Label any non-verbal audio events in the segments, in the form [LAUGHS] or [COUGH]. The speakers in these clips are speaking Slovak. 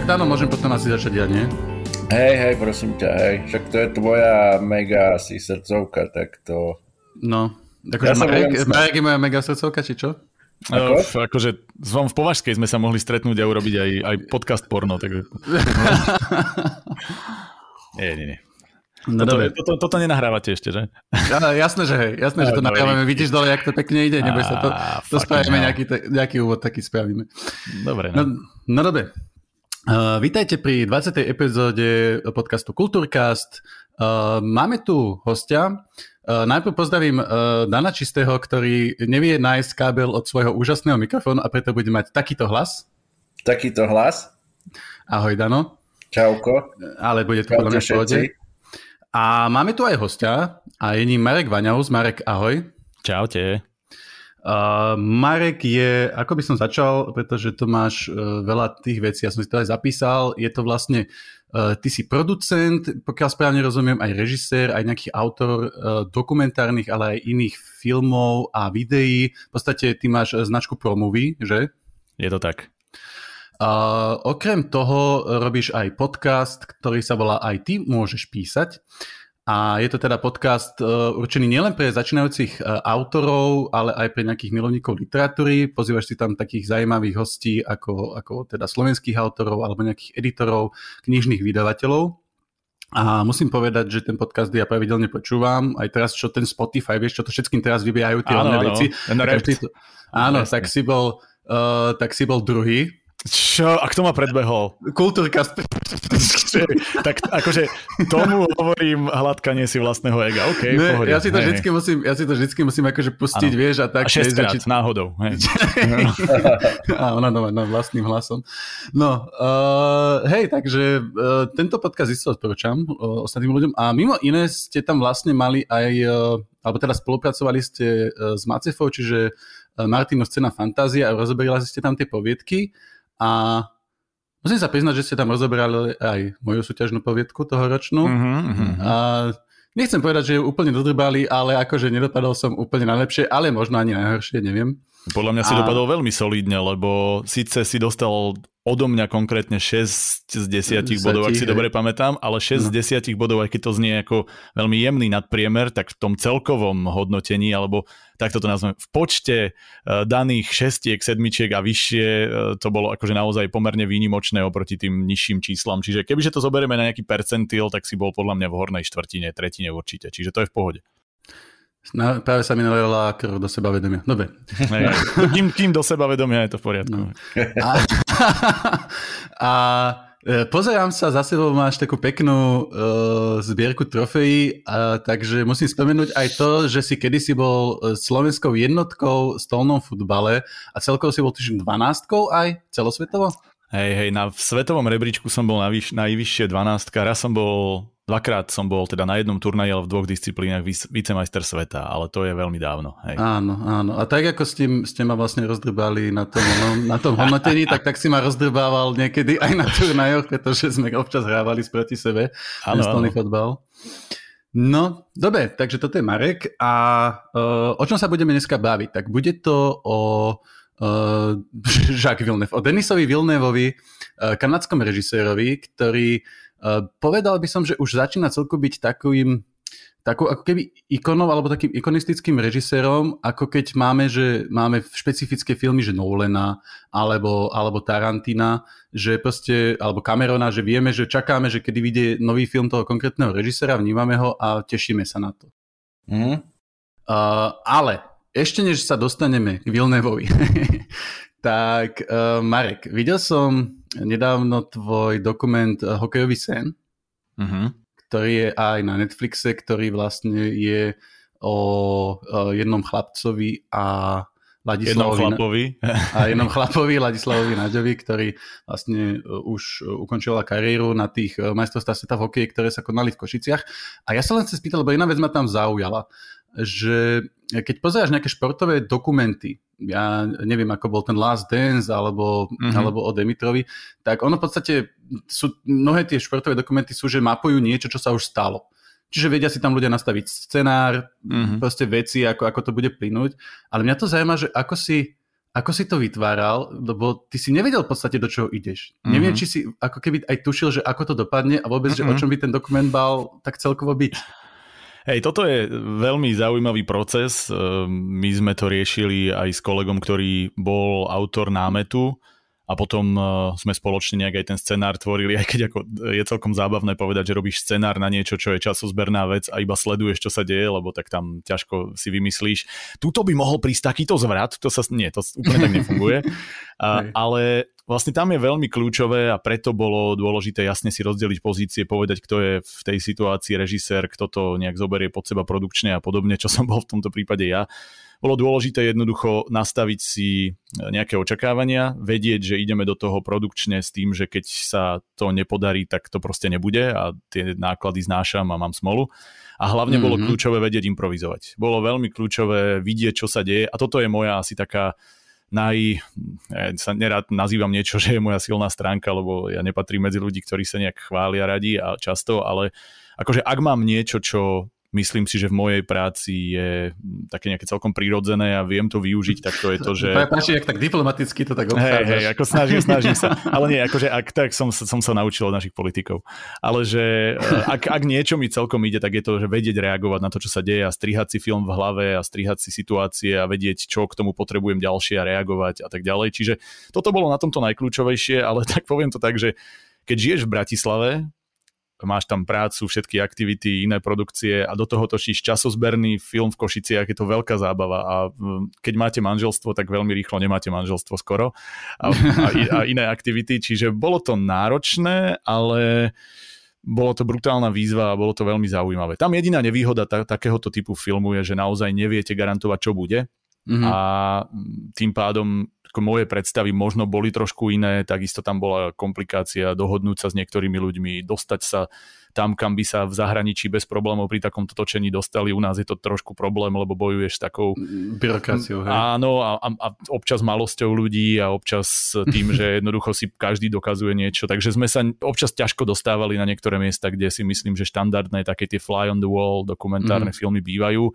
tak áno, môžem potom asi začať ja, nie? Hej, hej, prosím ťa, hej. Však to je tvoja mega asi srdcovka, tak to... No, akože ja Marek, Marek je moja mega srdcovka, či čo? Ako? No, akože v Považskej sme sa mohli stretnúť a urobiť aj, aj podcast porno. Tak... [LAUGHS] nie, nie, nie. No toto, toto, toto nenahrávate ešte, že? Ja, jasné, že hej, jasné, že to nahrávame. Vidíš dole, jak to pekne ide, neboj sa to, to spravíme, nejaký, nejaký úvod taký spravíme. Dobre, no. No, no dobre. Uh, vítajte pri 20. epizóde podcastu Kultúrcast. Uh, máme tu hostia. Uh, najprv pozdravím uh, Dana Čistého, ktorý nevie nájsť kábel od svojho úžasného mikrofónu a preto bude mať takýto hlas. Takýto hlas? Ahoj, Dano. Čauko. Ale bude to podľa mňa v a máme tu aj hostia a je ním Marek Vaňaus. Marek, ahoj. Čaute. Uh, Marek je, ako by som začal, pretože to máš uh, veľa tých vecí, ja som si to aj zapísal, je to vlastne, uh, ty si producent, pokiaľ správne rozumiem, aj režisér, aj nejaký autor uh, dokumentárnych, ale aj iných filmov a videí. V podstate ty máš značku Promovy, že? Je to tak. Uh, okrem toho robíš aj podcast, ktorý sa volá Aj ty môžeš písať. A je to teda podcast uh, určený nielen pre začínajúcich uh, autorov, ale aj pre nejakých milovníkov literatúry. Pozývaš si tam takých zaujímavých hostí ako, ako teda slovenských autorov alebo nejakých editorov, knižných vydavateľov. A musím povedať, že ten podcast ja pravidelne počúvam. Aj teraz, čo ten Spotify, vieš, čo to všetkým teraz vybijajú tie áno, áno. veci. To, áno, tak si, bol, uh, tak si bol druhý čo? A kto ma predbehol? Kultúrka. [LAUGHS] tak akože tomu hovorím hladkanie si vlastného ega. OK, ne, pohode. ja si to hej, vždycky hej. musím, ja si to vždycky musím akože pustiť, ano. vieš, a tak. A šestkrát, či... náhodou. Hej. [LAUGHS] a ona no, vlastným hlasom. No, uh, hej, takže uh, tento podcast isto odporúčam uh, ostatným ľuďom. A mimo iné ste tam vlastne mali aj, uh, alebo teda spolupracovali ste uh, s Macefou, čiže uh, Martino Scéna Fantázia a rozoberali ste tam tie poviedky. A musím sa priznať, že ste tam rozoberali aj moju súťažnú poviedku toho ročnú. Mm-hmm. A nechcem povedať, že ju úplne dodrbali, ale akože nedopadol som úplne najlepšie, ale možno ani najhoršie, neviem. Podľa mňa si a... dopadol veľmi solídne, lebo síce si dostal odo mňa konkrétne 6 z 10 bodov, ak si dobre pamätám, ale 6 no. z 10 bodov, aj keď to znie ako veľmi jemný nadpriemer, tak v tom celkovom hodnotení, alebo takto to nazvem, v počte uh, daných šestiek, sedmičiek a vyššie, uh, to bolo akože naozaj pomerne výnimočné oproti tým nižším číslam. Čiže kebyže to zoberieme na nejaký percentil, tak si bol podľa mňa v hornej štvrtine, tretine určite. Čiže to je v pohode. Na, práve sa mi nalila krv do seba vedomia. Dobre. kým, kým do seba vedomia je to v poriadku. No. A, [LAUGHS] a e, pozerám sa, za sebou máš takú peknú uh, zbierku trofejí, a, takže musím spomenúť aj to, že si kedysi bol e, slovenskou jednotkou v stolnom futbale a celkovo si bol tuším 12 aj celosvetovo? Hej, hej, na svetovom rebríčku som bol najvyš, najvyššie 12, raz som bol Dvakrát som bol teda na jednom turnaji, ale v dvoch disciplínach vicemajster sveta, ale to je veľmi dávno. Hej. Áno, áno. A tak ako ste, ste ma vlastne rozdrbali na tom, no, na tom hodnotení, tak, tak si ma rozdrbával niekedy aj na turnajoch, pretože sme občas hrávali sproti sebe áno, stolný fotbal. No, dobre, takže toto je Marek a uh, o čom sa budeme dneska baviť? Tak bude to o uh, Jacques Villeneuve, o Denisovi Villeneuvovi, uh, kanadskom režisérovi, ktorý Eh, povedal by som, že už začína celku byť takým takou ako keby ikonou alebo takým ikonistickým režisérom, ako keď máme, že máme špecifické filmy, že Nolana alebo, alebo Tarantina, že proste, alebo Camerona, že vieme, že čakáme, že kedy vyjde nový film toho konkrétneho režisera, vnímame ho a tešíme sa na to. Mm. Uh, ale ešte než sa dostaneme k Vilnevovi, [LAUGHS] tak uh, Marek, videl som nedávno tvoj dokument eh, Hokejový sen, uh-huh. ktorý je aj na Netflixe, ktorý vlastne je o, o jednom chlapcovi a Ladislavovi, jednom chlapovi. [LAUGHS] A jednom chlapovi, Ladislavovi Naďovi, ktorý vlastne eh, už ukončil kariéru na tých eh, majstrovstvách sveta v hokeji, ktoré sa konali v Košiciach. A ja sa len chcem spýtať, lebo jedna vec ma tam zaujala, že keď pozeráš nejaké športové dokumenty, ja neviem, ako bol ten Last Dance alebo, mm-hmm. alebo o Demitrovi, tak ono v podstate sú, mnohé tie športové dokumenty sú, že mapujú niečo, čo sa už stalo. Čiže vedia si tam ľudia nastaviť scenár, mm-hmm. proste veci, ako, ako to bude plynúť. Ale mňa to zaujíma, že ako si, ako si to vytváral, lebo ty si nevedel v podstate, do čoho ideš. Mm-hmm. Neviem, či si ako keby aj tušil, že ako to dopadne a vôbec, mm-hmm. že o čom by ten dokument mal tak celkovo byť. Hej, toto je veľmi zaujímavý proces. Ehm, my sme to riešili aj s kolegom, ktorý bol autor námetu a potom uh, sme spoločne nejak aj ten scenár tvorili, [LAUGHS] aj keď ako je celkom zábavné povedať, že robíš scenár na niečo, čo je časozberná vec a iba sleduješ, čo sa deje, lebo tak tam ťažko si vymyslíš. Tuto by mohol prísť takýto zvrat, to sa, nie, to úplne tak nefunguje. [LAUGHS] a, ale vlastne tam je veľmi kľúčové a preto bolo dôležité jasne si rozdeliť pozície, povedať, kto je v tej situácii režisér, kto to nejak zoberie pod seba produkčne a podobne, čo som [LAUGHS] bol v tomto prípade ja bolo dôležité jednoducho nastaviť si nejaké očakávania, vedieť, že ideme do toho produkčne s tým, že keď sa to nepodarí, tak to proste nebude a tie náklady znášam a mám smolu. A hlavne mm-hmm. bolo mhm. kľúčové vedieť improvizovať. Bolo veľmi kľúčové vidieť, čo sa deje a toto je moja asi taká naj... Ja sa nerád nazývam niečo, že je moja silná stránka, lebo ja nepatrím medzi ľudí, ktorí sa nejak chvália radi a často, ale akože ak mám niečo, čo myslím si, že v mojej práci je také nejaké celkom prirodzené a viem to využiť, tak to je to, že... Páči, ak tak diplomaticky to tak obchádzaš. Hej, hej, ako snažím, snažím sa. [LAUGHS] Ale nie, akože ak tak som, som sa naučil od našich politikov. Ale že eh, ak, ak niečo mi celkom ide, tak je to, že vedieť reagovať na to, čo sa deje a strihať si film v hlave a strihať si situácie a vedieť, čo k tomu potrebujem ďalšie a reagovať a tak ďalej. Čiže toto bolo na tomto najkľúčovejšie, ale [LAUGHS] tak poviem to tak, že keď žiješ v Bratislave, máš tam prácu, všetky aktivity, iné produkcie a do toho točíš časozberný film v Košiciach, je to veľká zábava a keď máte manželstvo, tak veľmi rýchlo nemáte manželstvo skoro a, a, a iné aktivity, čiže bolo to náročné, ale bolo to brutálna výzva a bolo to veľmi zaujímavé. Tam jediná nevýhoda ta, takéhoto typu filmu je, že naozaj neviete garantovať, čo bude mm-hmm. a tým pádom moje predstavy možno boli trošku iné, takisto tam bola komplikácia dohodnúť sa s niektorými ľuďmi, dostať sa tam, kam by sa v zahraničí bez problémov pri takomto točení dostali. U nás je to trošku problém, lebo bojuješ s takou... Byrokraciou, hej. Áno, a, a, a občas malosťou ľudí a občas tým, že [LAUGHS] jednoducho si každý dokazuje niečo. Takže sme sa občas ťažko dostávali na niektoré miesta, kde si myslím, že štandardné také tie fly on the wall dokumentárne mm. filmy bývajú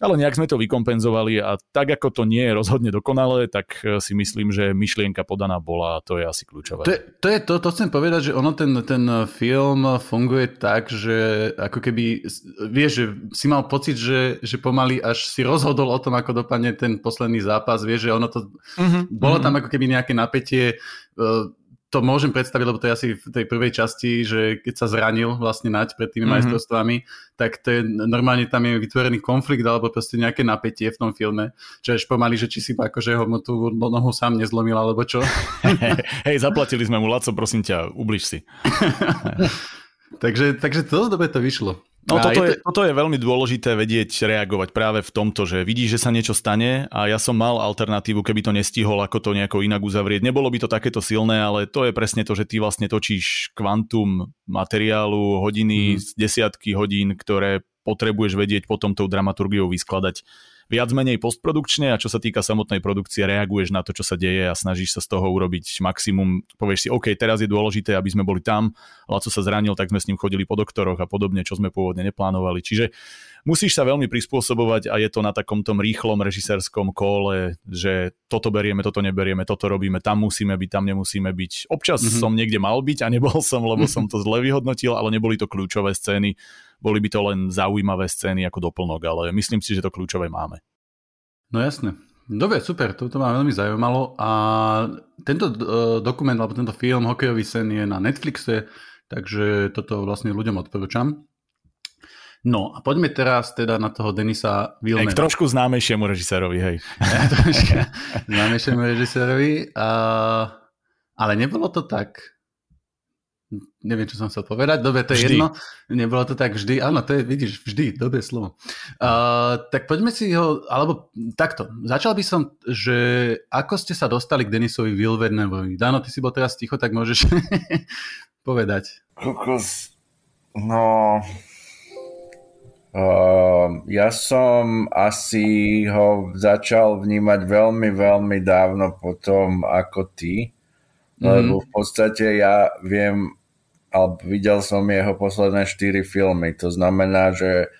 ale nejak sme to vykompenzovali a tak ako to nie je rozhodne dokonalé, tak e, si myslím, že myšlienka podaná bola a to je asi kľúčové. To je to, je to, to chcem povedať, že ono ten, ten film funguje tak, že ako keby, vieš, že si mal pocit, že, že pomaly až si rozhodol o tom, ako dopadne ten posledný zápas, vieš, že ono to, mm-hmm. bolo tam ako keby nejaké napätie, e, to môžem predstaviť, lebo to je asi v tej prvej časti, že keď sa zranil vlastne nať pred tými mm-hmm. majstrovstvami, tak to je, normálne tam je vytvorený konflikt alebo proste nejaké napätie v tom filme, čo je pomaly, že či si akože ho tú nohu sám nezlomil alebo čo. [LAUGHS] Hej, zaplatili sme mu, Laco, prosím ťa, ubliž si. [LAUGHS] takže, takže to dobre to vyšlo. No toto je, toto je veľmi dôležité vedieť reagovať práve v tomto, že vidíš, že sa niečo stane a ja som mal alternatívu, keby to nestihol, ako to nejako inak uzavrieť. Nebolo by to takéto silné, ale to je presne to, že ty vlastne točíš kvantum materiálu, hodiny, mm. desiatky hodín, ktoré potrebuješ vedieť potom tou dramaturgiou vyskladať viac menej postprodukčne a čo sa týka samotnej produkcie, reaguješ na to, čo sa deje a snažíš sa z toho urobiť maximum. Povieš si, OK, teraz je dôležité, aby sme boli tam, Laco sa zranil, tak sme s ním chodili po doktoroch a podobne, čo sme pôvodne neplánovali. Čiže musíš sa veľmi prispôsobovať a je to na takom tom rýchlom režisérskom kole, že toto berieme, toto neberieme, toto robíme, tam musíme byť, tam nemusíme byť. Občas mm-hmm. som niekde mal byť a nebol som, lebo [LAUGHS] som to zle vyhodnotil, ale neboli to kľúčové scény boli by to len zaujímavé scény ako doplnok, ale myslím si, že to kľúčové máme. No jasne. Dobre, super, to, to ma veľmi zaujímalo a tento uh, dokument alebo tento film Hokejový sen je na Netflixe, takže toto vlastne ľuďom odporúčam. No a poďme teraz teda na toho Denisa Villeneuve. K trošku známejšiemu režisérovi, hej. [LAUGHS] známejšiemu režisérovi, a, ale nebolo to tak, neviem, čo som chcel povedať, dobre, to je vždy. jedno, nebolo to tak vždy, áno, to je, vidíš, vždy, dobré slovo. Uh, tak poďme si ho, alebo takto, začal by som, že ako ste sa dostali k Denisovi Villeneuveovi? Dano, ty si bol teraz ticho, tak môžeš [LAUGHS] povedať. Kokos, no... Uh, ja som asi ho začal vnímať veľmi, veľmi dávno potom ako ty, mm-hmm. lebo v podstate ja viem ale videl som jeho posledné štyri filmy. To znamená, že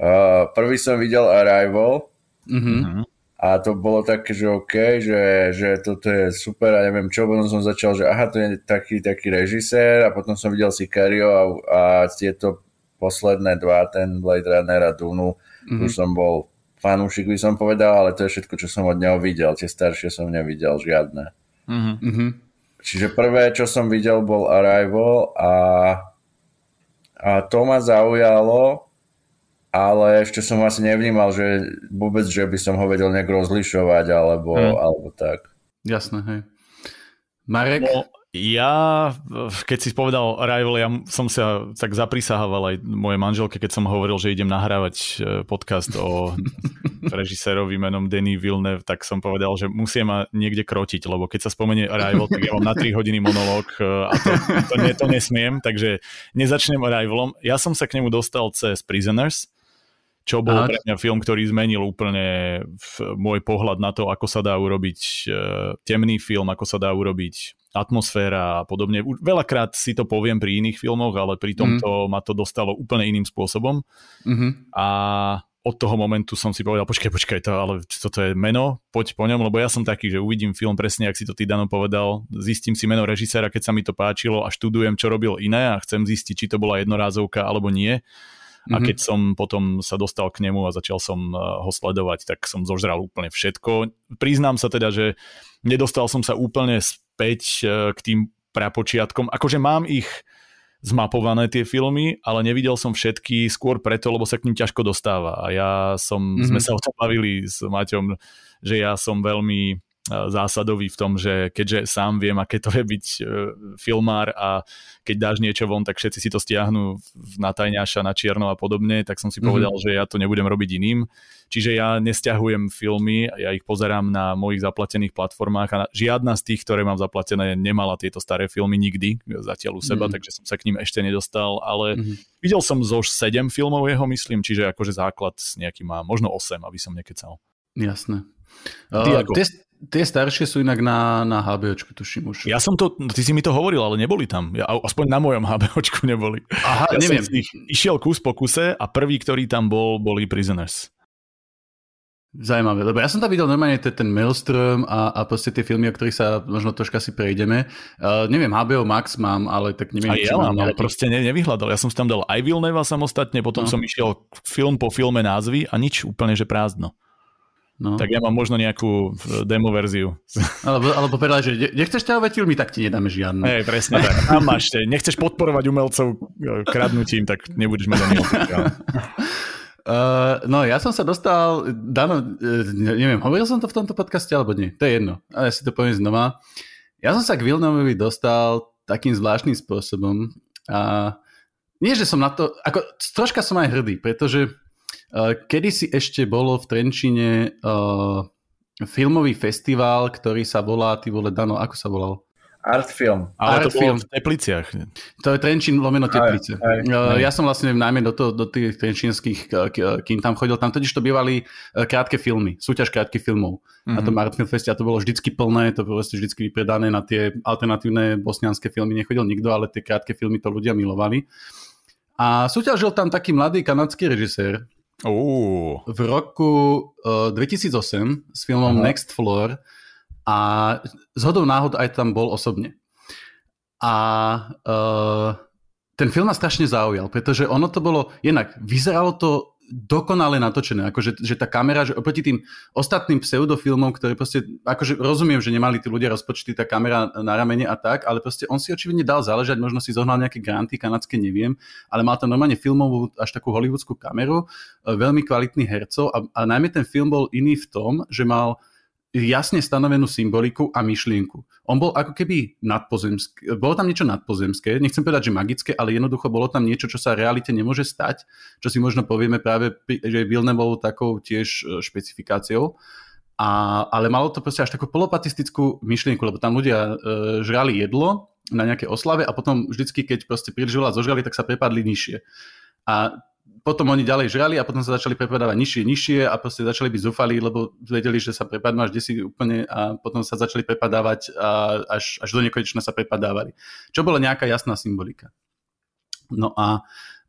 uh, prvý som videl Arrival, mm-hmm. a to bolo také, že OK, že, že toto je super a neviem čo, potom som začal, že aha, to je taký, taký režisér a potom som videl Sicario a, a tieto posledné dva, ten Blade Runner a Dunu, mm-hmm. už som bol fanúšik, by som povedal, ale to je všetko, čo som od neho videl. Tie staršie som nevidel žiadne. Mm-hmm. Čiže prvé, čo som videl, bol Arrival a, a to ma zaujalo, ale ešte som asi nevnímal, že vôbec, že by som ho vedel nejak rozlišovať alebo, hmm. alebo tak. Jasné, hej. Marek? No, ja, keď si povedal Rival, ja som sa tak zaprisahával aj mojej manželke, keď som hovoril, že idem nahrávať e, podcast o [LAUGHS] režisérovi menom Denis Villeneuve, tak som povedal, že musia ma niekde krotiť, lebo keď sa spomenie Arrival, tak ja mám na 3 hodiny monológ e, a to, to, to, to nesmiem, takže nezačnem Arrivalom. Ja som sa k nemu dostal cez Prisoners, čo bol Aha. pre mňa film, ktorý zmenil úplne môj pohľad na to, ako sa dá urobiť e, temný film, ako sa dá urobiť atmosféra a podobne. Už veľakrát si to poviem pri iných filmoch, ale pri mhm. tomto mm. ma to dostalo úplne iným spôsobom. Mm-hmm. A od toho momentu som si povedal, počkaj, počkaj, to, ale toto je meno, poď po ňom, lebo ja som taký, že uvidím film presne, ak si to ty Dano povedal, zistím si meno režiséra, keď sa mi to páčilo a študujem, čo robil iné a chcem zistiť, či to bola jednorázovka alebo nie. A mhm. keď som potom sa dostal k nemu a začal som eh, ho sledovať, tak som zožral úplne všetko. Priznám sa teda, že nedostal som sa úplne 5 eh, k tým prapočiatkom. Akože mám ich zmapované tie filmy, ale nevidel som všetky skôr preto, lebo sa k ním ťažko dostáva. A ja som, mm-hmm. sme mhm. sa o tom bavili s Maťom, že ja som veľmi zásadový v tom, že keďže sám viem, aké to je byť e, filmár a keď dáš niečo von, tak všetci si to stiahnu na tajňaša, na čierno a podobne, tak som si mm-hmm. povedal, že ja to nebudem robiť iným. Čiže ja nestiahujem filmy, ja ich pozerám na mojich zaplatených platformách a žiadna z tých, ktoré mám zaplatené, nemala tieto staré filmy nikdy zatiaľ u seba, mm-hmm. takže som sa k ním ešte nedostal, ale mm-hmm. videl som zo 7 filmov jeho, myslím, čiže akože základ nejaký má, možno 8, aby som nekecal. Jasné. Uh, tie, tie staršie sú inak na, na HBOčku, tuším už. Ja som to, ty si mi to hovoril, ale neboli tam. Ja, aspoň na mojom HBOčku neboli. Aha, ja neviem. Som ich išiel kus po kuse a prvý, ktorý tam bol, boli Prisoners. Zaujímavé, lebo ja som tam videl normálne ten, ten Maelstrom a, a proste tie filmy, o ktorých sa možno troška si prejdeme. Uh, neviem, HBO Max mám, ale tak neviem, a ja mám, ale proste ne, nevyhľadal. Ja som tam dal aj Vilneva samostatne, potom no. som išiel film po filme názvy a nič úplne, že prázdno. No. Tak ja mám možno nejakú e, demo verziu. [LAUGHS] Alebo, alebo povedal, že nechceš ťahovať filmy, tak ti nedáme žiadne. Hej, presne tak. Tam máš, nechceš podporovať umelcov e, kradnutím, tak nebudeš mať ani Uh, [LAUGHS] no ja som sa dostal, Dano, neviem, hovoril som to v tomto podcaste alebo nie, to je jedno, ale ja si to poviem znova. Ja som sa k Vilnovovi dostal takým zvláštnym spôsobom a nie, že som na to, ako troška som aj hrdý, pretože Kedy si ešte bolo v Trenčine uh, filmový festival, ktorý sa volá, ty vole, Dano, ako sa volal? Art film. Ale Art to film. v Tepliciach. To je Trenčín lomeno Teplice. Aj, aj, aj. Ja som vlastne najmä do, to, do tých trenčínskych kým tam chodil, tam totiž to bývali krátke filmy, súťaž krátkych filmov. Mm-hmm. Na tom mhm. Art Film Feste a to bolo vždycky plné, to bolo vždycky vypredané na tie alternatívne bosnianské filmy. Nechodil nikto, ale tie krátke filmy to ľudia milovali. A súťažil tam taký mladý kanadský režisér, Uh. V roku uh, 2008 s filmom Aha. Next Floor a z hodou náhod aj tam bol osobne. A uh, ten film ma strašne zaujal, pretože ono to bolo, jednak vyzeralo to dokonale natočené, akože že tá kamera, že oproti tým ostatným pseudofilmom, ktoré proste, akože rozumiem, že nemali tí ľudia rozpočty, tá kamera na ramene a tak, ale proste on si očividne dal záležať, možno si zohnal nejaké granty kanadské, neviem, ale mal tam normálne filmovú, až takú hollywoodskú kameru, e, veľmi kvalitný hercov a, a najmä ten film bol iný v tom, že mal jasne stanovenú symboliku a myšlienku. On bol ako keby nadpozemský, bolo tam niečo nadpozemské, nechcem povedať, že magické, ale jednoducho bolo tam niečo, čo sa realite nemôže stať, čo si možno povieme práve, že Vilne bol takou tiež e, špecifikáciou. A, ale malo to proste až takú polopatistickú myšlienku, lebo tam ľudia e, žrali jedlo na nejaké oslave a potom vždycky, keď proste príliš veľa zožrali, tak sa prepadli nižšie. A potom oni ďalej žrali a potom sa začali prepadávať nižšie, nižšie a proste začali byť zúfali, lebo vedeli, že sa prepadnú až desi úplne a potom sa začali prepadávať a až, až do nekonečna sa prepadávali. Čo bola nejaká jasná symbolika. No a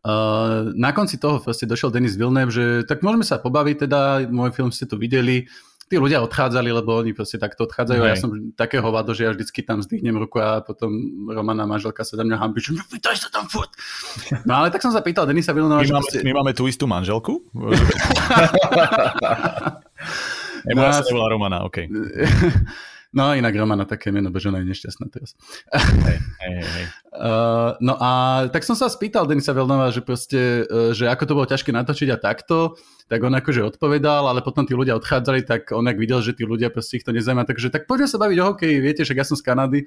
Uh, na konci toho proste došiel Denis Villeneuve, že tak môžeme sa pobaviť, teda môj film ste tu videli, tí ľudia odchádzali, lebo oni proste takto odchádzajú a ja som takého vado, že ja vždycky tam zdvihnem ruku a potom Romana manželka sa za mňa hambí, že pýtaj sa tam furt. No ale tak som sa pýtal Denisa Vilnova, my, máme, proste... my máme tú istú manželku? no, ja sa nebola Romana, OK. [LAUGHS] No inak Romana také meno, beže ona je nešťastná teraz. Hej, hej, hej. Uh, no a tak som sa spýtal Denisa Vilnova, že proste, uh, že ako to bolo ťažké natočiť a takto tak on akože odpovedal, ale potom tí ľudia odchádzali, tak on ak videl, že tí ľudia proste ich to nezaujíma, takže tak poďme sa baviť o hokeji, viete, však ja som z Kanady.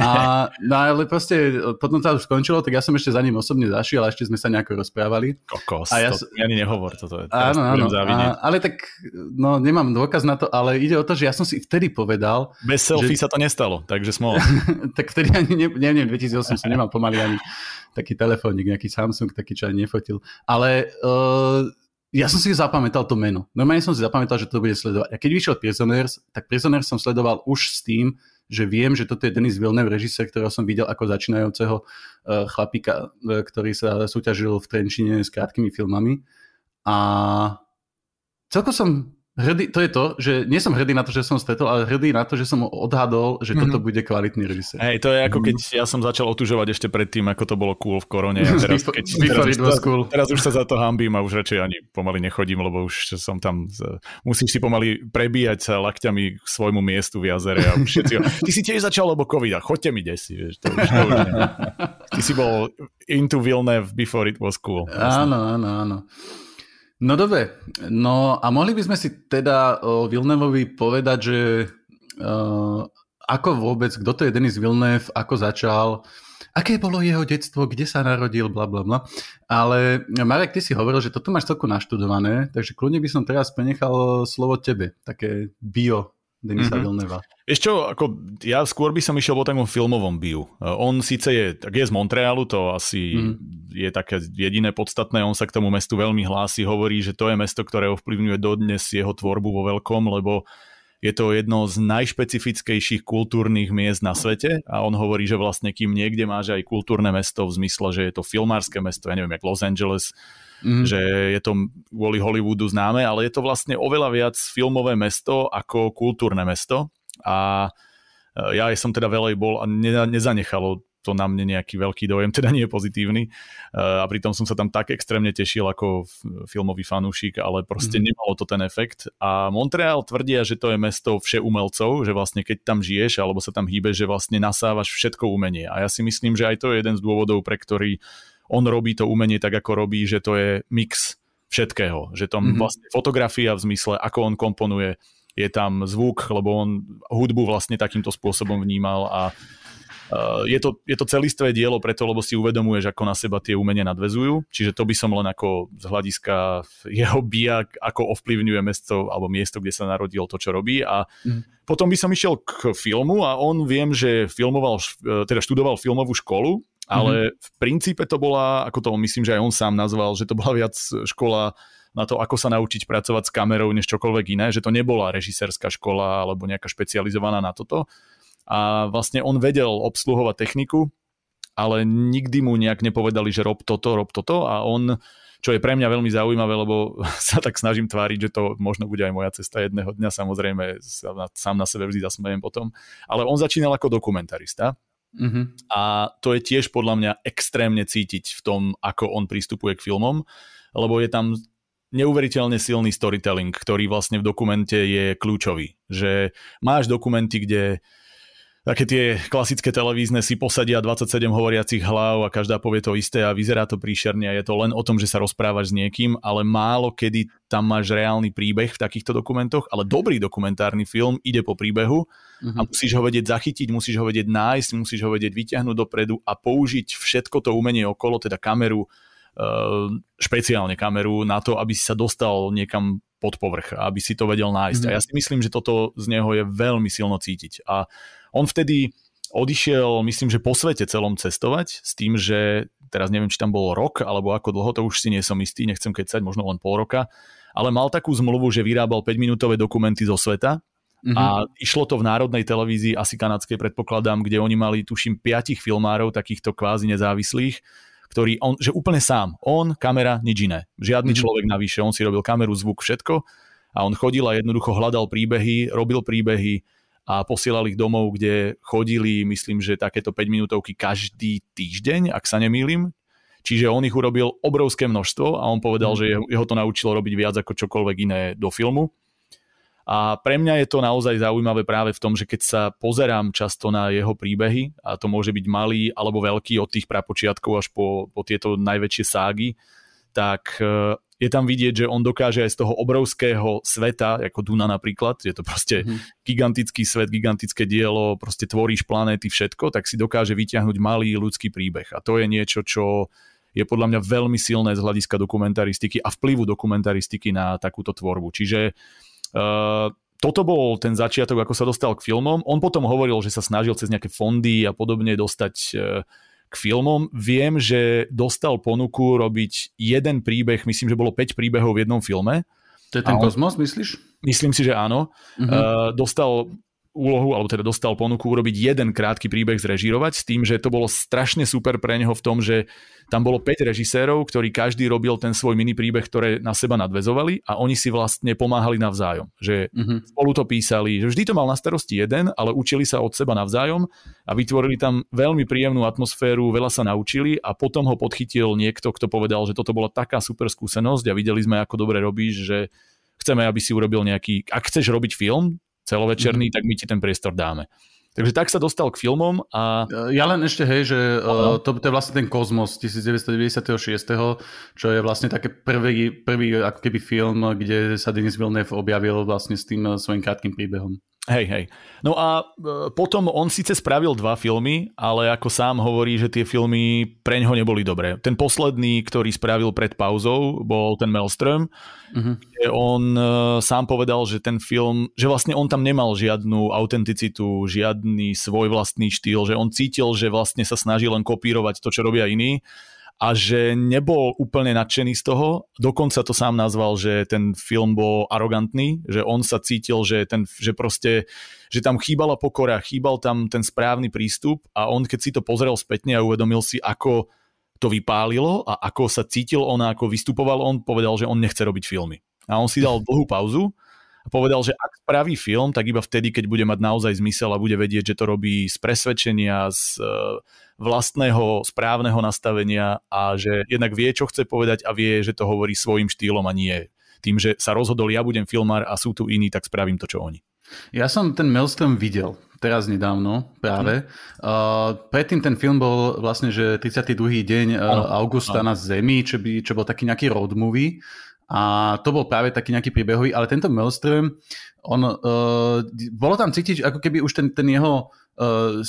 A, [LAUGHS] no ale proste potom to už skončilo, tak ja som ešte za ním osobne zašiel a ešte sme sa nejako rozprávali. Kokos, a ja, to ani nehovor, toto je. Áno, áno, a, ale tak, no nemám dôkaz na to, ale ide o to, že ja som si vtedy povedal... Bez selfie že... sa to nestalo, takže smola. [LAUGHS] tak vtedy ani, ne, neviem, 2008 som nemal pomaly ani taký telefónik, nejaký Samsung, taký čo ani nefotil. Ale uh, ja som si zapamätal to meno. Normálne som si zapamätal, že to bude sledovať. A keď vyšiel Prisoners, tak Prisoners som sledoval už s tým, že viem, že toto je Denis Villeneuve, režisér, ktorého som videl ako začínajúceho uh, chlapíka, uh, ktorý sa súťažil v Trenčine s krátkými filmami. A celkom som Hrdý, to je to, že nie som hrdý na to, že som stretol, ale hrdý na to, že som odhadol, že mm-hmm. toto bude kvalitný režisér. Hej, to je ako keď mhm. ja som začal otužovať ešte predtým, ako to bolo cool v korone. A [LAUGHS] teraz, keď, teraz, už, cool. teraz už sa za to hambím a už radšej ani pomaly nechodím, lebo už som tam, musíš si pomaly prebíjať sa lakťami k svojmu miestu v jazere a všetci, [LAUGHS] ty si tiež začal, lebo covid a choďte mi desi, vieš, to už, to už Ty si bol into Villeneuve before it was cool. Áno, áno, áno. No dobre, no a mohli by sme si teda o Vilnevovi povedať, že uh, ako vôbec, kto to je Denis Vilnev, ako začal, aké bolo jeho detstvo, kde sa narodil, bla bla bla. Ale Marek, ty si hovoril, že toto máš celku naštudované, takže kľudne by som teraz prenechal slovo tebe, také bio Denisa mm-hmm. Vilneva. Ešte ako ja skôr by som išiel po takom filmovom biu. On síce je, tak je z Montrealu, to asi mm. je také jediné podstatné, on sa k tomu mestu veľmi hlási, hovorí, že to je mesto, ktoré ovplyvňuje dodnes jeho tvorbu vo veľkom, lebo je to jedno z najšpecifickejších kultúrnych miest na svete a on hovorí, že vlastne kým niekde máš aj kultúrne mesto v zmysle, že je to filmárske mesto, ja neviem, jak Los Angeles, mm. že je to kvôli Hollywoodu známe, ale je to vlastne oveľa viac filmové mesto ako kultúrne mesto a e, ja som teda veľej bol a nezanechalo to na mne nejaký veľký dojem, [LAUGHS] teda nie je pozitívny. E, a pritom som sa tam tak extrémne tešil ako filmový fanúšik, ale proste mm. nemalo to ten efekt. A Montreal tvrdia, že to je mesto vše umelcov, že vlastne keď tam žiješ alebo sa tam hýbeš, že vlastne nasávaš všetko umenie. A ja si myslím, že aj to je jeden z dôvodov, pre ktorý on robí to umenie tak, ako robí, že to je mix všetkého. Že tam mm-hmm. vlastne fotografia v zmysle, ako on komponuje, je tam zvuk, lebo on hudbu vlastne takýmto spôsobom vnímal a Uh, je, to, je to celistvé dielo preto, lebo si uvedomuješ, ako na seba tie umenia nadvezujú. Čiže to by som len ako z hľadiska jeho bijak, ako ovplyvňuje mesto alebo miesto, kde sa narodil to, čo robí. A mm. potom by som išiel k filmu a on viem, že filmoval, e, teda študoval filmovú školu ale mm-hmm. v princípe to bola, ako to myslím, že aj on sám nazval, že to bola viac škola na to, ako sa naučiť pracovať s kamerou, než čokoľvek iné, že to nebola režisérska škola alebo nejaká špecializovaná na toto. A vlastne on vedel obsluhovať techniku, ale nikdy mu nejak nepovedali, že rob toto, rob toto a on čo je pre mňa veľmi zaujímavé, lebo [LAUGHS] sa tak snažím tváriť, že to možno bude aj moja cesta jedného dňa, samozrejme sám na sebe vždy zasmejem potom, ale on začínal ako dokumentarista Mm-hmm. A to je tiež podľa mňa extrémne cítiť v tom, ako on prístupuje k filmom, lebo je tam neuveriteľne silný storytelling, ktorý vlastne v dokumente je kľúčový. Že máš dokumenty, kde také tie klasické televízne si posadia 27 hovoriacich hlav a každá povie to isté a vyzerá to príšerne a je to len o tom, že sa rozprávaš s niekým, ale málo kedy tam máš reálny príbeh v takýchto dokumentoch, ale dobrý dokumentárny film ide po príbehu mm-hmm. a mhm. musíš ho vedieť zachytiť, musíš ho vedieť nájsť, musíš ho vedieť vyťahnuť dopredu a použiť všetko to umenie okolo, teda kameru, eh, špeciálne kameru na to, aby si sa dostal niekam pod povrch, aby si to vedel nájsť. Mm-hmm. A ja si myslím, že toto z neho je veľmi silno cítiť. A on vtedy odišiel, myslím, že po svete celom cestovať s tým, že teraz neviem, či tam bolo rok alebo ako dlho, to už si nie som istý, nechcem kecať, možno len pol roka, ale mal takú zmluvu, že vyrábal 5-minútové dokumenty zo sveta mm-hmm. a išlo to v národnej televízii, asi kanadskej predpokladám, kde oni mali, tuším, piatich filmárov, takýchto kvázi nezávislých, ktorý on, že úplne sám, on, kamera, nič iné. Žiadny mm-hmm. človek navyše, on si robil kameru, zvuk, všetko a a on chodil a jednoducho hľadal príbehy, robil príbehy a posielal ich domov, kde chodili, myslím, že takéto 5 minútovky každý týždeň, ak sa nemýlim. Čiže on ich urobil obrovské množstvo a on povedal, mm. že jeho to naučilo robiť viac ako čokoľvek iné do filmu. A pre mňa je to naozaj zaujímavé práve v tom, že keď sa pozerám často na jeho príbehy, a to môže byť malý alebo veľký od tých prapočiatkov až po, po tieto najväčšie ságy, tak e, je tam vidieť, že on dokáže aj z toho obrovského sveta, ako Duna napríklad, je to proste mm. gigantický svet, gigantické dielo, proste tvoríš planéty, všetko, tak si dokáže vyťahnuť malý ľudský príbeh. A to je niečo, čo je podľa mňa veľmi silné z hľadiska dokumentaristiky a vplyvu dokumentaristiky na takúto tvorbu. Čiže Uh, toto bol ten začiatok, ako sa dostal k filmom. On potom hovoril, že sa snažil cez nejaké fondy a podobne dostať uh, k filmom. Viem, že dostal ponuku robiť jeden príbeh, myslím, že bolo 5 príbehov v jednom filme. To je ten on, Kozmos, myslíš? Myslím si, že áno. Uh-huh. Uh, dostal úlohu, alebo teda dostal ponuku urobiť jeden krátky príbeh zrežírovať s tým, že to bolo strašne super pre neho v tom, že tam bolo 5 režisérov, ktorí každý robil ten svoj mini príbeh, ktoré na seba nadvezovali a oni si vlastne pomáhali navzájom. Že uh-huh. spolu to písali, že vždy to mal na starosti jeden, ale učili sa od seba navzájom a vytvorili tam veľmi príjemnú atmosféru, veľa sa naučili a potom ho podchytil niekto, kto povedal, že toto bola taká super skúsenosť a videli sme, ako dobre robíš, že chceme, aby si urobil nejaký, ak chceš robiť film celovečerný, mm-hmm. tak my ti ten priestor dáme. Takže tak sa dostal k filmom a... Ja len ešte, hej, že uh, to, to je vlastne ten Kozmos 1996, čo je vlastne také prvý, prvý ako keby film, kde sa Denis Villeneuve objavil vlastne s tým uh, svojim krátkým príbehom. Hej, hej. No a e, potom on síce spravil dva filmy, ale ako sám hovorí, že tie filmy pre ňoho neboli dobré. Ten posledný, ktorý spravil pred pauzou, bol ten Maelstrom, uh-huh. kde on e, sám povedal, že ten film, že vlastne on tam nemal žiadnu autenticitu, žiadny svoj vlastný štýl, že on cítil, že vlastne sa snaží len kopírovať to, čo robia iní a že nebol úplne nadšený z toho. Dokonca to sám nazval, že ten film bol arogantný, že on sa cítil, že, ten, že proste že tam chýbala pokora, chýbal tam ten správny prístup a on keď si to pozrel spätne a uvedomil si, ako to vypálilo a ako sa cítil on a ako vystupoval on, povedal, že on nechce robiť filmy. A on si dal dlhú pauzu a povedal, že ak spraví film, tak iba vtedy, keď bude mať naozaj zmysel a bude vedieť, že to robí z presvedčenia, z vlastného správneho nastavenia a že jednak vie, čo chce povedať a vie, že to hovorí svojim štýlom a nie tým, že sa rozhodol, ja budem filmár a sú tu iní, tak spravím to, čo oni. Ja som ten Maelstrom videl teraz nedávno práve. Mm. Uh, predtým ten film bol vlastne, že 32. deň uh, augusta ano. na Zemi, čo, by, čo bol taký nejaký road movie. A to bol práve taký nejaký príbehový, ale tento Maelstrom, on, uh, bolo tam cítiť, ako keby už ten, ten jeho uh,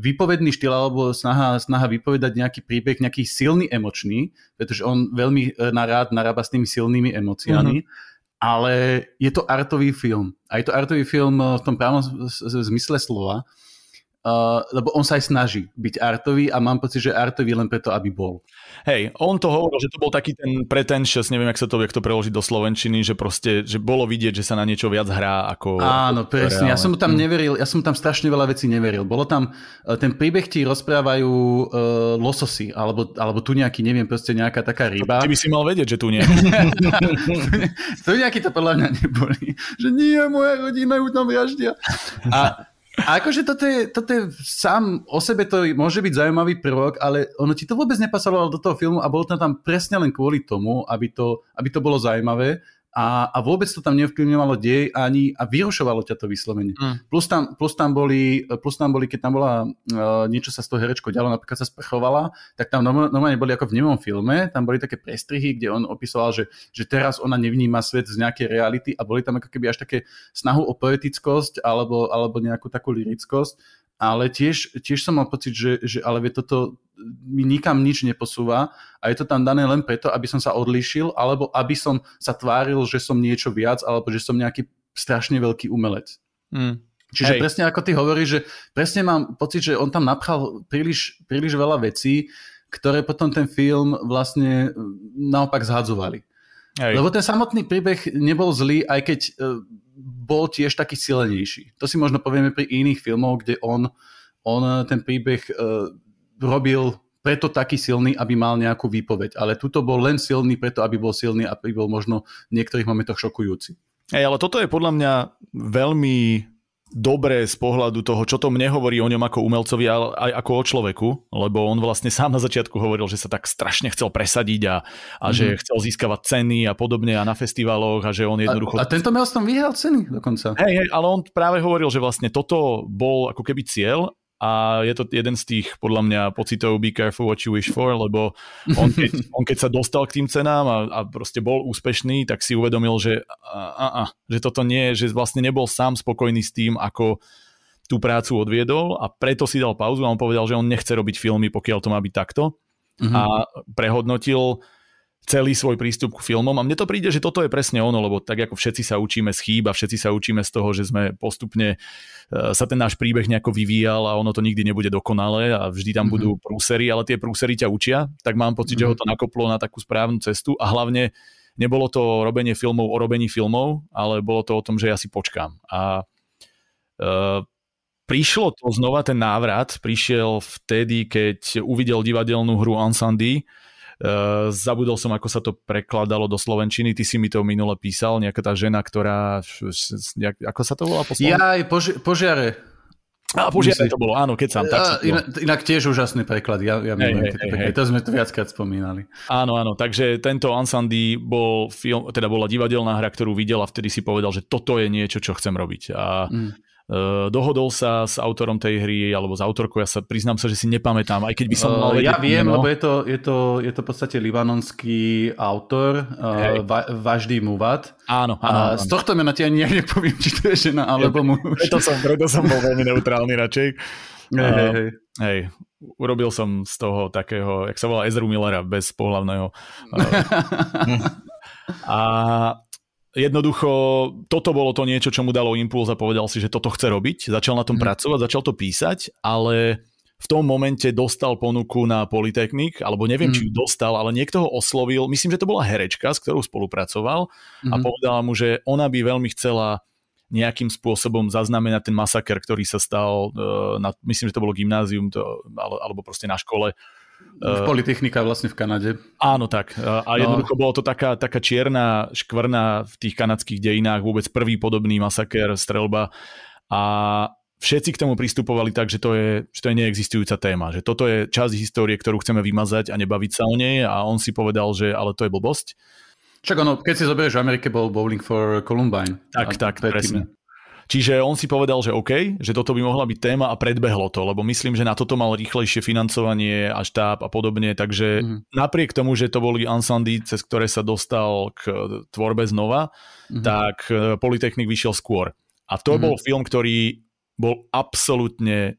výpovedný štýl alebo snaha, snaha vypovedať nejaký príbeh, nejaký silný emočný, pretože on veľmi narád narába s tými silnými emóciami, mm-hmm. ale je to artový film. A je to artový film v tom právom zmysle slova, Uh, lebo on sa aj snaží byť artový a mám pocit, že artový len preto, aby bol. Hej, on to hovoril, že to bol taký ten pretentious, neviem, jak sa to, jak to preložiť do slovenčiny, že proste, že bolo vidieť, že sa na niečo viac hrá ako... Áno, presne, reálne. ja som tam neveril, ja som tam strašne veľa vecí neveril. Bolo tam, e, ten príbeh ti rozprávajú uh, lososy, alebo, alebo tu nejaký, neviem, proste nejaká taká ryba. Ty by si mal vedieť, že tu nie. [LAUGHS] [LAUGHS] tu nejaký to podľa mňa neboli. Že nie, moja rodina ju tam vraždia. A a akože toto je, toto je sám o sebe to môže byť zaujímavý prvok, ale ono ti to vôbec nepasovalo do toho filmu a bolo to tam presne len kvôli tomu, aby to, aby to bolo zaujímavé a, a vôbec to tam nevplyvňovalo dej ani a vyrušovalo ťa to vyslovene. Mm. Plus, tam, plus, tam boli, plus tam boli, keď tam bola uh, niečo sa s tou herečkou ďalo, napríklad sa sprchovala, tak tam normálne boli ako v nemom filme, tam boli také prestrihy, kde on opisoval, že, že teraz ona nevníma svet z nejakej reality a boli tam ako keby až také snahu o poetickosť alebo, alebo nejakú takú lirickosť ale tiež, tiež som mal pocit, že, že ale vie, toto mi nikam nič neposúva a je to tam dané len preto, aby som sa odlišil, alebo aby som sa tváril, že som niečo viac, alebo že som nejaký strašne veľký umelec. Mm. Čiže Hej. presne ako ty hovoríš, že presne mám pocit, že on tam napchal príliš, príliš veľa vecí, ktoré potom ten film vlastne naopak zhadzovali. Hej. Lebo ten samotný príbeh nebol zlý, aj keď e, bol tiež taký silenejší. To si možno povieme pri iných filmoch, kde on, on ten príbeh uh, robil preto taký silný, aby mal nejakú výpoveď. Ale tuto bol len silný preto, aby bol silný a aby bol možno v niektorých momentoch šokujúci. Hej, ale toto je podľa mňa veľmi dobré z pohľadu toho, čo to mne hovorí o ňom ako umelcovi, ale aj ako o človeku, lebo on vlastne sám na začiatku hovoril, že sa tak strašne chcel presadiť a, a mm-hmm. že chcel získavať ceny a podobne a na festivaloch a že on jednoducho... A, a tento som vyhral ceny dokonca. Hej, hej, ale on práve hovoril, že vlastne toto bol ako keby cieľ a je to jeden z tých, podľa mňa, pocitov be careful what you wish for, lebo on keď, [LAUGHS] on keď sa dostal k tým cenám a, a proste bol úspešný, tak si uvedomil, že, a, a, že toto nie, že vlastne nebol sám spokojný s tým, ako tú prácu odviedol a preto si dal pauzu a on povedal, že on nechce robiť filmy, pokiaľ to má byť takto. Mm-hmm. A prehodnotil celý svoj prístup k filmom a mne to príde, že toto je presne ono, lebo tak ako všetci sa učíme z chýb a všetci sa učíme z toho, že sme postupne e, sa ten náš príbeh nejako vyvíjal a ono to nikdy nebude dokonalé a vždy tam mm-hmm. budú prúsery, ale tie prúsery ťa učia, tak mám pocit, mm-hmm. že ho to mhm. nakoplo na takú správnu cestu a hlavne nebolo to robenie filmov o robení filmov, ale bolo to o tom, že ja si počkám. A uh, prišlo to znova, ten návrat prišiel vtedy, keď uvidel divadelnú hru Ansandy, Uh, zabudol som, ako sa to prekladalo do Slovenčiny, ty si mi to minule písal, nejaká tá žena, ktorá, nejak, ako sa to volá po Ja, aj poži- požiare. A požiare to bolo, áno, keď sám. Tak inak, inak tiež úžasný preklad, ja, ja hey, hey, hey, hey. to sme to viackrát spomínali. Áno, áno, takže tento Ansandy bol film, teda bola divadelná hra, ktorú videl a vtedy si povedal, že toto je niečo, čo chcem robiť. A mm dohodol sa s autorom tej hry alebo s autorkou, ja sa priznám sa, že si nepamätám, aj keď by som mal... Uh, ja viem, lebo je to, je, to, je to v podstate libanonský autor, uh, Va, Važdy Muvat. Áno, áno, áno. Z tohto mena ti ani nepoviem, či to je žena alebo muž. Preto som, preto som bol veľmi neutrálny radšej. Hej, hej, hej. hej, urobil som z toho takého, jak sa volá Ezru Millera, bez pohľavného. [LAUGHS] a Jednoducho, toto bolo to niečo, čo mu dalo impuls a povedal si, že toto chce robiť. Začal na tom mm. pracovať, začal to písať, ale v tom momente dostal ponuku na Polytechnik, alebo neviem, mm. či ju dostal, ale niekto ho oslovil, myslím, že to bola herečka, s ktorou spolupracoval mm. a mhm. povedala mu, že ona by veľmi chcela nejakým spôsobom zaznamenať ten masaker, ktorý sa stal, uh, na, myslím, že to bolo gymnázium, to, alebo proste na škole, v Politechnika vlastne v Kanade. Áno, tak. A no. jednoducho bolo to taká, taká čierna škvrna v tých kanadských dejinách, vôbec prvý podobný masaker, strelba. A všetci k tomu pristupovali tak, že to, je, že to je neexistujúca téma. Že toto je časť histórie, ktorú chceme vymazať a nebaviť sa o nej. A on si povedal, že ale to je blbosť. Čak ono, keď si zoberieš, v Amerike bol Bowling for Columbine. Tak, tak, presne. Čiže on si povedal, že OK, že toto by mohla byť téma a predbehlo to, lebo myslím, že na toto mal rýchlejšie financovanie a štáb a podobne, takže mm. napriek tomu, že to boli Ansandy, cez ktoré sa dostal k tvorbe znova, mm. tak e, Polytechnik vyšiel skôr. A to mm. bol film, ktorý bol absolútne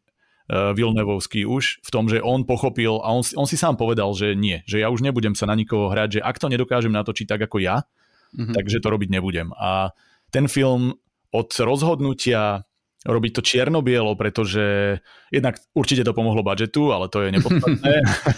uh, Vilnevovský už v tom, že on pochopil a on, on si sám povedal, že nie, že ja už nebudem sa na nikoho hrať, že ak to nedokážem natočiť tak ako ja, mm-hmm. takže to robiť nebudem. A ten film od rozhodnutia robiť to čierno-bielo, pretože jednak určite to pomohlo budžetu, ale to je nepodstatné.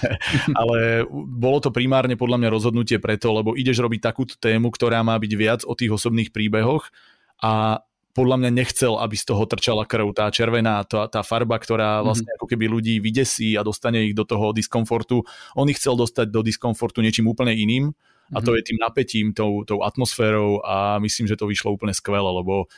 [LAUGHS] ale bolo to primárne podľa mňa rozhodnutie preto, lebo ideš robiť takúto tému, ktorá má byť viac o tých osobných príbehoch a podľa mňa nechcel, aby z toho trčala krv, tá červená, tá, tá farba, ktorá mhm. vlastne ako keby ľudí vydesí a dostane ich do toho diskomfortu. On ich chcel dostať do diskomfortu niečím úplne iným a to mhm. je tým napätím, tou, tou atmosférou a myslím, že to vyšlo úplne skvele, lebo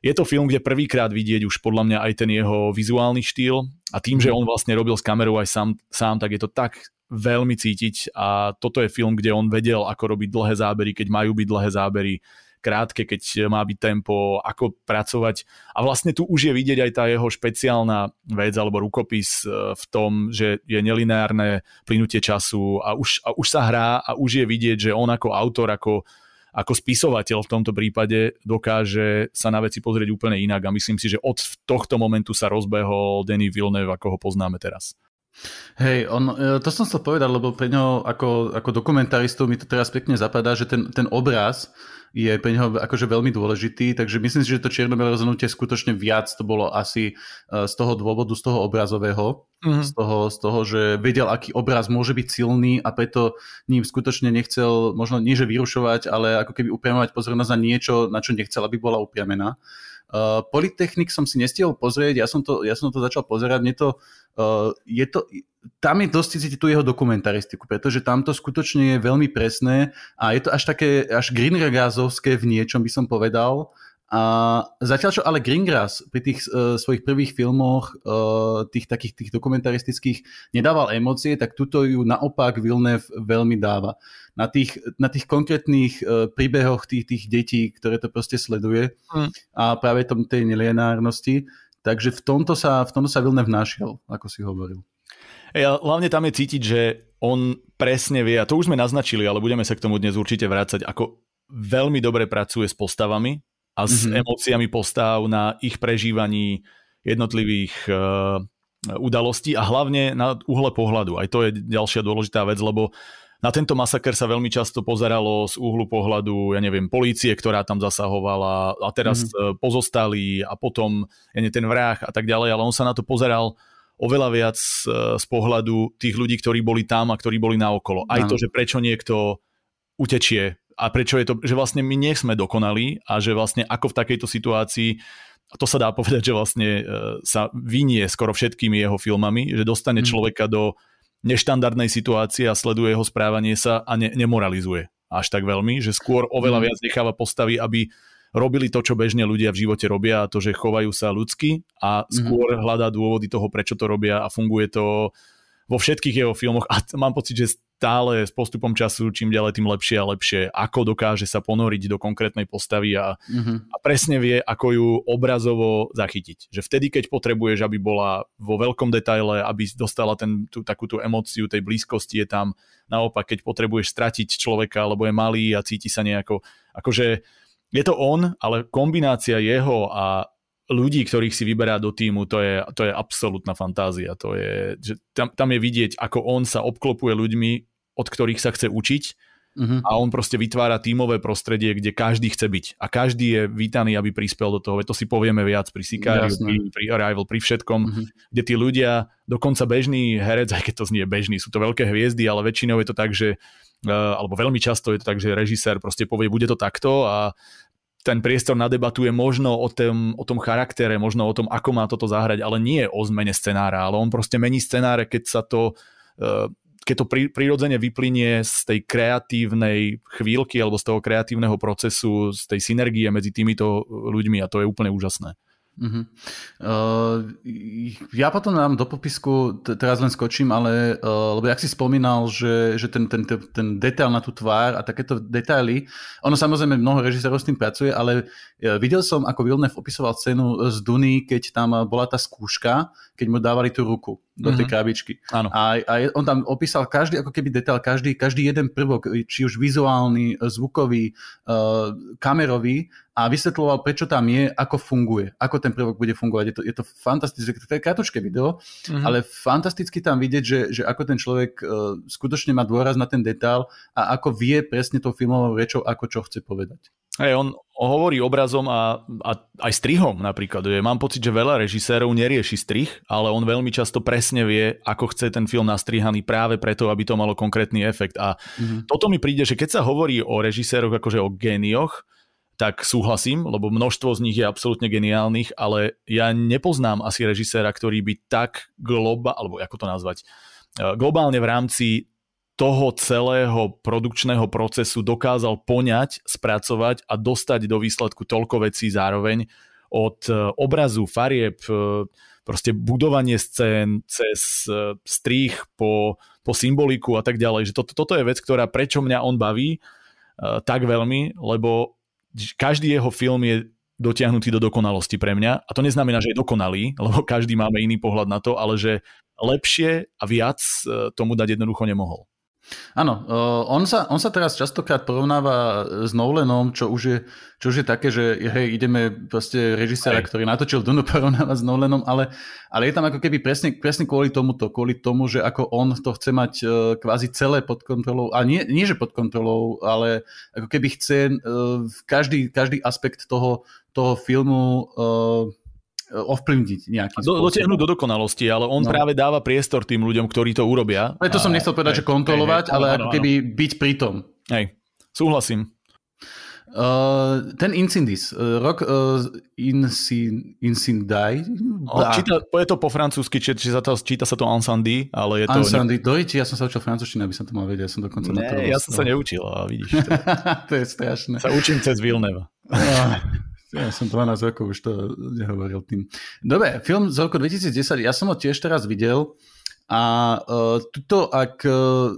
je to film, kde prvýkrát vidieť už podľa mňa aj ten jeho vizuálny štýl a tým, že mhm. on vlastne robil s kamerou aj sám, sám tak je to tak veľmi cítiť a toto je film, kde on vedel, ako robiť dlhé zábery, keď majú byť dlhé zábery, krátke, keď má byť tempo, ako pracovať. A vlastne tu už je vidieť aj tá jeho špeciálna vec alebo rukopis e, v tom, že je nelineárne plynutie času a už, a už sa hrá a už je vidieť, že on ako autor, ako ako spisovateľ v tomto prípade dokáže sa na veci pozrieť úplne inak a myslím si, že od tohto momentu sa rozbehol Denis Villeneuve, ako ho poznáme teraz. Hej, on, e, to som chcel povedať, lebo pre ňo ako, ako dokumentaristu mi to teraz pekne zapadá, že ten, ten obraz je pre neho akože veľmi dôležitý, takže myslím si, že to čierne rozhodnutie skutočne viac to bolo asi e, z toho dôvodu, z toho obrazového, mm-hmm. z, toho, z toho, že vedel, aký obraz môže byť silný a preto ním skutočne nechcel možno nie že vyrušovať, ale ako keby upriamovať pozornosť na niečo, na čo nechcel, aby bola upriamená. Uh, Polytechnik som si nestihol pozrieť, ja som to, ja som to začal pozerať, mne to, uh, je to, tam je dosť cítiť tú jeho dokumentaristiku, pretože tam to skutočne je veľmi presné a je to až také, až Greenregázovské v niečom by som povedal, a zatiaľ čo ale Greengrass pri tých uh, svojich prvých filmoch, uh, tých takých tých dokumentaristických, nedával emócie, tak tuto ju naopak Villeneuve veľmi dáva. Na tých, na tých konkrétnych uh, príbehoch tých, tých detí, ktoré to proste sleduje mm. a práve tom tej nelienárnosti. Takže v tomto sa, v tomto sa Villeneuve našiel, ako si hovoril. Ja, hlavne tam je cítiť, že on presne vie, a to už sme naznačili, ale budeme sa k tomu dnes určite vrácať, ako veľmi dobre pracuje s postavami, a s mm-hmm. emóciami postav na ich prežívaní jednotlivých uh, udalostí a hlavne na uhle pohľadu. Aj to je ďalšia dôležitá vec, lebo na tento masaker sa veľmi často pozeralo z uhlu pohľadu, ja neviem, polície, ktorá tam zasahovala a teraz mm-hmm. pozostali a potom ja neviem, ten vrah a tak ďalej, ale on sa na to pozeral oveľa viac e, z pohľadu tých ľudí, ktorí boli tam a ktorí boli naokolo. Aj to, že prečo niekto utečie a prečo je to, že vlastne my nie sme dokonali a že vlastne ako v takejto situácii a to sa dá povedať, že vlastne e, sa vynie skoro všetkými jeho filmami, že dostane mm. človeka do neštandardnej situácie a sleduje jeho správanie sa a ne, nemoralizuje až tak veľmi, že skôr oveľa mm. viac necháva postavy, aby robili to, čo bežne ľudia v živote robia a to, že chovajú sa ľudsky a mhm. skôr hľadá dôvody toho, prečo to robia a funguje to vo všetkých jeho filmoch a mám pocit, že stále s postupom času čím ďalej tým lepšie a lepšie, ako dokáže sa ponoriť do konkrétnej postavy a, mm-hmm. a presne vie, ako ju obrazovo zachytiť. Že vtedy, keď potrebuješ, aby bola vo veľkom detaile, aby dostala ten, tú, takú tú emóciu tej blízkosti, je tam naopak, keď potrebuješ stratiť človeka, lebo je malý a cíti sa nejako, akože je to on, ale kombinácia jeho a ľudí, ktorých si vyberá do týmu, to je, to je absolútna fantázia. To je, že tam, tam je vidieť, ako on sa obklopuje ľuďmi, od ktorých sa chce učiť uh-huh. a on proste vytvára tímové prostredie, kde každý chce byť a každý je vítaný, aby prispel do toho. To si povieme viac pri Sicariu, pri, pri Arrival, pri všetkom, uh-huh. kde tí ľudia, dokonca bežný herec, aj keď to znie bežný, sú to veľké hviezdy, ale väčšinou je to tak, že uh, alebo veľmi často je to tak, že režisér proste povie, bude to takto a ten priestor na debatu je možno o tom, o tom charaktere, možno o tom, ako má toto zahrať, ale nie o zmene scenára, ale on proste mení scenáre, keď sa to e, keď to prirodzene vyplynie z tej kreatívnej chvíľky alebo z toho kreatívneho procesu, z tej synergie medzi týmito ľuďmi a to je úplne úžasné. Uh-huh. Uh, ja potom nám do popisku, t- teraz len skočím, ale uh, lebo jak si spomínal, že, že ten, ten, ten, ten detail na tú tvár a takéto detaily, ono samozrejme mnoho režisérov s tým pracuje, ale uh, videl som, ako Villeneuve opisoval scénu z Duny, keď tam bola tá skúška, keď mu dávali tú ruku do tej mm-hmm. krabičky. Áno. A, a on tam opísal každý ako keby detail, každý, každý jeden prvok, či už vizuálny, zvukový, uh, kamerový a vysvetľoval, prečo tam je, ako funguje, ako ten prvok bude fungovať. Je to, je to fantastické, to je kratučké video, mm-hmm. ale fantasticky tam vidieť, že, že ako ten človek uh, skutočne má dôraz na ten detail a ako vie presne tou filmovou rečou, ako čo chce povedať. Hey, on hovorí obrazom a, a aj strihom napríklad. Mám pocit, že veľa režisérov nerieši strih, ale on veľmi často presne vie, ako chce ten film nastrihaný práve preto, aby to malo konkrétny efekt. A mm-hmm. toto mi príde, že keď sa hovorí o režiséroch akože o génioch, tak súhlasím, lebo množstvo z nich je absolútne geniálnych, ale ja nepoznám asi režiséra, ktorý by tak globálne, alebo ako to nazvať, e, globálne v rámci toho celého produkčného procesu dokázal poňať, spracovať a dostať do výsledku toľko vecí zároveň od e, obrazu, farieb, e, proste budovanie scén cez e, strých po, po symboliku a tak ďalej. Že toto, toto je vec, ktorá prečo mňa on baví tak veľmi, lebo každý jeho film je dotiahnutý do dokonalosti pre mňa. A to neznamená, že je dokonalý, lebo [LAUGHS] každý máme iný pohľad na to, ale že lepšie a viac tomu dať jednoducho nemohol. Áno, on sa, on sa teraz častokrát porovnáva s Nolanom, čo už je, čo už je také, že hej, ideme proste režiséra, ktorý natočil Dunu, [LAUGHS] porovnávať s Nolanom, ale, ale je tam ako keby presne, presne kvôli tomuto, kvôli tomu, že ako on to chce mať e, kvázi celé pod kontrolou, a nie, nie že pod kontrolou, ale ako keby chce e, každý, každý aspekt toho, toho filmu uh, ovplyvniť nejakým spôsobom. Dotiahnuť do dokonalosti, ale on no. práve dáva priestor tým ľuďom, ktorí to urobia. Preto som nechcel povedať, hej, že kontrolovať, hej, hej, ale ako keby byť pri tom. Hej, súhlasím. Uh, ten Incindis, uh, rok uh, Incin, Incindai. číta, je to po francúzsky, či, či sa to, číta sa to Ansandi, ale je to... Ansandi, ne... dojči, ja som sa učil francúzštinu, aby som to mal vedieť, ja som dokonca ne, na to ja som sa neučil, a vidíš. [LAUGHS] To, to je strašné. Sa učím cez Vilneva. [LAUGHS] ja som 12 rokov už to nehovoril tým. Dobre, film z roku 2010, ja som ho tiež teraz videl a uh, tuto, ak uh,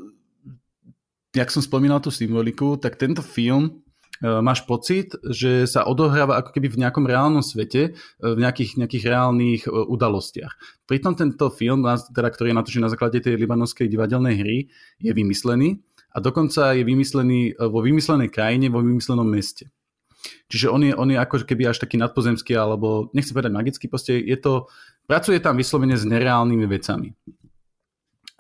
jak som spomínal tú symboliku, tak tento film E, máš pocit, že sa odohráva ako keby v nejakom reálnom svete, v nejakých, nejakých reálnych udalostiach. Pritom tento film, teda, ktorý je natočený na základe tej libanonskej divadelnej hry, je vymyslený a dokonca je vymyslený vo vymyslenej krajine, vo vymyslenom meste. Čiže on je, on je ako keby až taký nadpozemský, alebo nechcem povedať magický, proste je to, pracuje tam vyslovene s nereálnymi vecami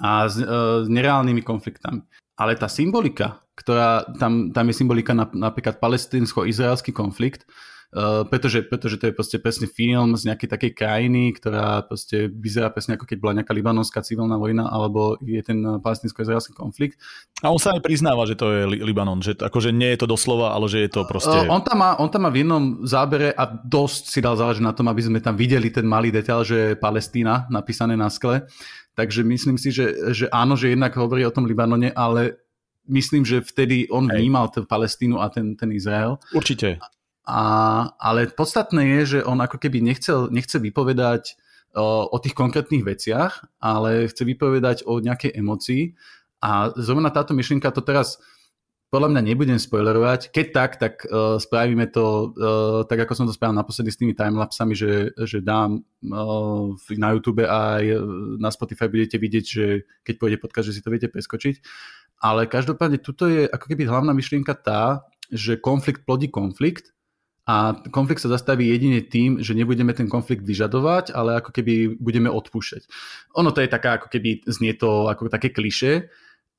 a s, s nereálnymi konfliktami. Ale tá symbolika, ktorá, tam, tam je symbolika na, napríklad palestinsko-izraelský konflikt, Uh, pretože, pretože to je proste presne film z nejakej takej krajiny, ktorá proste vyzerá presne ako keď bola nejaká libanonská civilná vojna, alebo je ten palestinsko-izraelský konflikt. A on sa aj priznáva, že to je Libanon, že akože nie je to doslova, ale že je to proste... Uh, on, tam má, on tam má v jednom zábere a dosť si dal záležiť na tom, aby sme tam videli ten malý detail, že je Palestína napísané na skle. Takže myslím si, že, že áno, že jednak hovorí o tom Libanone, ale myslím, že vtedy on Hej. vnímal tú Palestínu a ten, ten Izrael. Určite. A, ale podstatné je, že on ako keby nechcel, nechce vypovedať o, o tých konkrétnych veciach, ale chce vypovedať o nejakej emocii. A zrovna táto myšlienka to teraz podľa mňa nebudem spoilerovať. Keď tak, tak uh, spravíme to uh, tak, ako som to spravil naposledy s tými timelapsami, že, že dám uh, na YouTube aj na Spotify budete vidieť, že keď pôjde podcast, že si to viete preskočiť. Ale každopádne tuto je ako keby hlavná myšlienka tá, že konflikt plodí konflikt a konflikt sa zastaví jedine tým, že nebudeme ten konflikt vyžadovať, ale ako keby budeme odpúšťať. Ono to je taká, ako keby znie to ako také kliše,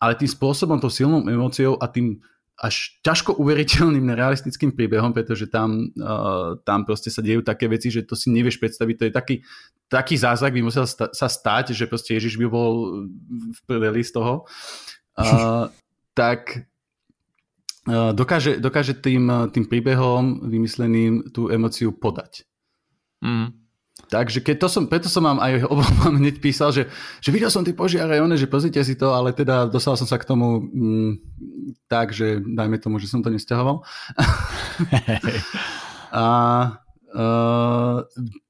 ale tým spôsobom, tou silnou emóciou a tým až ťažko uveriteľným nerealistickým príbehom, pretože tam, uh, tam proste sa dejú také veci, že to si nevieš predstaviť. To je taký, taký zázrak by musel sta- sa stať, že proste Ježiš by bol v z toho uh, tak dokáže, dokáže tým, tým príbehom vymysleným tú emociu podať. Mm. Takže keď to som, preto som vám aj [LAUGHS] obom hneď písal, že, že videl som tie požiare, one, že pozrite si to, ale teda dostal som sa k tomu mm, tak, že dajme tomu, že som to nesťahoval. [LAUGHS] a uh,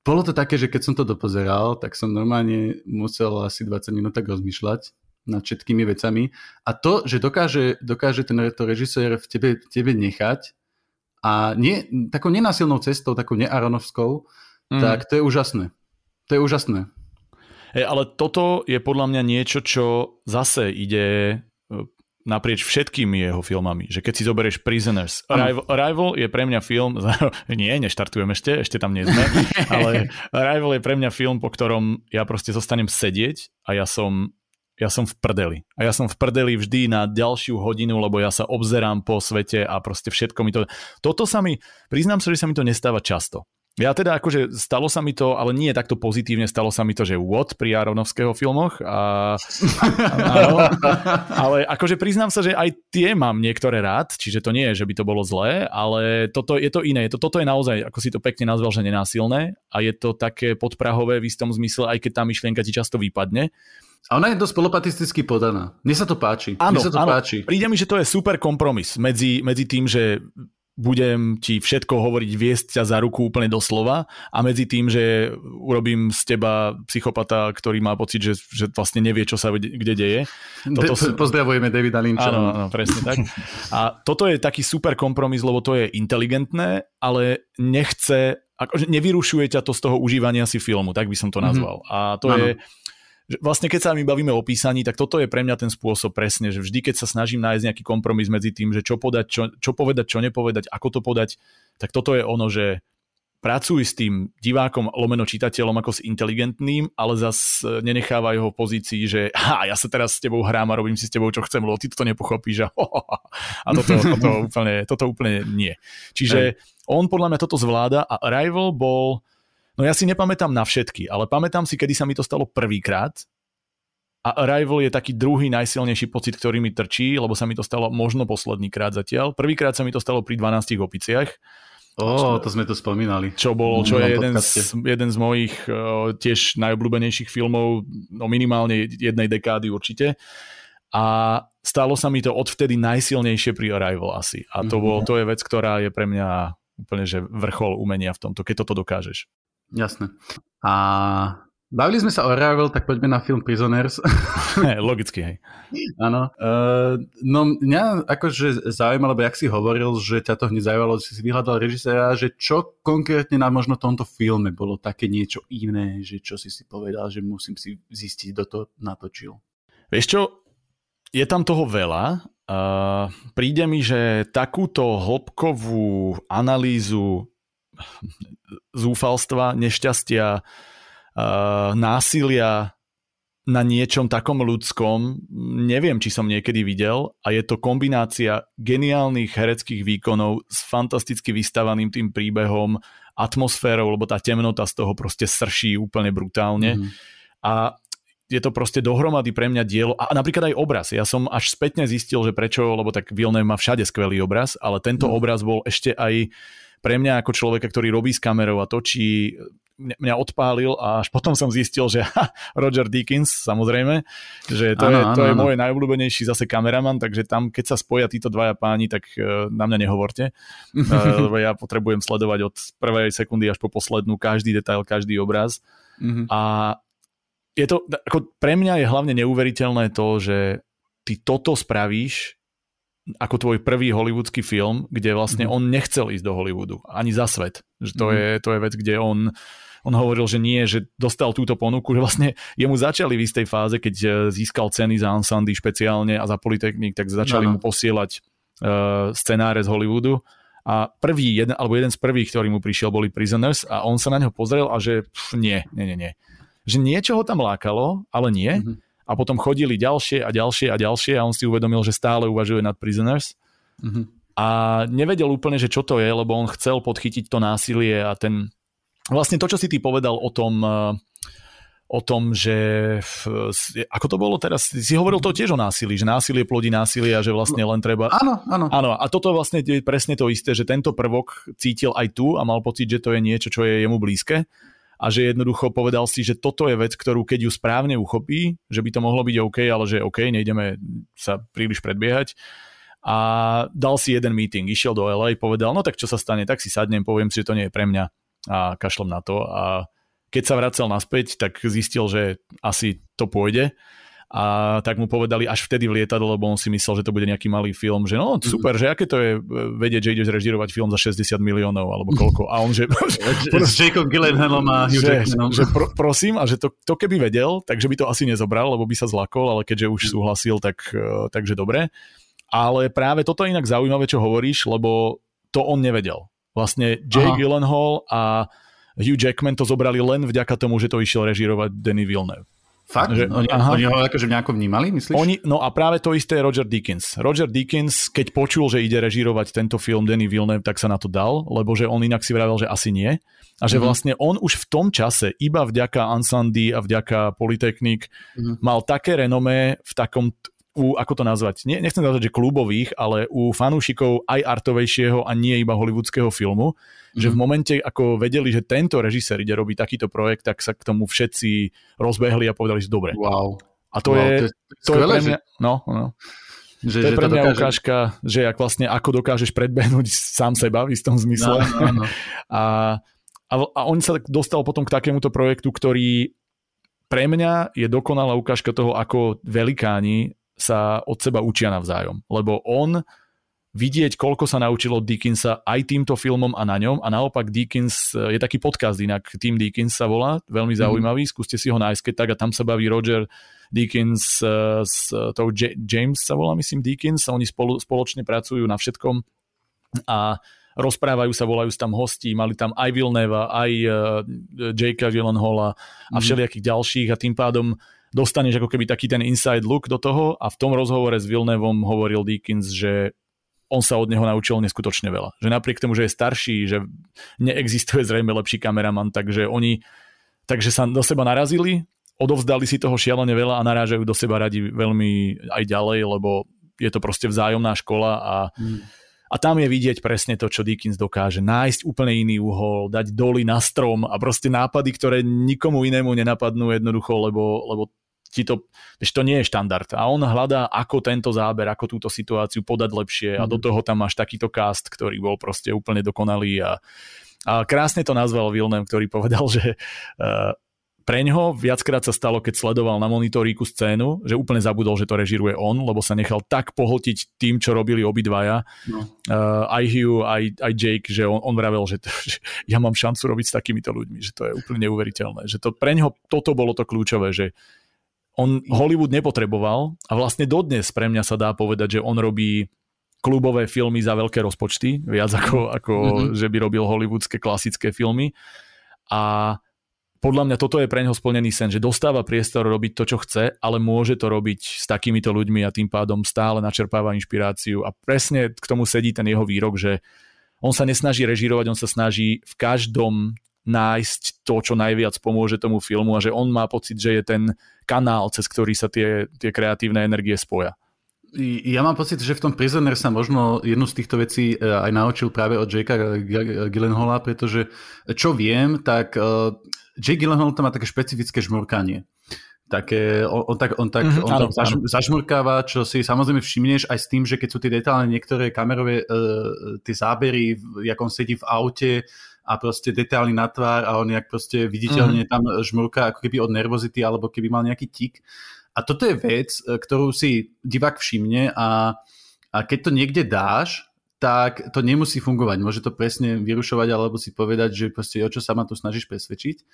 bolo to také, že keď som to dopozeral, tak som normálne musel asi 20 minút tak rozmýšľať nad všetkými vecami. A to, že dokáže, dokáže ten to režisér v tebe, tebe nechať a nie, takou nenásilnou cestou, takou nearonovskou, mm. tak to je úžasné. To je úžasné. Hey, ale toto je podľa mňa niečo, čo zase ide e, naprieč všetkými jeho filmami. Že keď si zoberieš Prisoners. Arrival, Arrival je pre mňa film, [LAUGHS] nie, neštartujem ešte, ešte tam nie sme, [LAUGHS] ale Arrival je pre mňa film, po ktorom ja proste zostanem sedieť a ja som ja som v prdeli. A ja som v prdeli vždy na ďalšiu hodinu, lebo ja sa obzerám po svete a proste všetko mi to... Toto sa mi, priznám sa, že sa mi to nestáva často. Ja teda akože stalo sa mi to, ale nie takto pozitívne, stalo sa mi to, že what pri Aronovského filmoch. A, áno, ale akože priznám sa, že aj tie mám niektoré rád, čiže to nie je, že by to bolo zlé, ale toto je to iné. To, toto je naozaj, ako si to pekne nazval, že nenásilné a je to také podprahové v istom zmysle, aj keď tá myšlienka ti často vypadne. A ona je dosť polopatisticky podaná. Mne sa to páči. Áno, Mne sa to áno. páči. Príde mi, že to je super kompromis medzi, medzi tým, že budem ti všetko hovoriť, viesť ťa za ruku úplne doslova a medzi tým, že urobím z teba psychopata, ktorý má pocit, že, že vlastne nevie, čo sa kde deje. Toto De- Pozdravujeme Davida Lynča. Áno, áno, presne tak. A toto je taký super kompromis, lebo to je inteligentné, ale nechce, akože nevyrušuje ťa to z toho užívania si filmu, tak by som to mhm. nazval. Mm-hmm. A to ano. je vlastne keď sa my bavíme o písaní, tak toto je pre mňa ten spôsob presne, že vždy, keď sa snažím nájsť nejaký kompromis medzi tým, že čo podať, čo, čo povedať, čo nepovedať, ako to podať, tak toto je ono, že pracuj s tým divákom, lomeno čitateľom ako s inteligentným, ale zas e, nenechávaj ho v pozícii, že ha, ja sa teraz s tebou hrám a robím si s tebou, čo chcem, lebo ty to nepochopíš a, [LAUGHS] a toto, toto, úplne, toto úplne nie. Čiže on podľa mňa toto zvláda a Rival bol No ja si nepamätám na všetky, ale pamätám si, kedy sa mi to stalo prvýkrát A Arrival je taký druhý najsilnejší pocit, ktorý mi trčí, lebo sa mi to stalo možno posledný krát zatiaľ. Prvýkrát sa mi to stalo pri 12 opiciach. Ó, oh, to sme tu spomínali. Čo bolo, čo je jeden z, jeden z mojich uh, tiež najobľúbenejších filmov, no minimálne jednej dekády určite. A stalo sa mi to odvtedy najsilnejšie pri Arrival asi. A to, bol, mhm. to je vec, ktorá je pre mňa úplne že vrchol umenia v tomto, keď toto dokážeš. Jasné. A Bavili sme sa o Arrival, tak poďme na film Prisoners. [LAUGHS] Logicky, hej. Áno. Uh, no mňa akože zaujímalo, lebo jak si hovoril, že ťa to hneď zaujímalo, že si vyhľadal režiséra, že čo konkrétne na možno tomto filme bolo také niečo iné, že čo si si povedal, že musím si zistiť, kto to natočil. Vieš čo, je tam toho veľa. Uh, príde mi, že takúto hĺbkovú analýzu [LAUGHS] zúfalstva, nešťastia, násilia na niečom takom ľudskom neviem, či som niekedy videl a je to kombinácia geniálnych hereckých výkonov s fantasticky vystavaným tým príbehom, atmosférou, lebo tá temnota z toho proste srší úplne brutálne. Mm. A je to proste dohromady pre mňa dielo a napríklad aj obraz. Ja som až spätne zistil, že prečo, lebo tak Villeneuve má všade skvelý obraz, ale tento mm. obraz bol ešte aj pre mňa ako človeka, ktorý robí s kamerou a točí mňa odpálil a až potom som zistil, že [LAUGHS] ha, Roger Deakins, samozrejme, že to, ano, je, to ano, je môj najobľúbenejší zase kameraman, takže tam, keď sa spoja títo dvaja páni, tak uh, na mňa nehovorte, uh, [LAUGHS] lebo ja potrebujem sledovať od prvej sekundy až po poslednú každý detail, každý obraz. Mm-hmm. A je to, ako pre mňa je hlavne neuveriteľné to, že ty toto spravíš ako tvoj prvý hollywoodsky film, kde vlastne mm-hmm. on nechcel ísť do Hollywoodu, ani za svet. Že to, mm-hmm. je, to je vec, kde on on hovoril, že nie, že dostal túto ponuku, že vlastne jemu začali v istej fáze, keď e, získal ceny za Ansandy špeciálne a za Polytechnik, tak začali no, no. mu posielať uh, scenáre z Hollywoodu a prvý, jeden, alebo jeden z prvých, ktorý mu prišiel, boli Prisoners a on sa na neho pozrel a že pff, nie, nie, nie, nie. Že niečo ho tam lákalo, ale nie. Mm-hmm. A potom chodili ďalšie a ďalšie a ďalšie a on si uvedomil, že stále uvažuje nad Prisoners. Mm-hmm. A nevedel úplne, že čo to je, lebo on chcel podchytiť to násilie a ten, vlastne to, čo si ty povedal o tom, eh, o tom, že ako to bolo teraz, si hovoril to tiež o násilí, že násilie plodí násilie a že vlastne len treba... Áno, áno. Áno, a toto vlastne je presne to isté, že tento prvok cítil aj tu a mal pocit, že to je niečo, čo je jemu blízke a že jednoducho povedal si, že toto je vec, ktorú keď ju správne uchopí, že by to mohlo byť OK, ale že OK, nejdeme sa príliš predbiehať, a dal si jeden meeting, išiel do LA, povedal, no tak čo sa stane, tak si sadnem, poviem si, že to nie je pre mňa. A kašlom na to. A keď sa vracal naspäť, tak zistil, že asi to pôjde a tak mu povedali až vtedy v lietadle, lebo on si myslel, že to bude nejaký malý film, že no super, že aké to je vedieť, že ideš režirovať film za 60 miliónov alebo koľko a on že... [LAUGHS] [LAUGHS] S Jacob Gyllenhaalom a Hugh že, že pro, prosím a že to, to keby vedel, takže by to asi nezobral, lebo by sa zlakol, ale keďže už súhlasil, tak, e, takže dobre. Ale práve toto je inak zaujímavé, čo hovoríš, lebo to on nevedel. Vlastne Jay Aha. Gyllenhaal a Hugh Jackman to zobrali len vďaka tomu, že to išiel režirovať Danny Villeneuve. Fakt? Že, oni, aha. oni ho akože nejako vnímali, myslíš? Oni, no a práve to isté je Roger Dickens. Roger Dickens, keď počul, že ide režirovať tento film Danny Villeneuve, tak sa na to dal, lebo že on inak si vravel, že asi nie. A že mm-hmm. vlastne on už v tom čase, iba vďaka Ansandy a vďaka Polytechnik, mm-hmm. mal také renomé v takom u, ako to nazvať, nie, nechcem nazvať, že klubových, ale u fanúšikov aj artovejšieho a nie iba hollywoodského filmu, mm-hmm. že v mhm. momente, ako vedeli, že tento režisér ide robiť takýto projekt, tak sa k tomu všetci rozbehli a povedali, že dobre. Wow. A to, wow, je, to je, to je pre mňa, no, no. Že, to je že pre mňa dokáže... ukážka, že jak vlastne ako dokážeš predbehnúť sám seba v istom zmysle. No, no, no. [LAUGHS] a, a, a on sa dostal potom k takémuto projektu, ktorý pre mňa je dokonalá ukážka toho, ako velikáni sa od seba učia navzájom. Lebo on vidieť, koľko sa naučil od Dickinsa aj týmto filmom a na ňom. A naopak Dickens, je taký podcast inak, Tim Dickens sa volá, veľmi mhm. zaujímavý, mm. skúste si ho nájsť, keď tak a tam sa baví Roger Dickens uh, s tou J- James sa volá, myslím, Dickens, oni spolu, spoločne pracujú na všetkom a rozprávajú sa, volajú tam hostí, mali tam aj Vilneva, aj uh, Jakea Gyllenhaala a mhm. všelijakých ďalších a tým pádom dostaneš ako keby taký ten inside look do toho a v tom rozhovore s Vilnevom hovoril Dickens, že on sa od neho naučil neskutočne veľa. Že napriek tomu, že je starší, že neexistuje zrejme lepší kameraman, takže oni takže sa do seba narazili odovzdali si toho šialene veľa a narážajú do seba radi veľmi aj ďalej, lebo je to proste vzájomná škola a mm a tam je vidieť presne to, čo Dickens dokáže. Nájsť úplne iný uhol, dať doly na strom a proste nápady, ktoré nikomu inému nenapadnú jednoducho, lebo, lebo ti to, vieš, to nie je štandard. A on hľadá, ako tento záber, ako túto situáciu podať lepšie a do mhm. toho tam máš takýto cast, ktorý bol proste úplne dokonalý a, a krásne to nazval Vilnem, ktorý povedal, že uh, Preňho viackrát sa stalo, keď sledoval na monitoríku scénu, že úplne zabudol, že to režiruje on, lebo sa nechal tak pohltiť tým, čo robili obidvaja. No. Uh, aj Hugh, aj, aj Jake, že on, on vravel, že, to, [LAUGHS] že ja mám šancu robiť s takýmito ľuďmi, že to je úplne neuveriteľné. Že to preňho toto bolo to kľúčové, že on Hollywood nepotreboval a vlastne dodnes pre mňa sa dá povedať, že on robí klubové filmy za veľké rozpočty, viac ako, ako mm-hmm. že by robil hollywoodske klasické filmy. A podľa mňa toto je pre neho splnený sen, že dostáva priestor robiť to, čo chce, ale môže to robiť s takýmito ľuďmi a tým pádom stále načerpáva inšpiráciu a presne k tomu sedí ten jeho výrok, že on sa nesnaží režirovať, on sa snaží v každom nájsť to, čo najviac pomôže tomu filmu a že on má pocit, že je ten kanál, cez ktorý sa tie, tie kreatívne energie spoja. Ja mám pocit, že v tom Prisoner sa možno jednu z týchto vecí e, aj naučil práve od Jakea Gyllenhaala, pretože čo viem, tak e, Jake Gyllenhaal tam má také špecifické žmurkanie. Také, on, on tak, on tak, mm-hmm, on áno, zaž, zažmurkáva, čo si samozrejme všimneš aj s tým, že keď sú tie detálne niektoré kamerové uh, tie zábery, jak on sedí v aute a proste detálny na tvár a on jak proste viditeľne mm-hmm. tam žmurká ako keby od nervozity alebo keby mal nejaký tik. A toto je vec, e, ktorú si divák všimne a, a keď to niekde dáš, tak to nemusí fungovať. Môže to presne vyrušovať alebo si povedať, že proste o čo sa ma tu snažíš presvedčiť.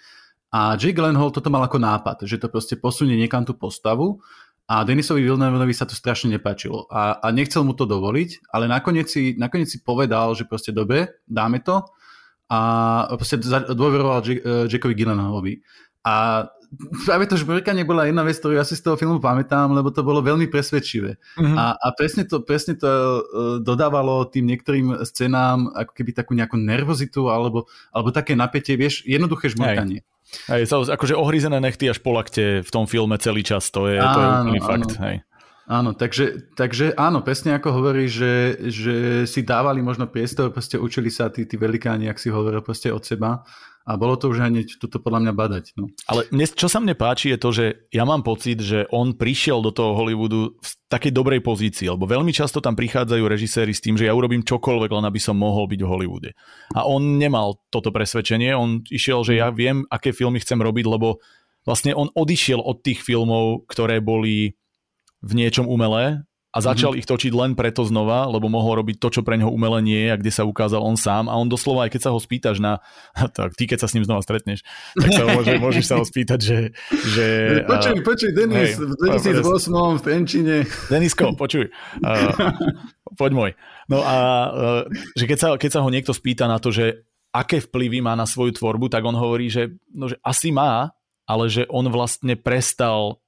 A Jake Gyllenhaal toto mal ako nápad, že to proste posunie niekam tú postavu a Denisovi Villeneuveovi sa to strašne nepáčilo a, a nechcel mu to dovoliť, ale nakoniec si, nakoniec si povedal, že proste dobre, dáme to a proste dôveroval Jackovi Gyllenhaalovi. A [LAUGHS] práve to žbrkanie bola jedna vec, ktorú ja si z toho filmu pamätám, lebo to bolo veľmi presvedčivé. Uh-huh. A, a presne to, presne to uh, dodávalo tým niektorým scénám ako keby takú nejakú nervozitu alebo, alebo také napätie, vieš, jednoduché žmurkanie. Hej, hej akože ohrízené nechty až po lakte v tom filme celý čas, to je, áno, to je úplný áno. fakt. Hej. Áno, takže, takže áno, presne ako hovorí, že, že si dávali možno priestor, proste učili sa tí, tí velikáni, ak si hovoril, proste od seba a bolo to už hneď toto podľa mňa badať. No. Ale mne, čo sa mne páči je to, že ja mám pocit, že on prišiel do toho Hollywoodu v takej dobrej pozícii, lebo veľmi často tam prichádzajú režiséri s tým, že ja urobím čokoľvek, len aby som mohol byť v Hollywoode. A on nemal toto presvedčenie, on išiel, že ja viem, aké filmy chcem robiť, lebo vlastne on odišiel od tých filmov, ktoré boli v niečom umelé a začal mm-hmm. ich točiť len preto znova, lebo mohol robiť to, čo pre neho umele nie je a kde sa ukázal on sám a on doslova, aj keď sa ho spýtaš na, [LAUGHS] tak ty keď sa s ním znova stretneš, tak sa môže, [LAUGHS] môžeš sa ho spýtať, že... že počuj, uh, počuj, Denis, hej, v 2008 v Penčine. Denisko, počuj, uh, poď môj. No a uh, že keď sa, keď sa ho niekto spýta na to, že aké vplyvy má na svoju tvorbu, tak on hovorí, že, no, že asi má, ale že on vlastne prestal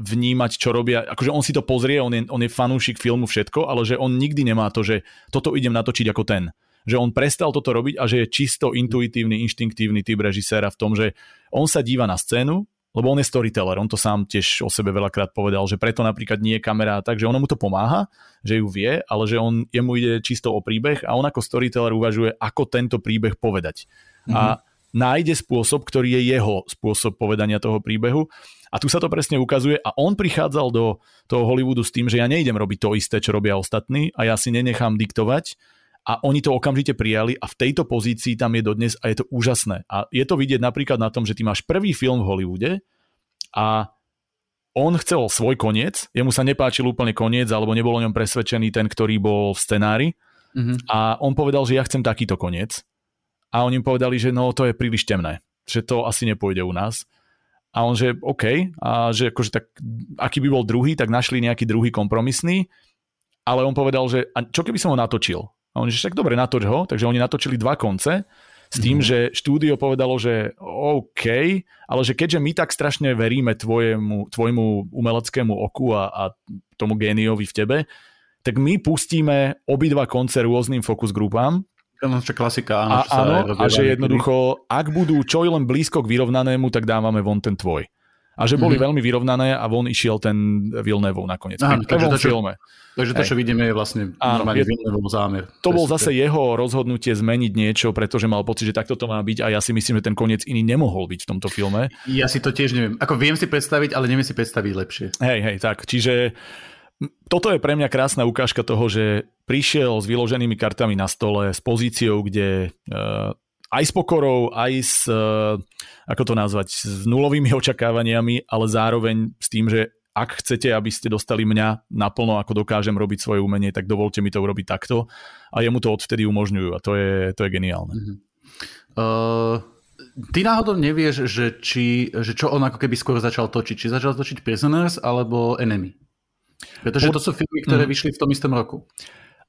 vnímať, čo robia. Akože on si to pozrie, on je, on je fanúšik filmu všetko, ale že on nikdy nemá to, že toto idem natočiť ako ten. Že on prestal toto robiť a že je čisto intuitívny, inštinktívny typ režiséra v tom, že on sa díva na scénu, lebo on je storyteller, on to sám tiež o sebe veľakrát povedal, že preto napríklad nie je kamera tak, že ono mu to pomáha, že ju vie, ale že on, jemu ide čisto o príbeh a on ako storyteller uvažuje, ako tento príbeh povedať. Mm-hmm. A mhm. Nájde spôsob, ktorý je jeho spôsob povedania toho príbehu a tu sa to presne ukazuje a on prichádzal do toho Hollywoodu s tým, že ja nejdem robiť to isté, čo robia ostatní a ja si nenechám diktovať a oni to okamžite prijali a v tejto pozícii tam je dodnes a je to úžasné. A je to vidieť napríklad na tom, že ty máš prvý film v Hollywoode a on chcel svoj koniec, jemu sa nepáčil úplne koniec, alebo nebol o ňom presvedčený ten, ktorý bol v scenári. Mm-hmm. A on povedal, že ja chcem takýto koniec. A oni im povedali, že no to je príliš temné, že to asi nepôjde u nás. A on že OK, a že akože tak, aký by bol druhý, tak našli nejaký druhý kompromisný, ale on povedal, že a čo keby som ho natočil? A on že tak dobre, natoč ho, takže oni natočili dva konce, s tým, mm. že štúdio povedalo, že OK, ale že keďže my tak strašne veríme tvojemu, tvojmu umeleckému oku a, a tomu géniovi v tebe, tak my pustíme obidva konce rôznym fokus grupám čo klasika, áno. A, áno, a že jednoducho, ak budú čo len blízko k vyrovnanému, tak dávame von ten tvoj. a že boli mm-hmm. veľmi vyrovnané a von išiel ten Villeneuve nakoniec. Áno, takže to, čo, filme. Takže to, čo vidíme, je vlastne Áno, normálne Villeneuve zámer. To bol zase jeho rozhodnutie zmeniť niečo, pretože mal pocit, že takto to má byť a ja si myslím, že ten koniec iný nemohol byť v tomto filme. Ja si to tiež neviem. Ako viem si predstaviť, ale neviem si predstaviť lepšie. Hej, hej, tak. Čiže toto je pre mňa krásna ukážka toho, že prišiel s vyloženými kartami na stole, s pozíciou, kde uh, aj s pokorou, aj s, uh, ako to nazvať, s nulovými očakávaniami, ale zároveň s tým, že ak chcete, aby ste dostali mňa naplno, ako dokážem robiť svoje umenie, tak dovolte mi to urobiť takto. A jemu to odvtedy umožňujú a to je, to je geniálne. Uh-huh. Uh, ty náhodou nevieš, že, či, že čo on ako keby skôr začal točiť. Či začal točiť Prisoners alebo Enemy? Pretože to sú filmy, ktoré uh-huh. vyšli v tom istom roku.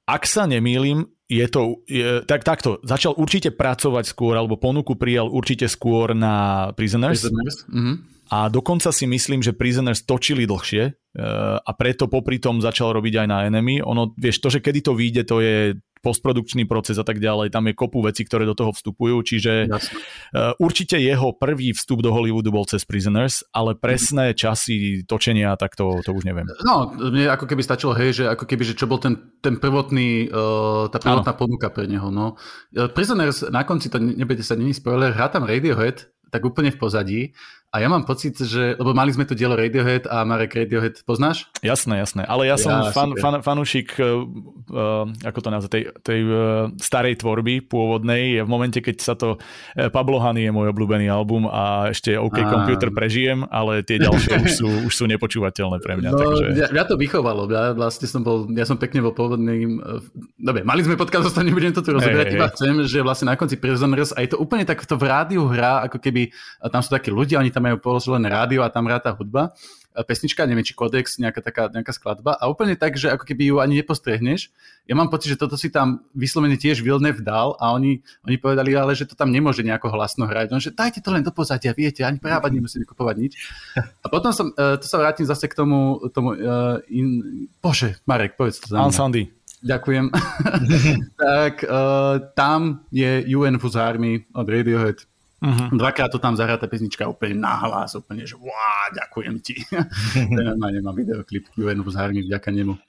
Ak sa nemýlim, je to, je, tak takto, začal určite pracovať skôr, alebo ponuku prijal určite skôr na Prisoners. Prisoners. Mm-hmm. A dokonca si myslím, že Prisoners točili dlhšie uh, a preto popri tom začal robiť aj na Enemy. Ono, vieš, to, že kedy to vyjde, to je postprodukčný proces a tak ďalej. Tam je kopu veci, ktoré do toho vstupujú, čiže Jasne. určite jeho prvý vstup do Hollywoodu bol cez Prisoners, ale presné časy točenia, tak to, to už neviem. No, mne ako keby stačilo, hej, že ako keby, že čo bol ten, ten prvotný, uh, tá prvotná ano. ponuka pre neho. No. Prisoners na konci, to nebudete sa, není spoiler, hrá tam Radiohead, tak úplne v pozadí a ja mám pocit, že, lebo mali sme tu dielo Radiohead a Marek Radiohead poznáš? Jasné, jasné, ale ja, ja som fan, fan, fanúšik, uh, ako to nazva, tej, tej uh, starej tvorby pôvodnej. V momente, keď sa to, uh, Pablo Honey je môj obľúbený album a ešte OK a... Computer prežijem, ale tie ďalšie už sú, už sú nepočúvateľné pre mňa. No, takže... ja, ja to vychovalo, ja vlastne som bol, ja som pekne bol pôvodným, dobre, mali sme podcast, zostane nebudem to tu rozoberať, hey, iba hey. chcem, že vlastne na konci Prisoners a je to úplne tak to v rádiu hrá, ako keby tam sú takí ľudia, oni tam majú položené rádio a tam hrá tá hudba, pesnička, neviem, či kodex, nejaká taká nejaká skladba a úplne tak, že ako keby ju ani nepostrehneš. Ja mám pocit, že toto si tam vyslovene tiež Vilnev dal a oni, oni povedali, ale že to tam nemôže nejako hlasno hrať. No, že dajte to len do pozadia, viete, ani prerábať nemusíme kupovať nič. A potom som, uh, to sa vrátim zase k tomu, tomu uh, in... Bože, Marek, povedz to za mňa. Sandy. Ďakujem. [LAUGHS] tak uh, tam je UN Fuzz Army od Radiohead Uh-huh. Dvakrát to tam zahrá tá pesnička úplne nahlas, úplne, že wow, ďakujem ti. [LAUGHS] Normálne má videoklip QN Harmy vďaka nemu.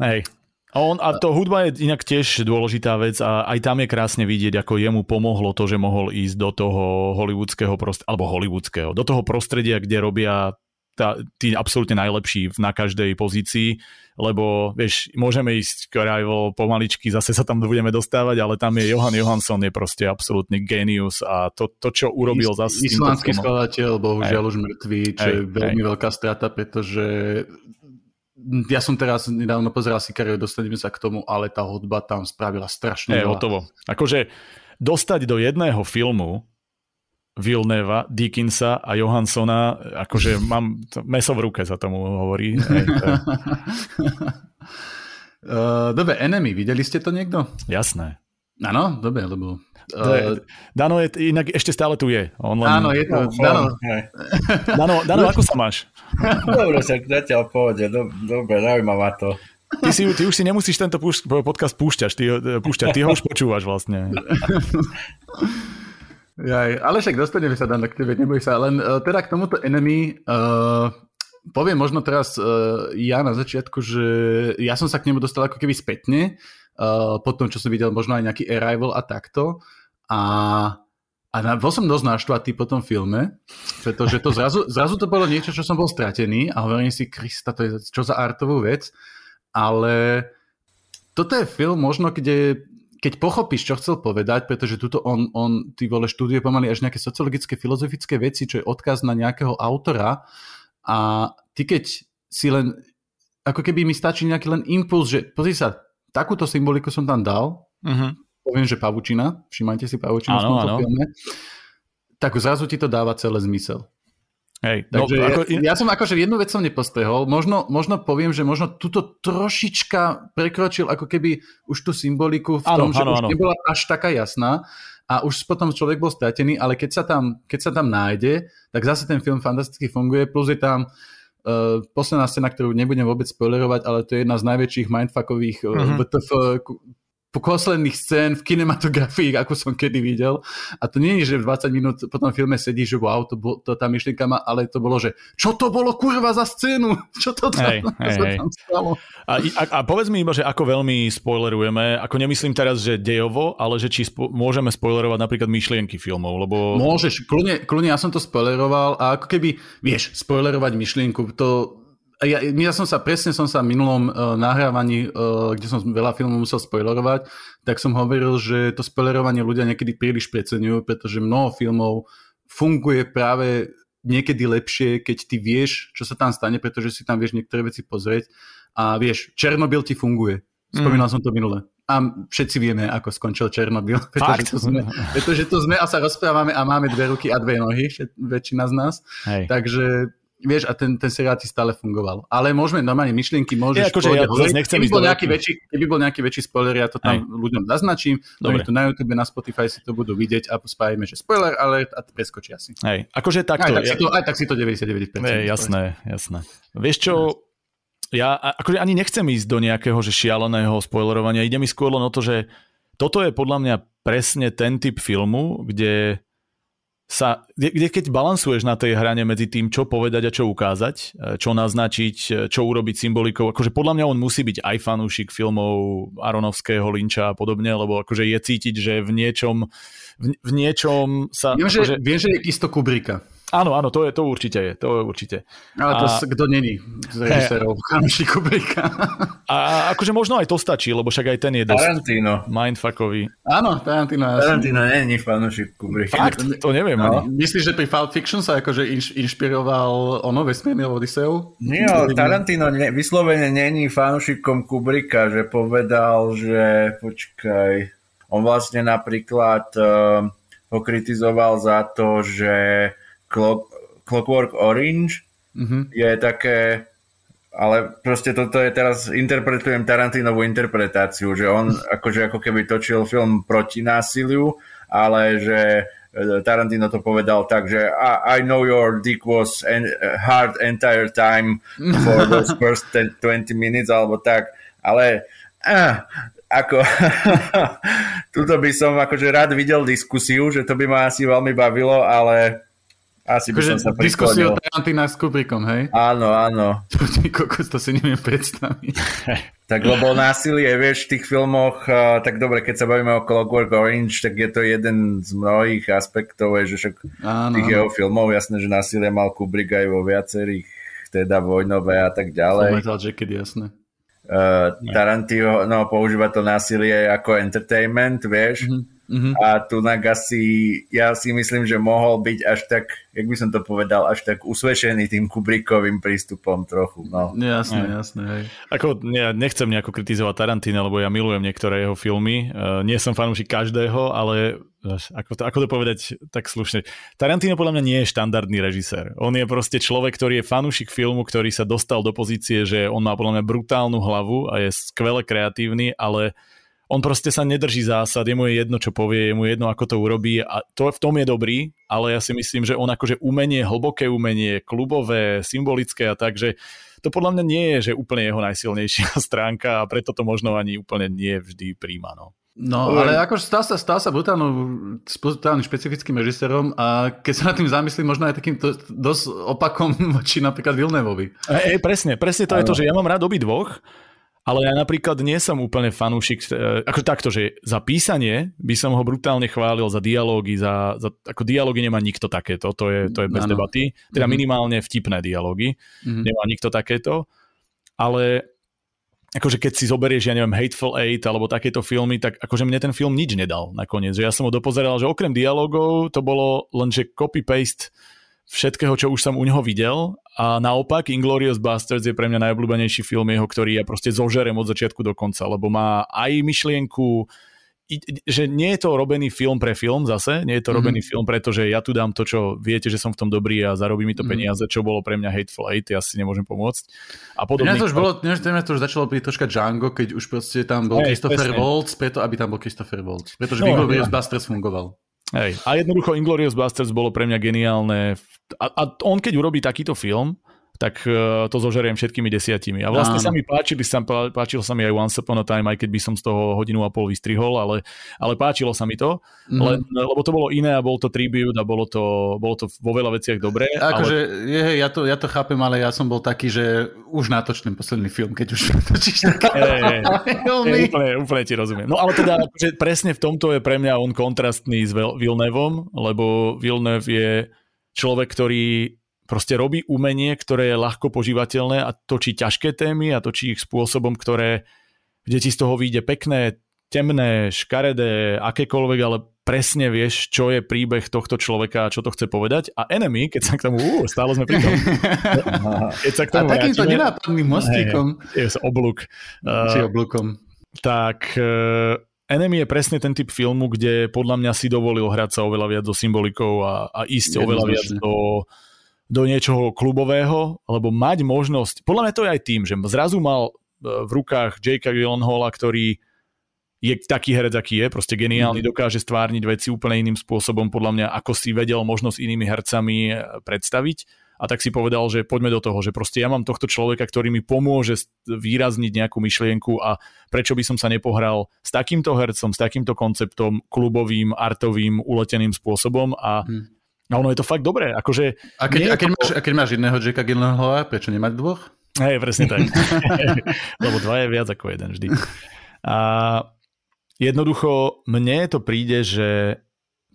Hej. A, on, a to hudba je inak tiež dôležitá vec a aj tam je krásne vidieť, ako jemu pomohlo to, že mohol ísť do toho hollywoodského prostredia, alebo hollywoodského, do toho prostredia, kde robia tá, tí absolútne najlepší na každej pozícii, lebo vieš, môžeme ísť k Arrival pomaličky, zase sa tam budeme dostávať, ale tam je Johan Johansson je proste absolútny genius a to, to čo urobil Is, zase Islandský skladateľ, bohužiaľ už mŕtvý, čo je veľmi aj. veľká strata, pretože ja som teraz nedávno pozeral si kariéru, dostaneme sa k tomu, ale tá hudba tam spravila strašne veľa. hotovo. Akože dostať do jedného filmu Vilneva, Dickinsa a Johanssona, akože mám meso v ruke, za tomu hovorí. Hej, uh, [LAUGHS] dobre, Enemy, videli ste to niekto? Jasné. Áno, dobre, lebo... Uh, Dano je, inak ešte stále tu je. On len... Áno, je to. No, Dano. Dano, Dano, ako sa máš? Dobre, sa zatiaľ pohode. Dobre, zaujímavá to. Ty, si, ty už si nemusíš tento podcast púšťať, ty, púšťať, ty ho už počúvaš vlastne. [LAUGHS] Jaj, ale však dostaneme sa dan k tebe, neboj sa. Len uh, teda k tomuto enemy uh, poviem možno teraz uh, ja na začiatku, že ja som sa k nemu dostal ako keby spätne, uh, po tom, čo som videl možno aj nejaký Arrival a takto. A, a na, bol som dosť naštvatý po tom filme, pretože to zrazu, [LAUGHS] zrazu to bolo niečo, čo som bol stratený a hovorím si, Krista, to je čo za artovú vec. Ale toto je film možno, kde keď pochopíš, čo chcel povedať, pretože tuto on, on ty vole, študuje pomaly až nejaké sociologické, filozofické veci, čo je odkaz na nejakého autora a ty keď si len, ako keby mi stačí nejaký len impuls, že pozri sa, takúto symboliku som tam dal, uh-huh. poviem, že pavučina, všimajte si pavučinu v tomto filme, tak zrazu ti to dáva celé zmysel. Hej, no, Takže ako... ja, ja som akože jednu vec som nepostrehol, možno, možno poviem, že možno túto trošička prekročil ako keby už tú symboliku v tom, ano, že ano, už ano. nebola až taká jasná a už potom človek bol stratený, ale keď sa, tam, keď sa tam nájde, tak zase ten film fantasticky funguje, plus je tam uh, posledná scéna, ktorú nebudem vôbec spoilerovať, ale to je jedna z najväčších mindfuckových uh, uh-huh. VTF posledných scén v kinematografii, ako som kedy videl. A to nie je, že v 20 minút po tom filme sedí, že wow, to, bol, to tá myšlienka má, ale to bolo, že čo to bolo kurva za scénu? [LAUGHS] Čo to tam, hej, [LAUGHS] hej, hej. tam stalo? A, a, a povedz mi iba, že ako veľmi spoilerujeme, ako nemyslím teraz, že dejovo, ale že či spo- môžeme spoilerovať napríklad myšlienky filmov, lebo... Môžeš, kľudne, kľudne ja som to spoileroval a ako keby, vieš, spoilerovať myšlienku, to ja, ja som sa, presne som sa minulom uh, nahrávaní, uh, kde som veľa filmov musel spoilerovať, tak som hovoril, že to spoilerovanie ľudia niekedy príliš preceňujú, pretože mnoho filmov funguje práve niekedy lepšie, keď ty vieš, čo sa tam stane, pretože si tam vieš niektoré veci pozrieť a vieš, Černobyl ti funguje. Spomínal mm. som to minule. A všetci vieme, ako skončil Černobyl. [LAUGHS] Pretože to, sme, pretože to sme a sa rozprávame a máme dve ruky a dve nohy, väčšina z nás. Hej. Takže Vieš, a ten, ten seriál ti stále fungoval. Ale môžeme normálne myšlienky, môžeš... Je, akože ja hovoriť. nechcem keby, bol nejaký väčší, keby bol nejaký väčší spoiler, ja to tam Aj. ľuďom zaznačím, Dobre. tu na YouTube, na Spotify si to budú vidieť a spájame, že spoiler alert a preskočia si. Hej, akože takto. Aj tak, ja... si to, aj tak si to 99%. Je, jasné, jasné. Vieš čo, ja akože ani nechcem ísť do nejakého že šialeného spoilerovania, ide mi skôr len o to, že toto je podľa mňa presne ten typ filmu, kde sa, kde keď balansuješ na tej hrane medzi tým, čo povedať a čo ukázať, e, čo naznačiť, e, čo urobiť symbolikou, akože podľa mňa on musí byť aj fanúšik filmov Aronovského, Linča a podobne, lebo akože je cítiť, že v niečom, v, v niečom sa... Viem, akože... že, viem, že je isto Kubrika. Áno, áno, to, je, to určite je, to je určite. Ale to a... kto není z režisérov, hey. Kubricka. A akože možno aj to stačí, lebo však aj ten je dosť Tarantino. mindfuckový. Áno, Tarantino. Tarantino není fanúšik Kubricka. Fakt? To neviem no. ani. Myslíš, že pri Pulp Fiction sa akože inš, inšpiroval ono vesmírny Odiseu? Nie, Tarantino ne, vyslovene není fanúšikom Kubricka, že povedal, že počkaj, on vlastne napríklad uh, ho kritizoval za to, že Clockwork Orange mm-hmm. je také ale proste toto je teraz, interpretujem Tarantinovú interpretáciu, že on [LAUGHS] akože ako keby točil film proti násiliu, ale že e, Tarantino to povedal tak, že I, I know your dick was en, hard entire time for those [LAUGHS] first 20 minutes, alebo tak, ale ah, ako [LAUGHS] tuto by som akože rád videl diskusiu, že to by ma asi veľmi bavilo, ale asi by akože som sa Diskusiu Tarantina s Kubrickom, hej? Áno, áno. [LAUGHS] Ty kokos, to si neviem predstaviť. [LAUGHS] tak lebo násilie, vieš, v tých filmoch, tak dobre, keď sa bavíme o Clockwork Orange, tak je to jeden z mnohých aspektov, že však áno, tých áno. jeho filmov, jasné, že násilie mal Kubrick aj vo viacerých, teda vojnové a tak ďalej. Metal Jacket, jasné. Uh, Tarantino no, používa to násilie ako entertainment, vieš, mm-hmm Mm-hmm. A Tunak asi, ja si myslím, že mohol byť až tak, jak by som to povedal, až tak usvedčený tým Kubrickovým prístupom trochu. No. Jasné, jasné. Hej. Ako, ja nechcem nejako kritizovať Tarantina, lebo ja milujem niektoré jeho filmy. Uh, nie som fanúšik každého, ale ako to, ako to povedať tak slušne. Tarantino podľa mňa nie je štandardný režisér. On je proste človek, ktorý je fanúšik filmu, ktorý sa dostal do pozície, že on má podľa mňa brutálnu hlavu a je skvele kreatívny, ale on proste sa nedrží zásad, je mu je jedno, čo povie, je mu jedno, ako to urobí a to v tom je dobrý, ale ja si myslím, že on akože umenie, hlboké umenie, klubové, symbolické a tak, že to podľa mňa nie je, že úplne jeho najsilnejšia [LAUGHS] stránka a preto to možno ani úplne nie vždy príjma. No. No, ale akože stal sa, stal sa brutálnym, brutálnym špecifickým režisérom a keď sa nad tým zamyslím, možno aj takým to, dosť opakom voči napríklad Vilnevovi. Ej, presne, presne to je to, že ja mám rád obi dvoch, ale ja napríklad nie som úplne fanúšik, e, ako takto, že za písanie by som ho brutálne chválil za dialógy, za, za ako dialógy nemá nikto takéto, to je, to je bez ano. debaty, teda mm-hmm. minimálne vtipné dialógy, mm-hmm. nemá nikto takéto, ale akože keď si zoberieš, ja neviem, Hateful Eight alebo takéto filmy, tak akože mne ten film nič nedal nakoniec, že ja som ho dopozeral, že okrem dialogov to bolo len, že copy-paste všetkého, čo už som u neho videl a naopak Inglorious Bastards je pre mňa najobľúbenejší film jeho, ktorý ja proste zožerem od začiatku do konca, lebo má aj myšlienku, že nie je to robený film pre film zase, nie je to mm-hmm. robený film, pretože ja tu dám to, čo viete, že som v tom dobrý a zarobí mi to mm-hmm. peniaze, čo bolo pre mňa Hateful Eight, ja si nemôžem pomôcť. A podobne. Mňa to už bolo, mňa to už začalo byť troška Django, keď už proste tam bol hey, Christopher Waltz, preto aby tam bol Christopher Waltz, pretože no, Inglorious ja. Bastards fungoval. Hej. A jednoducho Inglourious Basterds bolo pre mňa geniálne. A, a on keď urobí takýto film, tak uh, to zožeriem všetkými desiatimi. A vlastne Áno. sa mi páčili, sa, páčil sa mi aj Once Upon a Time, aj keď by som z toho hodinu a pol vystrihol, ale, ale páčilo sa mi to, mm. len, lebo to bolo iné a bol to tribute a bolo to, bolo to vo veľa veciach dobré. Akože, ale... je, ja, to, ja to chápem, ale ja som bol taký, že už natočím posledný film, keď už [LAUGHS] natočíš také hey, hey, úplne, úplne ti rozumiem. No ale teda akože presne v tomto je pre mňa on kontrastný s Vilnevom, lebo Vilnev je človek, ktorý proste robí umenie, ktoré je ľahko požívateľné a točí ťažké témy a točí ich spôsobom, ktoré, kde ti z toho vyjde pekné, temné, škaredé, akékoľvek, ale presne vieš, čo je príbeh tohto človeka a čo to chce povedať. A Enemy, keď sa k tomu, uh, stále sme pri tom. [LAUGHS] keď sa k tomu a takýmto nenápadným mostíkom. Je, je oblúk. Či oblúkom. tak uh, Enemy je presne ten typ filmu, kde podľa mňa si dovolil hrať sa oveľa viac do symbolikou a, a ísť oveľa viac do, do niečoho klubového, alebo mať možnosť, podľa mňa to je aj tým, že zrazu mal e, v rukách Jakea Gyllenhaala, ktorý je taký herec, aký je, proste geniálny, mm. dokáže stvárniť veci úplne iným spôsobom, podľa mňa, ako si vedel možno s inými hercami e, predstaviť. A tak si povedal, že poďme do toho, že proste ja mám tohto človeka, ktorý mi pomôže výrazniť nejakú myšlienku a prečo by som sa nepohral s takýmto hercom, s takýmto konceptom, klubovým, artovým, uleteným spôsobom a mm a ono je to fakt dobré. Akože a, keď, a, keď máš, a keď máš jedného Jacka Gyllenhaala, prečo nemať dvoch? Hej, presne tak. [LAUGHS] [LAUGHS] Lebo dva je viac ako jeden vždy. A jednoducho mne to príde, že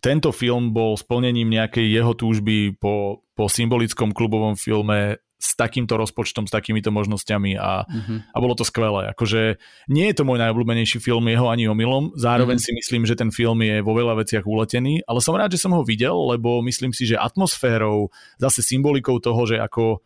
tento film bol splnením nejakej jeho túžby po, po symbolickom klubovom filme s takýmto rozpočtom, s takýmito možnosťami a, mm-hmm. a bolo to skvelé. Akože nie je to môj najobľúbenejší film jeho ani omylom, zároveň mm-hmm. si myslím, že ten film je vo veľa veciach uletený, ale som rád, že som ho videl, lebo myslím si, že atmosférou, zase symbolikou toho, že ako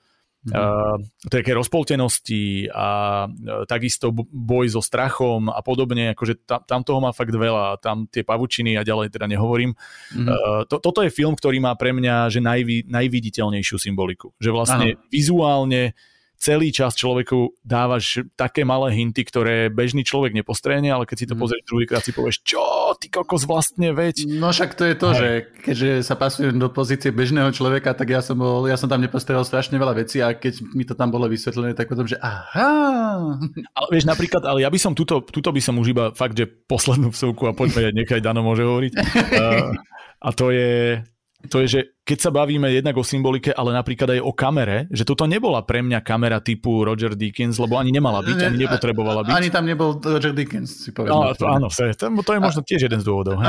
uh, také rozpoltenosti a uh, takisto boj so strachom a podobne, akože tam, tam toho má fakt veľa, tam tie pavučiny a ďalej teda nehovorím. Mm-hmm. To, toto je film, ktorý má pre mňa že najvi, najviditeľnejšiu symboliku, že vlastne ano. vizuálne celý čas človeku dávaš také malé hinty, ktoré bežný človek nepostrehne, ale keď si to mm. pozrieš druhýkrát si povieš, čo, ty kokos vlastne veď. No však to je to, Hej. že keďže sa pasujem do pozície bežného človeka, tak ja som, bol, ja som tam nepostrehol strašne veľa vecí a keď mi to tam bolo vysvetlené, tak potom, že aha. Ale vieš, napríklad, ale ja by som tuto, tuto by som už iba fakt, že poslednú vsúku a poďme, nechaj Dano môže hovoriť. [LAUGHS] Uh, a to je, to je, že keď sa bavíme jednak o symbolike, ale napríklad aj o kamere, že toto nebola pre mňa kamera typu Roger Dickens, lebo ani nemala byť, ani nepotrebovala byť. Ani tam nebol Roger Dickens, si poviem. No, to, áno, to, je možno tiež jeden z dôvodov.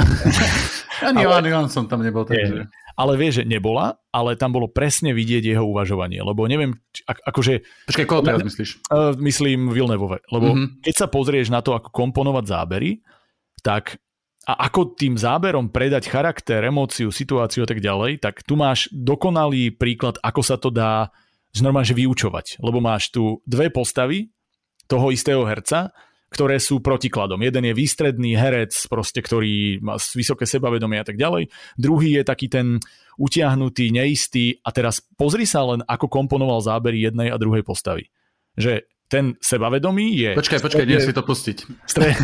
[LAUGHS] ani ale, on som tam nebol. Takže... Ale vieš, že nebola, ale tam bolo presne vidieť jeho uvažovanie, lebo neviem, akože... Počkaj, koho teraz myslíš? Uh, myslím Vilnevove, lebo mm-hmm. keď sa pozrieš na to, ako komponovať zábery, tak a ako tým záberom predať charakter, emóciu, situáciu a tak ďalej, tak tu máš dokonalý príklad, ako sa to dá normálne vyučovať. Lebo máš tu dve postavy toho istého herca, ktoré sú protikladom. Jeden je výstredný herec, proste, ktorý má vysoké sebavedomie a tak ďalej. Druhý je taký ten utiahnutý, neistý a teraz pozri sa len, ako komponoval zábery jednej a druhej postavy. Že ten sebavedomý je... Počkaj, počkaj, nie si to pustiť. Strede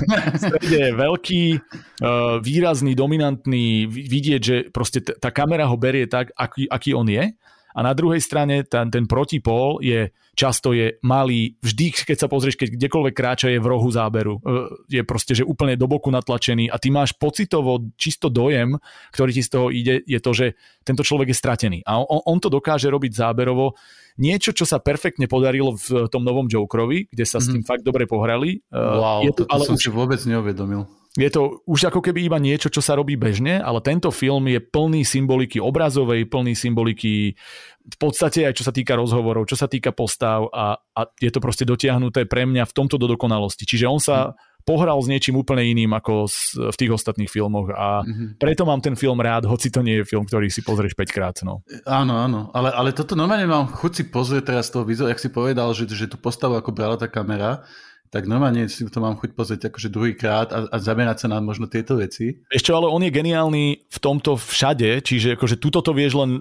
je veľký, uh, výrazný, dominantný, vidieť, že proste tá kamera ho berie tak, aký, aký on je a na druhej strane ten, ten protipól je často je malý, vždy, keď sa pozrieš, keď kdekoľvek kráča, je v rohu záberu. E, je proste, že úplne do boku natlačený a ty máš pocitovo čisto dojem, ktorý ti z toho ide, je to, že tento človek je stratený. A on, on to dokáže robiť záberovo. Niečo, čo sa perfektne podarilo v tom novom Jokerovi, kde sa mm-hmm. s tým mhm. fakt dobre pohrali. E, wow, je to, to, to ale som už... si vôbec neuvedomil je to už ako keby iba niečo, čo sa robí bežne, ale tento film je plný symboliky obrazovej, plný symboliky v podstate aj čo sa týka rozhovorov, čo sa týka postav a, a je to proste dotiahnuté pre mňa v tomto do dokonalosti. Čiže on sa mm. Pohral s niečím úplne iným ako v tých ostatných filmoch a mm-hmm. preto mám ten film rád, hoci to nie je film, ktorý si pozrieš 5 krát. No. Áno, áno, ale, ale toto normálne mám chuť si pozrieť teraz toho vizu, jak si povedal, že, že tú postavu ako brala tá kamera, tak normálne si to mám chuť pozrieť akože druhýkrát a, a zamerať sa na možno tieto veci. Ešte ale on je geniálny v tomto všade, čiže akože tuto to vieš len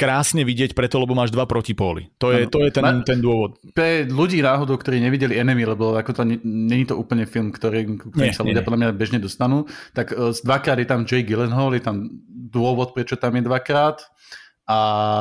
krásne vidieť preto, lebo máš dva protipóly. To je, to je ten, Ma, ten dôvod. Pre ľudí náhodou, ktorí nevideli Enemy, lebo ako to není to úplne film, ktorý, ktorý nie, sa ľudia podľa mňa bežne dostanú, tak uh, dvakrát je tam Jay Gyllenhaal, je tam dôvod, prečo tam je dvakrát a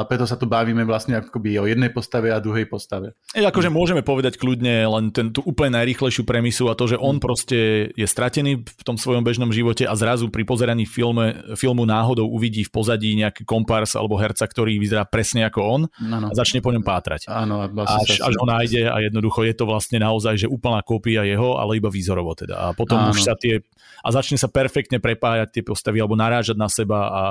preto sa tu bavíme vlastne akoby o jednej postave a druhej postave. E, akože môžeme povedať kľudne len ten, tú úplne najrýchlejšiu premisu a to, že on mm. proste je stratený v tom svojom bežnom živote a zrazu pri pozeraní filme, filmu náhodou uvidí v pozadí nejaký kompars alebo herca, ktorý vyzerá presne ako on no, no. a začne po ňom pátrať. Áno, vlastne až, až ho nájde a jednoducho je to vlastne naozaj, že úplná kópia jeho, ale iba výzorovo teda. A potom Áno. už sa tie a začne sa perfektne prepájať tie postavy alebo narážať na seba a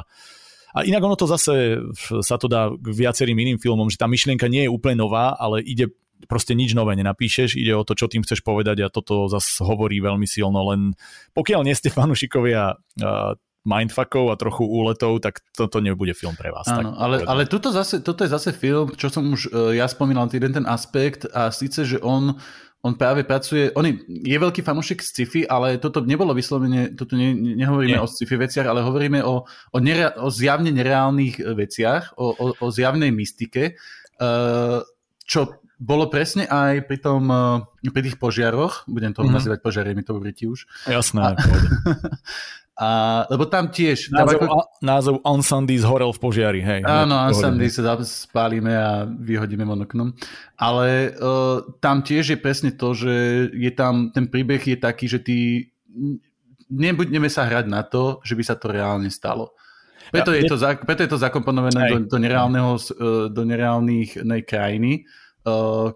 a inak ono to zase sa to dá k viacerým iným filmom, že tá myšlienka nie je úplne nová, ale ide proste nič nové nenapíšeš, ide o to, čo tým chceš povedať a toto zase hovorí veľmi silno, len pokiaľ nie ste [LAUGHS] fanúšikovia uh, mindfuckov a trochu úletov, tak toto nebude film pre vás. Áno, tak ale, ale toto, zase, toto je zase film, čo som už uh, ja spomínal, jeden ten aspekt a síce, že on on práve pracuje, on je, je veľký fanúšik sci-fi, ale toto nebolo vyslovene, toto ne, nehovoríme Nie. o sci-fi veciach, ale hovoríme o, o, nerea, o zjavne nereálnych e, veciach, o, o, o zjavnej mystike, uh, čo bolo presne aj pri, tom, uh, pri tých požiaroch, budem to mm-hmm. nazývať požiare, mi to uveríte už. Jasné. A, [LAUGHS] A, lebo tam tiež... Názov, tam ako... názov Ansandy zhorel v požiari, hej. Áno, Ansandy sa spálime a vyhodíme monoknom. Ale uh, tam tiež je presne to, že je tam, ten príbeh je taký, že ty nebudeme sa hrať na to, že by sa to reálne stalo. Preto, ja, je, to, preto je to zakomponované do, do, nereálneho, e, do nereálnych krajiny,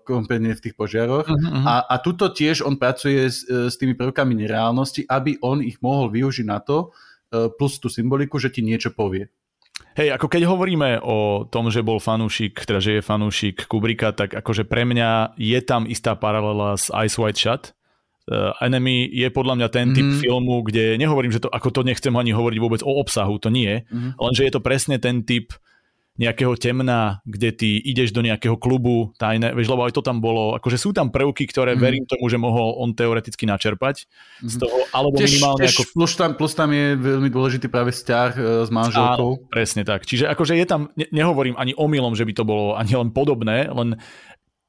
kompletne v tých požiaroch. Uh-huh. A, a tuto tiež on pracuje s, e, s tými prvkami nereálnosti, aby on ich mohol využiť na to, uh, plus tú symboliku, že ti niečo povie. Hej, ako keď hovoríme o tom, že bol fanúšik, teda že je fanúšik Kubrika, tak akože pre mňa je tam istá paralela s Ice White Shut. Uh, Enemy je podľa mňa ten typ mm. filmu, kde nehovorím, že to, ako to nechcem ani hovoriť vôbec o obsahu, to nie, mm. lenže je to presne ten typ nejakého temna, kde ty ideš do nejakého klubu tajné, vieš, lebo aj to tam bolo, akože sú tam prvky, ktoré mm. verím tomu, že mohol on teoreticky načerpať mm. z mhm. toho, alebo tiež, minimálne tiež ako... Plus tam, plus tam je veľmi dôležitý práve vzťah e, s manželkou. Áno, presne tak. Čiže akože je tam, ne, nehovorím ani omylom, že by to bolo ani len podobné, len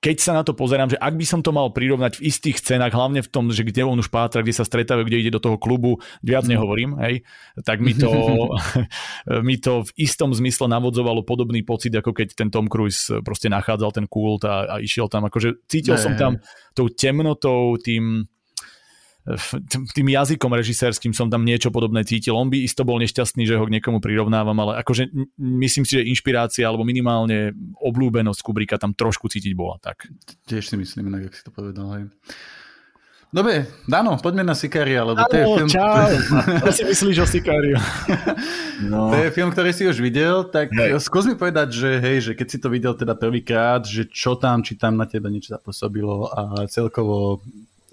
keď sa na to pozerám, že ak by som to mal prirovnať v istých scénach, hlavne v tom, že kde on už pátra, kde sa stretávajú, kde ide do toho klubu, viac mhm. nehovorím, hej, tak mi to, [LAUGHS] mi to v istom zmysle navodzovalo podobný pocit, ako keď ten Tom Cruise proste nachádzal ten kult a, a išiel tam. Akože cítil ne. som tam tou temnotou, tým, tým jazykom režisérským som tam niečo podobné cítil. On by isto bol nešťastný, že ho k niekomu prirovnávam, ale akože myslím si, že inšpirácia alebo minimálne oblúbenosť Kubrika tam trošku cítiť bola. Tak. Tiež si myslím, inak, ak si to povedal. Hej. Dobre, Dano, poďme na Sicaria, lebo to je film... čau, čo [LAUGHS] si myslíš o Sicariu? [LAUGHS] No. To je film, ktorý si už videl, tak hej. skús mi povedať, že hej, že keď si to videl teda prvýkrát, že čo tam, či tam na teba niečo zapôsobilo a celkovo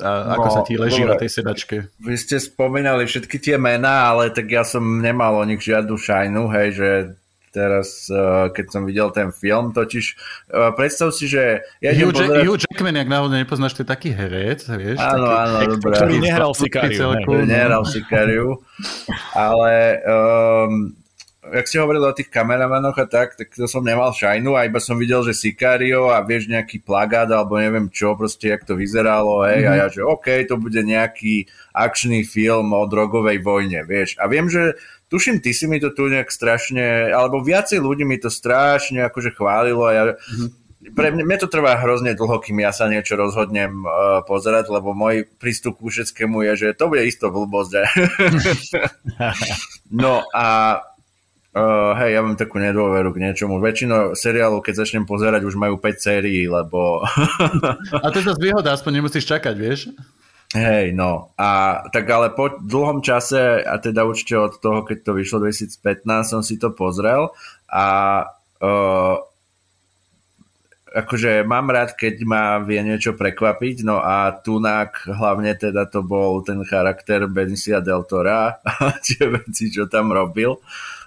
a ako no, sa ti leží dobre. na tej sedačke? Vy ste spomínali všetky tie mená, ale tak ja som nemal o nich žiadnu šajnu, hej, že teraz, uh, keď som videl ten film, totiž uh, predstav si, že... Ja Hugh, pozerať... Hugh Jackman, ak náhodou nepoznáš, to je taký herec, vieš? Áno, taký, áno, dobré. Ktorý nehral Sicariu. Nehral Sicariu, ale um, jak ste hovorili o tých kameramanoch a tak, tak to som nemal šajnu a iba som videl, že Sicario a vieš nejaký plagát alebo neviem čo, proste jak to vyzeralo, hej, mm-hmm. a ja, že OK, to bude nejaký akčný film o drogovej vojne, vieš. A viem, že tuším, ty si mi to tu nejak strašne, alebo viacej ľudí mi to strašne akože chválilo a ja, mm-hmm pre mňa, mne to trvá hrozne dlho, kým ja sa niečo rozhodnem uh, pozerať, lebo môj prístup ku všetkému je, že to bude isto blbosť. [LAUGHS] [LAUGHS] no a Uh, hej, ja mám takú nedôveru k niečomu. Väčšinou seriálov, keď začnem pozerať, už majú 5 sérií, lebo... [LAUGHS] a to je zase výhoda, aspoň nemusíš čakať, vieš? Hej, no. A tak ale po dlhom čase, a teda určite od toho, keď to vyšlo 2015, som si to pozrel a uh, akože mám rád, keď ma vie niečo prekvapiť, no a Tunak hlavne teda to bol ten charakter Benicia del Tora a [LAUGHS] tie veci, čo tam robil. A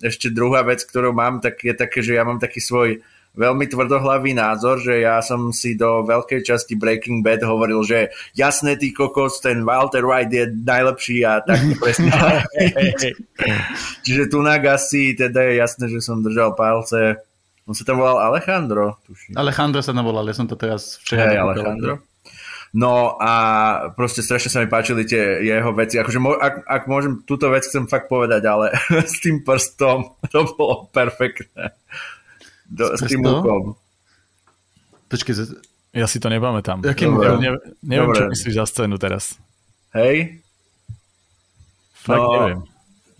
ešte druhá vec, ktorú mám, tak je také, že ja mám taký svoj veľmi tvrdohlavý názor, že ja som si do veľkej časti Breaking Bad hovoril, že jasné, ty kokos, ten Walter White je najlepší a tak presne. [LAUGHS] Čiže tu na asi teda je jasné, že som držal palce. On sa tam volal Alejandro, tuším. Alejandro sa tam volal, ja som to teraz včera hey, Alejandro. No a proste strašne sa mi páčili tie jeho veci. Akože ak, ak môžem, túto vec chcem fakt povedať, ale [LAUGHS] s tým prstom to bolo perfektné. Do, s, s tým úkom. Počkej, ja si to nepamätám. Jakým ne, neviem, Dobre. čo myslíš za scénu teraz. Hej? Fakt no, neviem.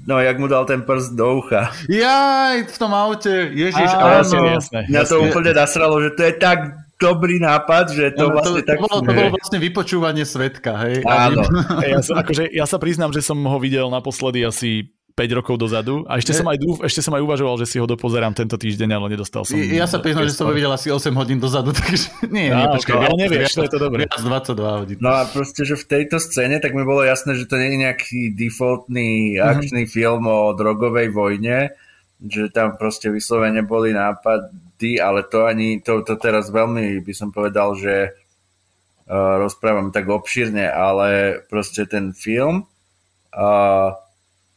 No, jak mu dal ten prst do ucha. Jaj, v tom aute. Ježiš, áno. Jasné, Mňa to úplne nasralo, že to je tak dobrý nápad, že to ja, vlastne to, tak... To bolo, to bolo vlastne vypočúvanie svetka, hej? Áno. [LAUGHS] ja, sa, akože, ja sa priznám, že som ho videl naposledy asi 5 rokov dozadu a ešte, som aj, ešte som aj uvažoval, že si ho dopozerám tento týždeň, ale nedostal som. Ja sa priznám, že som ho videl asi 8 hodín dozadu, [LAUGHS] takže nie, nie, počkaj, okay, ale nevieš, to je to dobré. Viac 22 hodín. No a proste, že v tejto scéne, tak mi bolo jasné, že to nie je nejaký defaultný mhm. akčný mm-hmm. film o drogovej vojne, že tam proste vyslovene boli nápady, ale to ani, to, to teraz veľmi by som povedal, že uh, rozprávam tak obšírne, ale proste ten film uh,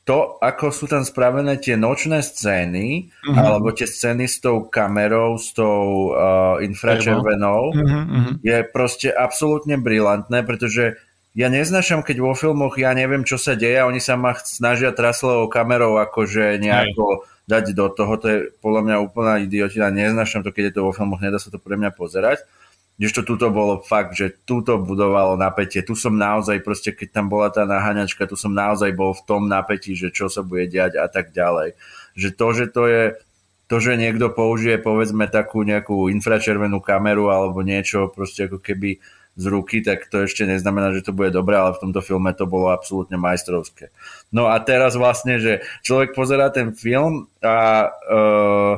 to, ako sú tam spravené tie nočné scény, uh-huh. alebo tie scény s tou kamerou, s tou uh, infračervenou, uh-huh, je proste absolútne brilantné, pretože ja neznašam, keď vo filmoch ja neviem, čo sa deje oni sa ma snažia traslovou kamerou akože nejako Hej. Dať do toho. To je podľa mňa úplná idiotina. Neznašam to, keď je to vo filmoch, nedá sa to pre mňa pozerať. Kdežto túto bolo fakt, že túto budovalo napätie. Tu som naozaj, proste keď tam bola tá naháňačka, tu som naozaj bol v tom napätí, že čo sa bude diať a tak ďalej. Že to, že to je to, že niekto použije povedzme takú nejakú infračervenú kameru alebo niečo proste ako keby z ruky, tak to ešte neznamená, že to bude dobré, ale v tomto filme to bolo absolútne majstrovské. No a teraz vlastne, že človek pozerá ten film a uh,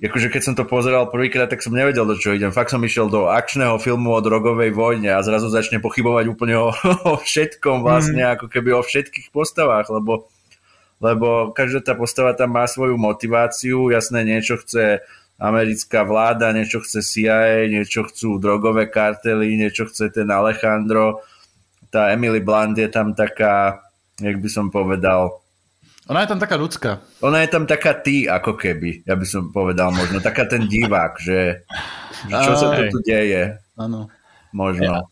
akože keď som to pozeral prvýkrát, tak som nevedel, do čo idem. Fakt som išiel do akčného filmu o drogovej vojne a zrazu začne pochybovať úplne o, [LAUGHS] o všetkom vlastne, mm. ako keby o všetkých postavách, lebo, lebo každá tá postava tam má svoju motiváciu, jasné niečo chce americká vláda, niečo chce CIA, niečo chcú drogové kartely, niečo chce ten Alejandro. Tá Emily Blunt je tam taká, jak by som povedal, ona je tam taká ľudská. Ona je tam taká ty, ako keby, ja by som povedal možno. Taká ten divák, že, že čo sa tu deje. Áno. Možno.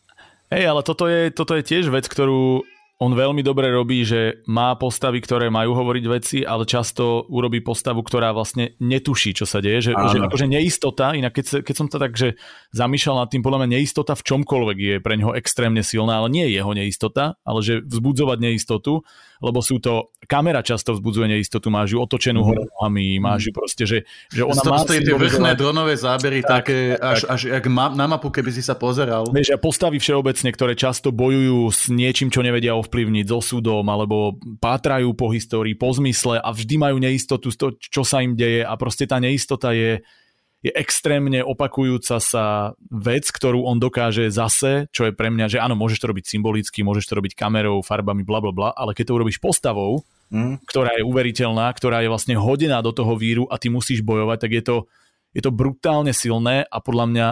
Hej, ale toto je, toto je tiež vec, ktorú on veľmi dobre robí, že má postavy, ktoré majú hovoriť veci, ale často urobí postavu, ktorá vlastne netuší, čo sa deje. Že, že akože neistota, inak keď, keď som to tak, že zamýšľal nad tým, podľa mňa neistota v čomkoľvek je pre neho extrémne silná, ale nie je jeho neistota, ale že vzbudzovať neistotu lebo sú to, kamera často vzbudzuje neistotu, máš ju otočenú mm. hore nohami, máš ju proste, že, že ona má... tie vrchné dronové zábery tak, také, tak, až, až jak ma, na mapu, keby si sa pozeral. Vieš, a postavy všeobecne, ktoré často bojujú s niečím, čo nevedia ovplyvniť, so súdom, alebo pátrajú po histórii, po zmysle a vždy majú neistotu z toho, čo sa im deje a proste tá neistota je je extrémne opakujúca sa vec, ktorú on dokáže zase, čo je pre mňa, že áno, môžeš to robiť symbolicky, môžeš to robiť kamerou, farbami, bla bla bla, ale keď to urobíš postavou, mm. ktorá je uveriteľná, ktorá je vlastne hodená do toho víru a ty musíš bojovať, tak je to, je to brutálne silné a podľa mňa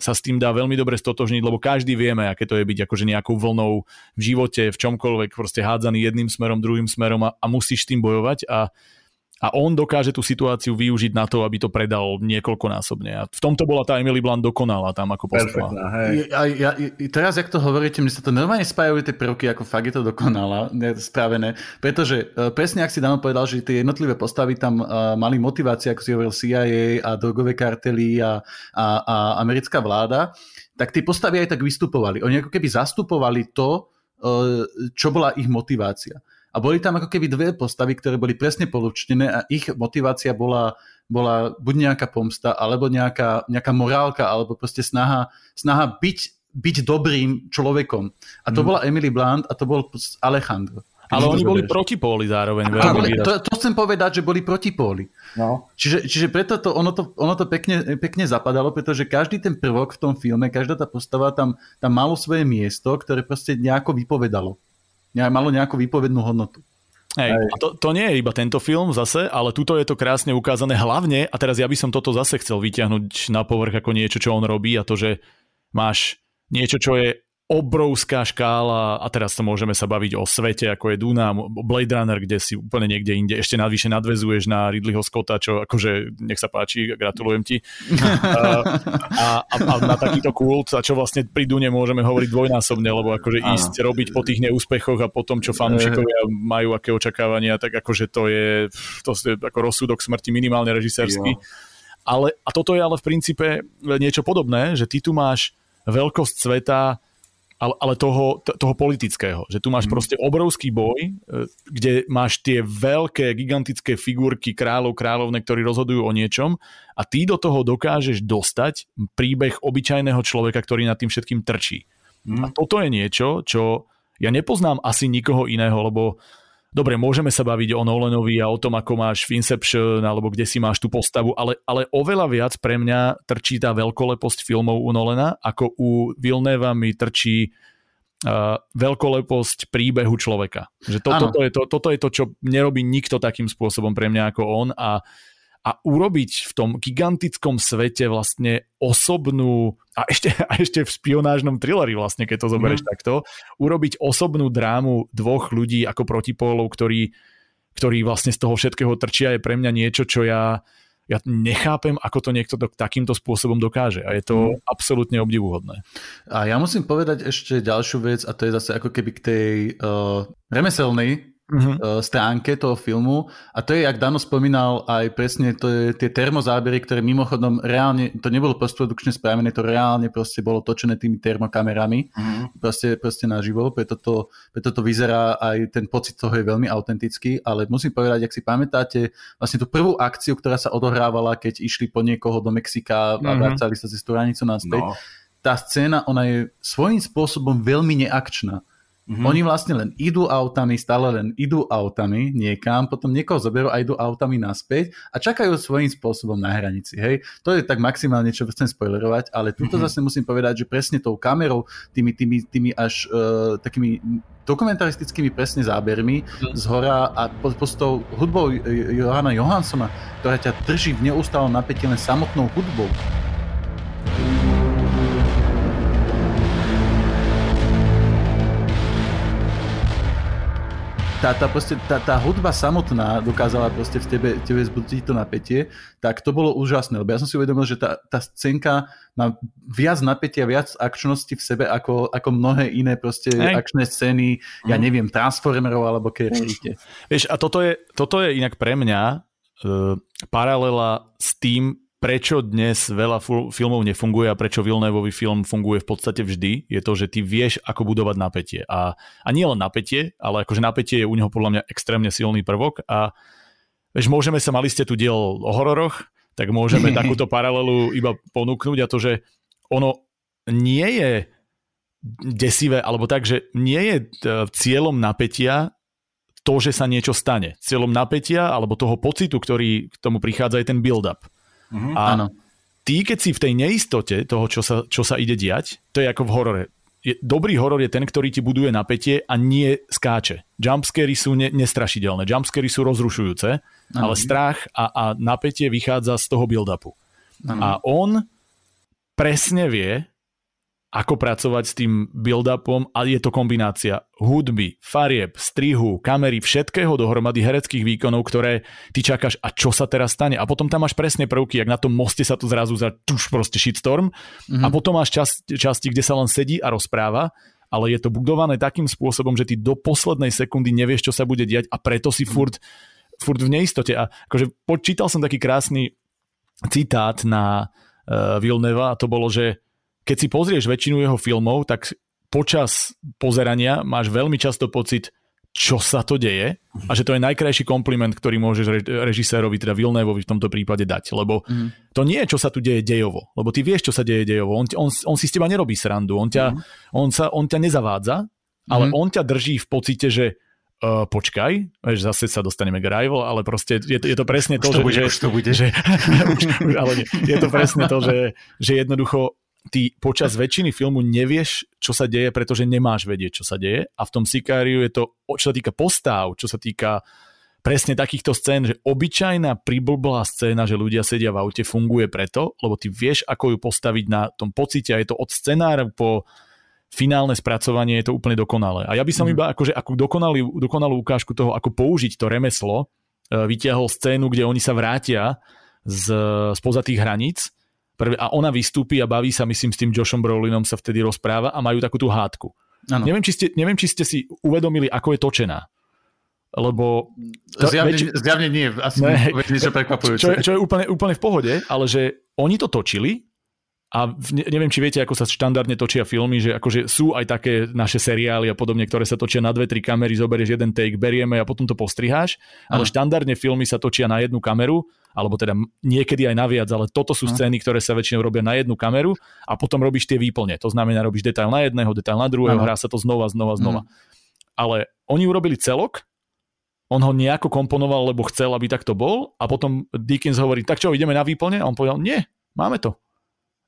sa s tým dá veľmi dobre stotožniť, lebo každý vieme, aké to je byť akože nejakou vlnou v živote, v čomkoľvek, proste hádzaný jedným smerom, druhým smerom a, a musíš tým bojovať a a on dokáže tú situáciu využiť na to, aby to predal niekoľkonásobne. A v tomto bola tá Emily Blunt dokonalá tam ako postava. Ja, ja, teraz, jak to hovoríte, mne sa to normálne spájajú tie prvky, ako fakt je to dokonalá, spravené, pretože uh, presne, ak si Dano povedal, že tie jednotlivé postavy tam uh, mali motivácie, ako si hovoril CIA a drogové kartely a, a, a americká vláda, tak tie postavy aj tak vystupovali. Oni ako keby zastupovali to, uh, čo bola ich motivácia. A boli tam ako keby dve postavy, ktoré boli presne polúčtené a ich motivácia bola, bola buď nejaká pomsta, alebo nejaká, nejaká morálka, alebo proste snaha, snaha byť, byť dobrým človekom. A to mm. bola Emily Blunt a to bol Alejandro. Ale oni boli protipóli zároveň. Veľmi to, to chcem povedať, že boli protipóli. No. Čiže, čiže preto to, ono to, ono to pekne, pekne zapadalo, pretože každý ten prvok v tom filme, každá tá postava tam, tam malo svoje miesto, ktoré proste nejako vypovedalo malo nejakú výpovednú hodnotu. Hej, a to, to nie je iba tento film zase, ale tuto je to krásne ukázané hlavne, a teraz ja by som toto zase chcel vyťahnuť na povrch ako niečo, čo on robí a to, že máš niečo, čo je obrovská škála a teraz to môžeme sa baviť o svete, ako je Duna, Blade Runner, kde si úplne niekde inde ešte navyše nadvezuješ na Ridleyho Scotta, čo akože nech sa páči, gratulujem ti. [LAUGHS] a, a, a na takýto kult, a čo vlastne pri Dune môžeme hovoriť dvojnásobne, lebo akože Aha. ísť robiť po tých neúspechoch a po tom, čo fanúšikovia majú aké očakávania, tak akože to je, to je ako rozsudok smrti minimálne režisérsky. Ale, a toto je ale v princípe niečo podobné, že ty tu máš veľkosť sveta ale, ale toho, toho politického. Že tu máš mm. proste obrovský boj, e, kde máš tie veľké, gigantické figurky kráľov, kráľovne, ktorí rozhodujú o niečom a ty do toho dokážeš dostať príbeh obyčajného človeka, ktorý nad tým všetkým trčí. Mm. A toto je niečo, čo ja nepoznám asi nikoho iného, lebo dobre, môžeme sa baviť o Nolanovi a o tom, ako máš v Inception alebo kde si máš tú postavu, ale, ale oveľa viac pre mňa trčí tá veľkoleposť filmov u Nolana, ako u Vilneva mi trčí uh, veľkoleposť príbehu človeka. Že to, toto, je to, toto je to, čo nerobí nikto takým spôsobom pre mňa ako on a a urobiť v tom gigantickom svete vlastne osobnú, a ešte, [LAUGHS] a ešte v špionážnom thrilleri vlastne, keď to zoberieš mm. takto, urobiť osobnú drámu dvoch ľudí ako protipólov, ktorí, ktorí vlastne z toho všetkého trčia, je pre mňa niečo, čo ja, ja nechápem, ako to niekto to, takýmto spôsobom dokáže a je to mm. absolútne obdivuhodné. A ja musím povedať ešte ďalšiu vec a to je zase ako keby k tej uh, remeselnej uh-huh. stránke toho filmu a to je, jak Dano spomínal, aj presne to je tie termozábery, ktoré mimochodom reálne, to nebolo postprodukčne spravené, to reálne proste bolo točené tými termokamerami, uh-huh. proste, proste naživo, preto to, preto to vyzerá aj ten pocit toho je veľmi autentický, ale musím povedať, ak si pamätáte vlastne tú prvú akciu, ktorá sa odohrávala, keď išli po niekoho do Mexika a uh-huh. vracali sa cez tú hranicu naspäť, no. tá scéna, ona je svojím spôsobom veľmi neakčná Mm-hmm. Oni vlastne len idú autami, stále len idú autami niekam, potom niekoho zoberú a idú autami naspäť a čakajú svojím spôsobom na hranici. Hej? To je tak maximálne, čo chcem spoilerovať, ale tuto mm-hmm. zase musím povedať, že presne tou kamerou, tými, tými, tými až uh, takými dokumentaristickými presne zábermi mm. z hora a po, po s tou hudbou Johana Johanssona, ktorá ťa drží v neustálom napätí len samotnou hudbou. Tá, tá, proste, tá, tá hudba samotná dokázala proste v tebe, tebe zbudiť to napätie, tak to bolo úžasné, lebo ja som si uvedomil, že tá, tá scénka má viac napätia, viac akčnosti v sebe ako, ako mnohé iné proste Hej. akčné scény, ja mm. neviem, Transformerov alebo keď Vieš, a toto je, toto je inak pre mňa uh, paralela s tým, prečo dnes veľa filmov nefunguje a prečo Villeneuveový film funguje v podstate vždy, je to, že ty vieš, ako budovať napätie. A, a nie len napätie, ale akože napätie je u neho podľa mňa extrémne silný prvok a vieš, môžeme sa, mali ste tu diel o hororoch, tak môžeme [LAUGHS] takúto paralelu iba ponúknuť a to, že ono nie je desivé, alebo tak, že nie je e, cieľom napätia to, že sa niečo stane. Cieľom napätia alebo toho pocitu, ktorý k tomu prichádza, je ten build-up. Mm-hmm. A Áno. ty, keď si v tej neistote toho, čo sa, čo sa ide diať, to je ako v horore. Je, dobrý horor je ten, ktorý ti buduje napätie a nie skáče. Jumpscary sú ne, nestrašidelné, jumpscary sú rozrušujúce, ano. ale strach a, a napätie vychádza z toho build-upu. Ano. A on presne vie, ako pracovať s tým build-upom a je to kombinácia hudby, farieb, strihu, kamery, všetkého dohromady hereckých výkonov, ktoré ty čakáš a čo sa teraz stane. A potom tam máš presne prvky, jak na tom moste sa tu zrazu za tuš proste shitstorm mm-hmm. a potom máš čas, časti, kde sa len sedí a rozpráva ale je to budované takým spôsobom, že ty do poslednej sekundy nevieš, čo sa bude diať a preto si furt, furt v neistote. A akože počítal som taký krásny citát na uh, Vilneva a to bolo, že keď si pozrieš väčšinu jeho filmov, tak počas pozerania máš veľmi často pocit, čo sa to deje a že to je najkrajší kompliment, ktorý môžeš režisérovi, teda Vilnévovi v tomto prípade dať, lebo mm. to nie je, čo sa tu deje dejovo, lebo ty vieš, čo sa deje dejovo, on, on, on si s teba nerobí srandu, on ťa, mm. on sa, on ťa nezavádza, ale mm. on ťa drží v pocite, že uh, počkaj, vieš, zase sa dostaneme k rival, ale proste je to, je to presne to, už to že, bude, že, už to bude. že [LAUGHS] ale nie, je to presne to, že, že jednoducho ty počas väčšiny filmu nevieš, čo sa deje, pretože nemáš vedieť, čo sa deje. A v tom Sicariu je to, čo sa týka postáv, čo sa týka presne takýchto scén, že obyčajná priblblá scéna, že ľudia sedia v aute, funguje preto, lebo ty vieš, ako ju postaviť na tom pocite a je to od scenára po finálne spracovanie je to úplne dokonalé. A ja by som mm. iba akože ako dokonalý, dokonalú ukážku toho, ako použiť to remeslo, e, vytiahol scénu, kde oni sa vrátia z, spoza tých hraníc a ona vystúpi a baví sa, myslím, s tým Joshom Brolinom sa vtedy rozpráva a majú takú tú hádku. Neviem či, ste, neviem, či ste si uvedomili, ako je točená lebo... To, zjavne, väč... zjavne nie, asi ne, niečo prekvapujúce. Čo, čo je úplne, úplne v pohode, ale že oni to točili a neviem, či viete, ako sa štandardne točia filmy, že akože sú aj také naše seriály a podobne, ktoré sa točia na dve, tri kamery, zoberieš jeden take, berieme a potom to postriháš, ale štandardne filmy sa točia na jednu kameru, alebo teda niekedy aj naviac, ale toto sú scény, ktoré sa väčšinou robia na jednu kameru a potom robíš tie výplne. To znamená, robíš detail na jedného, detail na druhého, hrá sa to znova, znova, znova. Mm. Ale oni urobili celok, on ho nejako komponoval, lebo chcel, aby takto bol a potom Dickens hovorí, tak čo, ideme na výplne? A on povedal, nie, máme to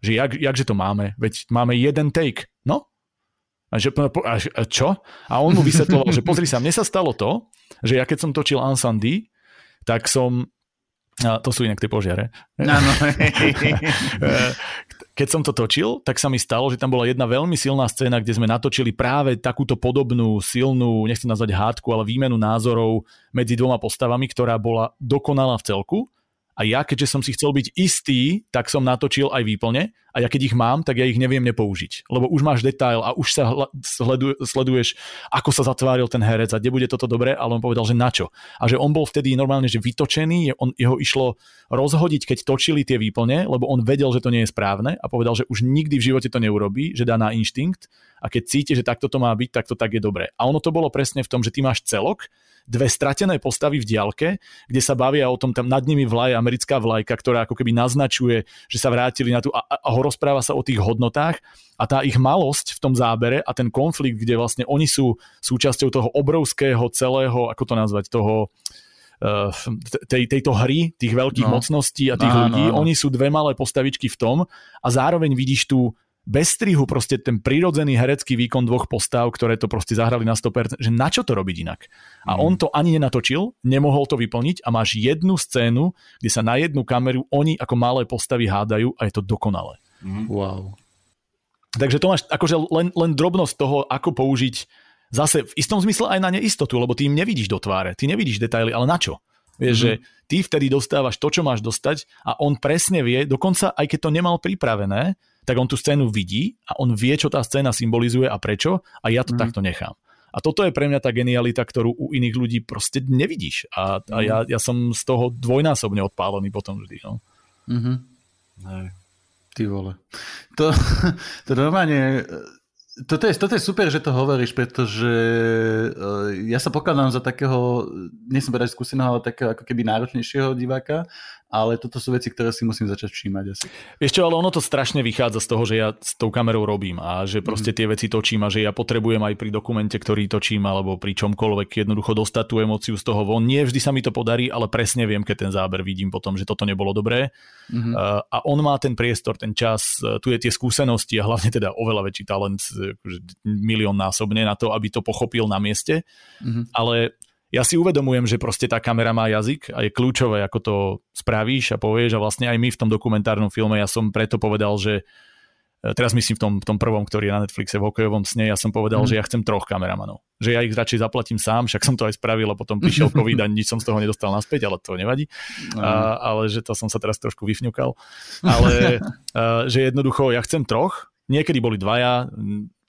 že jak, jakže to máme, veď máme jeden take, no? A, že, a, a čo? A on mu [LAUGHS] vysvetloval, že pozri sa, mne sa stalo to, že ja keď som točil Ansandy, tak som a to sú inak tie požiare. Áno. [LAUGHS] [LAUGHS] Keď som to točil, tak sa mi stalo, že tam bola jedna veľmi silná scéna, kde sme natočili práve takúto podobnú, silnú, nechcem nazvať hádku, ale výmenu názorov medzi dvoma postavami, ktorá bola dokonalá v celku a ja, keďže som si chcel byť istý, tak som natočil aj výplne a ja keď ich mám, tak ja ich neviem nepoužiť. Lebo už máš detail a už sa sledu, sleduješ, ako sa zatváril ten herec a kde bude toto dobré, ale on povedal, že na čo. A že on bol vtedy normálne, že vytočený, on, jeho išlo rozhodiť, keď točili tie výplne, lebo on vedel, že to nie je správne a povedal, že už nikdy v živote to neurobí, že dá na inštinkt a keď cíti, že takto to má byť, tak to tak je dobré. A ono to bolo presne v tom, že ty máš celok, dve stratené postavy v diaľke, kde sa bavia o tom, tam nad nimi vlaj, americká vlajka, ktorá ako keby naznačuje, že sa vrátili na tú a, a ho rozpráva sa o tých hodnotách a tá ich malosť v tom zábere a ten konflikt, kde vlastne oni sú súčasťou toho obrovského celého, ako to nazvať, toho eh, tej, tejto hry, tých veľkých no. mocností a tých no, ľudí. No, no. Oni sú dve malé postavičky v tom a zároveň vidíš tú bez strihu proste ten prirodzený herecký výkon dvoch postav, ktoré to proste zahrali na 100%, že na čo to robiť inak? A mm. on to ani nenatočil, nemohol to vyplniť a máš jednu scénu, kde sa na jednu kameru oni ako malé postavy hádajú a je to dokonalé. Mm. Wow. Takže to máš akože len, len drobnosť toho, ako použiť zase v istom zmysle aj na neistotu, lebo ty im nevidíš do tváre, ty nevidíš detaily, ale na čo? Vieš, mm-hmm. že ty vtedy dostávaš to, čo máš dostať a on presne vie, dokonca aj keď to nemal pripravené, tak on tú scénu vidí a on vie, čo tá scéna symbolizuje a prečo a ja to mm. takto nechám. A toto je pre mňa tá genialita, ktorú u iných ľudí proste nevidíš. A, a ja, ja som z toho dvojnásobne odpálený potom vždy. No. Mm-hmm. Ty vole. To, [LAUGHS] to normálne toto je, toto je super, že to hovoríš, pretože uh, ja sa pokladám za takého, som povedať skúseného, ale takého ako keby náročnejšieho diváka ale toto sú veci, ktoré si musím začať všímať asi. Vieš čo, ale ono to strašne vychádza z toho, že ja s tou kamerou robím a že proste mm. tie veci točím a že ja potrebujem aj pri dokumente, ktorý točím alebo pri čomkoľvek jednoducho dostať tú emóciu z toho von. Nie vždy sa mi to podarí, ale presne viem, keď ten záber vidím potom, že toto nebolo dobré. Mm-hmm. A on má ten priestor, ten čas, e, tu je tie skúsenosti a hlavne teda oveľa väčší talent, e, akože milión násobne na to, aby to pochopil na mieste. Mm-hmm. Ale ja si uvedomujem, že proste tá kamera má jazyk a je kľúčové, ako to spravíš a povieš a vlastne aj my v tom dokumentárnom filme, ja som preto povedal, že e, teraz myslím v tom, v tom prvom, ktorý je na Netflixe v hokejovom sne, ja som povedal, mm. že ja chcem troch kameramanov. Že ja ich radšej zaplatím sám, však som to aj spravil a potom prišiel [LAUGHS] COVID a nič som z toho nedostal naspäť, ale to nevadí. Mm. A, ale že to som sa teraz trošku vyfňukal. [LAUGHS] Ale a, že jednoducho ja chcem troch, niekedy boli dvaja,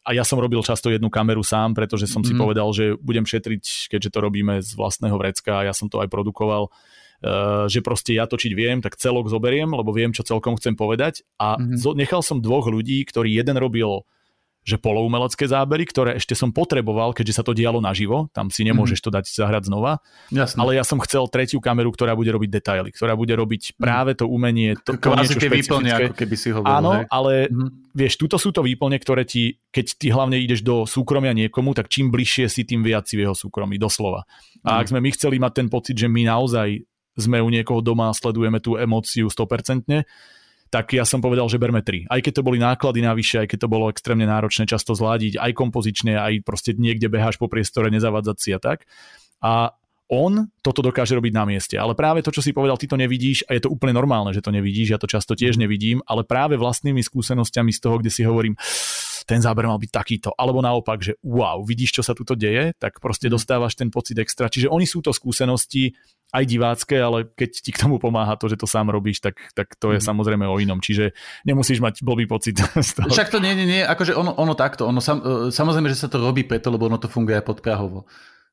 a ja som robil často jednu kameru sám, pretože som mm. si mhm. povedal, že budem šetriť, keďže to robíme z vlastného vrecka a ja som to aj produkoval, uh, že proste ja točiť viem, tak celok zoberiem, lebo viem, čo celkom chcem povedať a mm. nechal som dvoch ľudí, ktorí jeden robil že poloumelecké zábery, ktoré ešte som potreboval, keďže sa to dialo naživo, tam si nemôžeš to dať zahrať znova, Jasne. ale ja som chcel tretiu kameru, ktorá bude robiť detaily, ktorá bude robiť mhm. práve to umenie, to, to niečo tie výplne, ako keby si hovoril. Áno, hej. ale mm. vieš, tuto sú to výplne, ktoré ti, keď ty hlavne ideš do súkromia niekomu, tak čím bližšie si, tým viac si v jeho súkromí, doslova. A mm. ak sme my chceli mať ten pocit, že my naozaj sme u niekoho doma a sledujeme tú emóciu 100%, tak ja som povedal, že berme tri. Aj keď to boli náklady navyše, aj keď to bolo extrémne náročné často zladiť, aj kompozične, aj proste niekde beháš po priestore, nezavadzať si a tak. A on toto dokáže robiť na mieste. Ale práve to, čo si povedal, ty to nevidíš a je to úplne normálne, že to nevidíš, ja to často tiež nevidím, ale práve vlastnými skúsenostiami z toho, kde si hovorím, ten záber mal byť takýto. Alebo naopak, že wow, vidíš, čo sa tu deje, tak proste mhm. dostávaš ten pocit extra. Čiže oni sú to skúsenosti aj divácké, ale keď ti k tomu pomáha to, že to sám robíš, tak, tak to je mm. samozrejme o inom. Čiže nemusíš mať blbý pocit [LAUGHS] z toho. Však to nie, nie, nie, akože ono, ono takto. Ono sam, e, samozrejme, že sa to robí preto, lebo ono to funguje aj podprahovo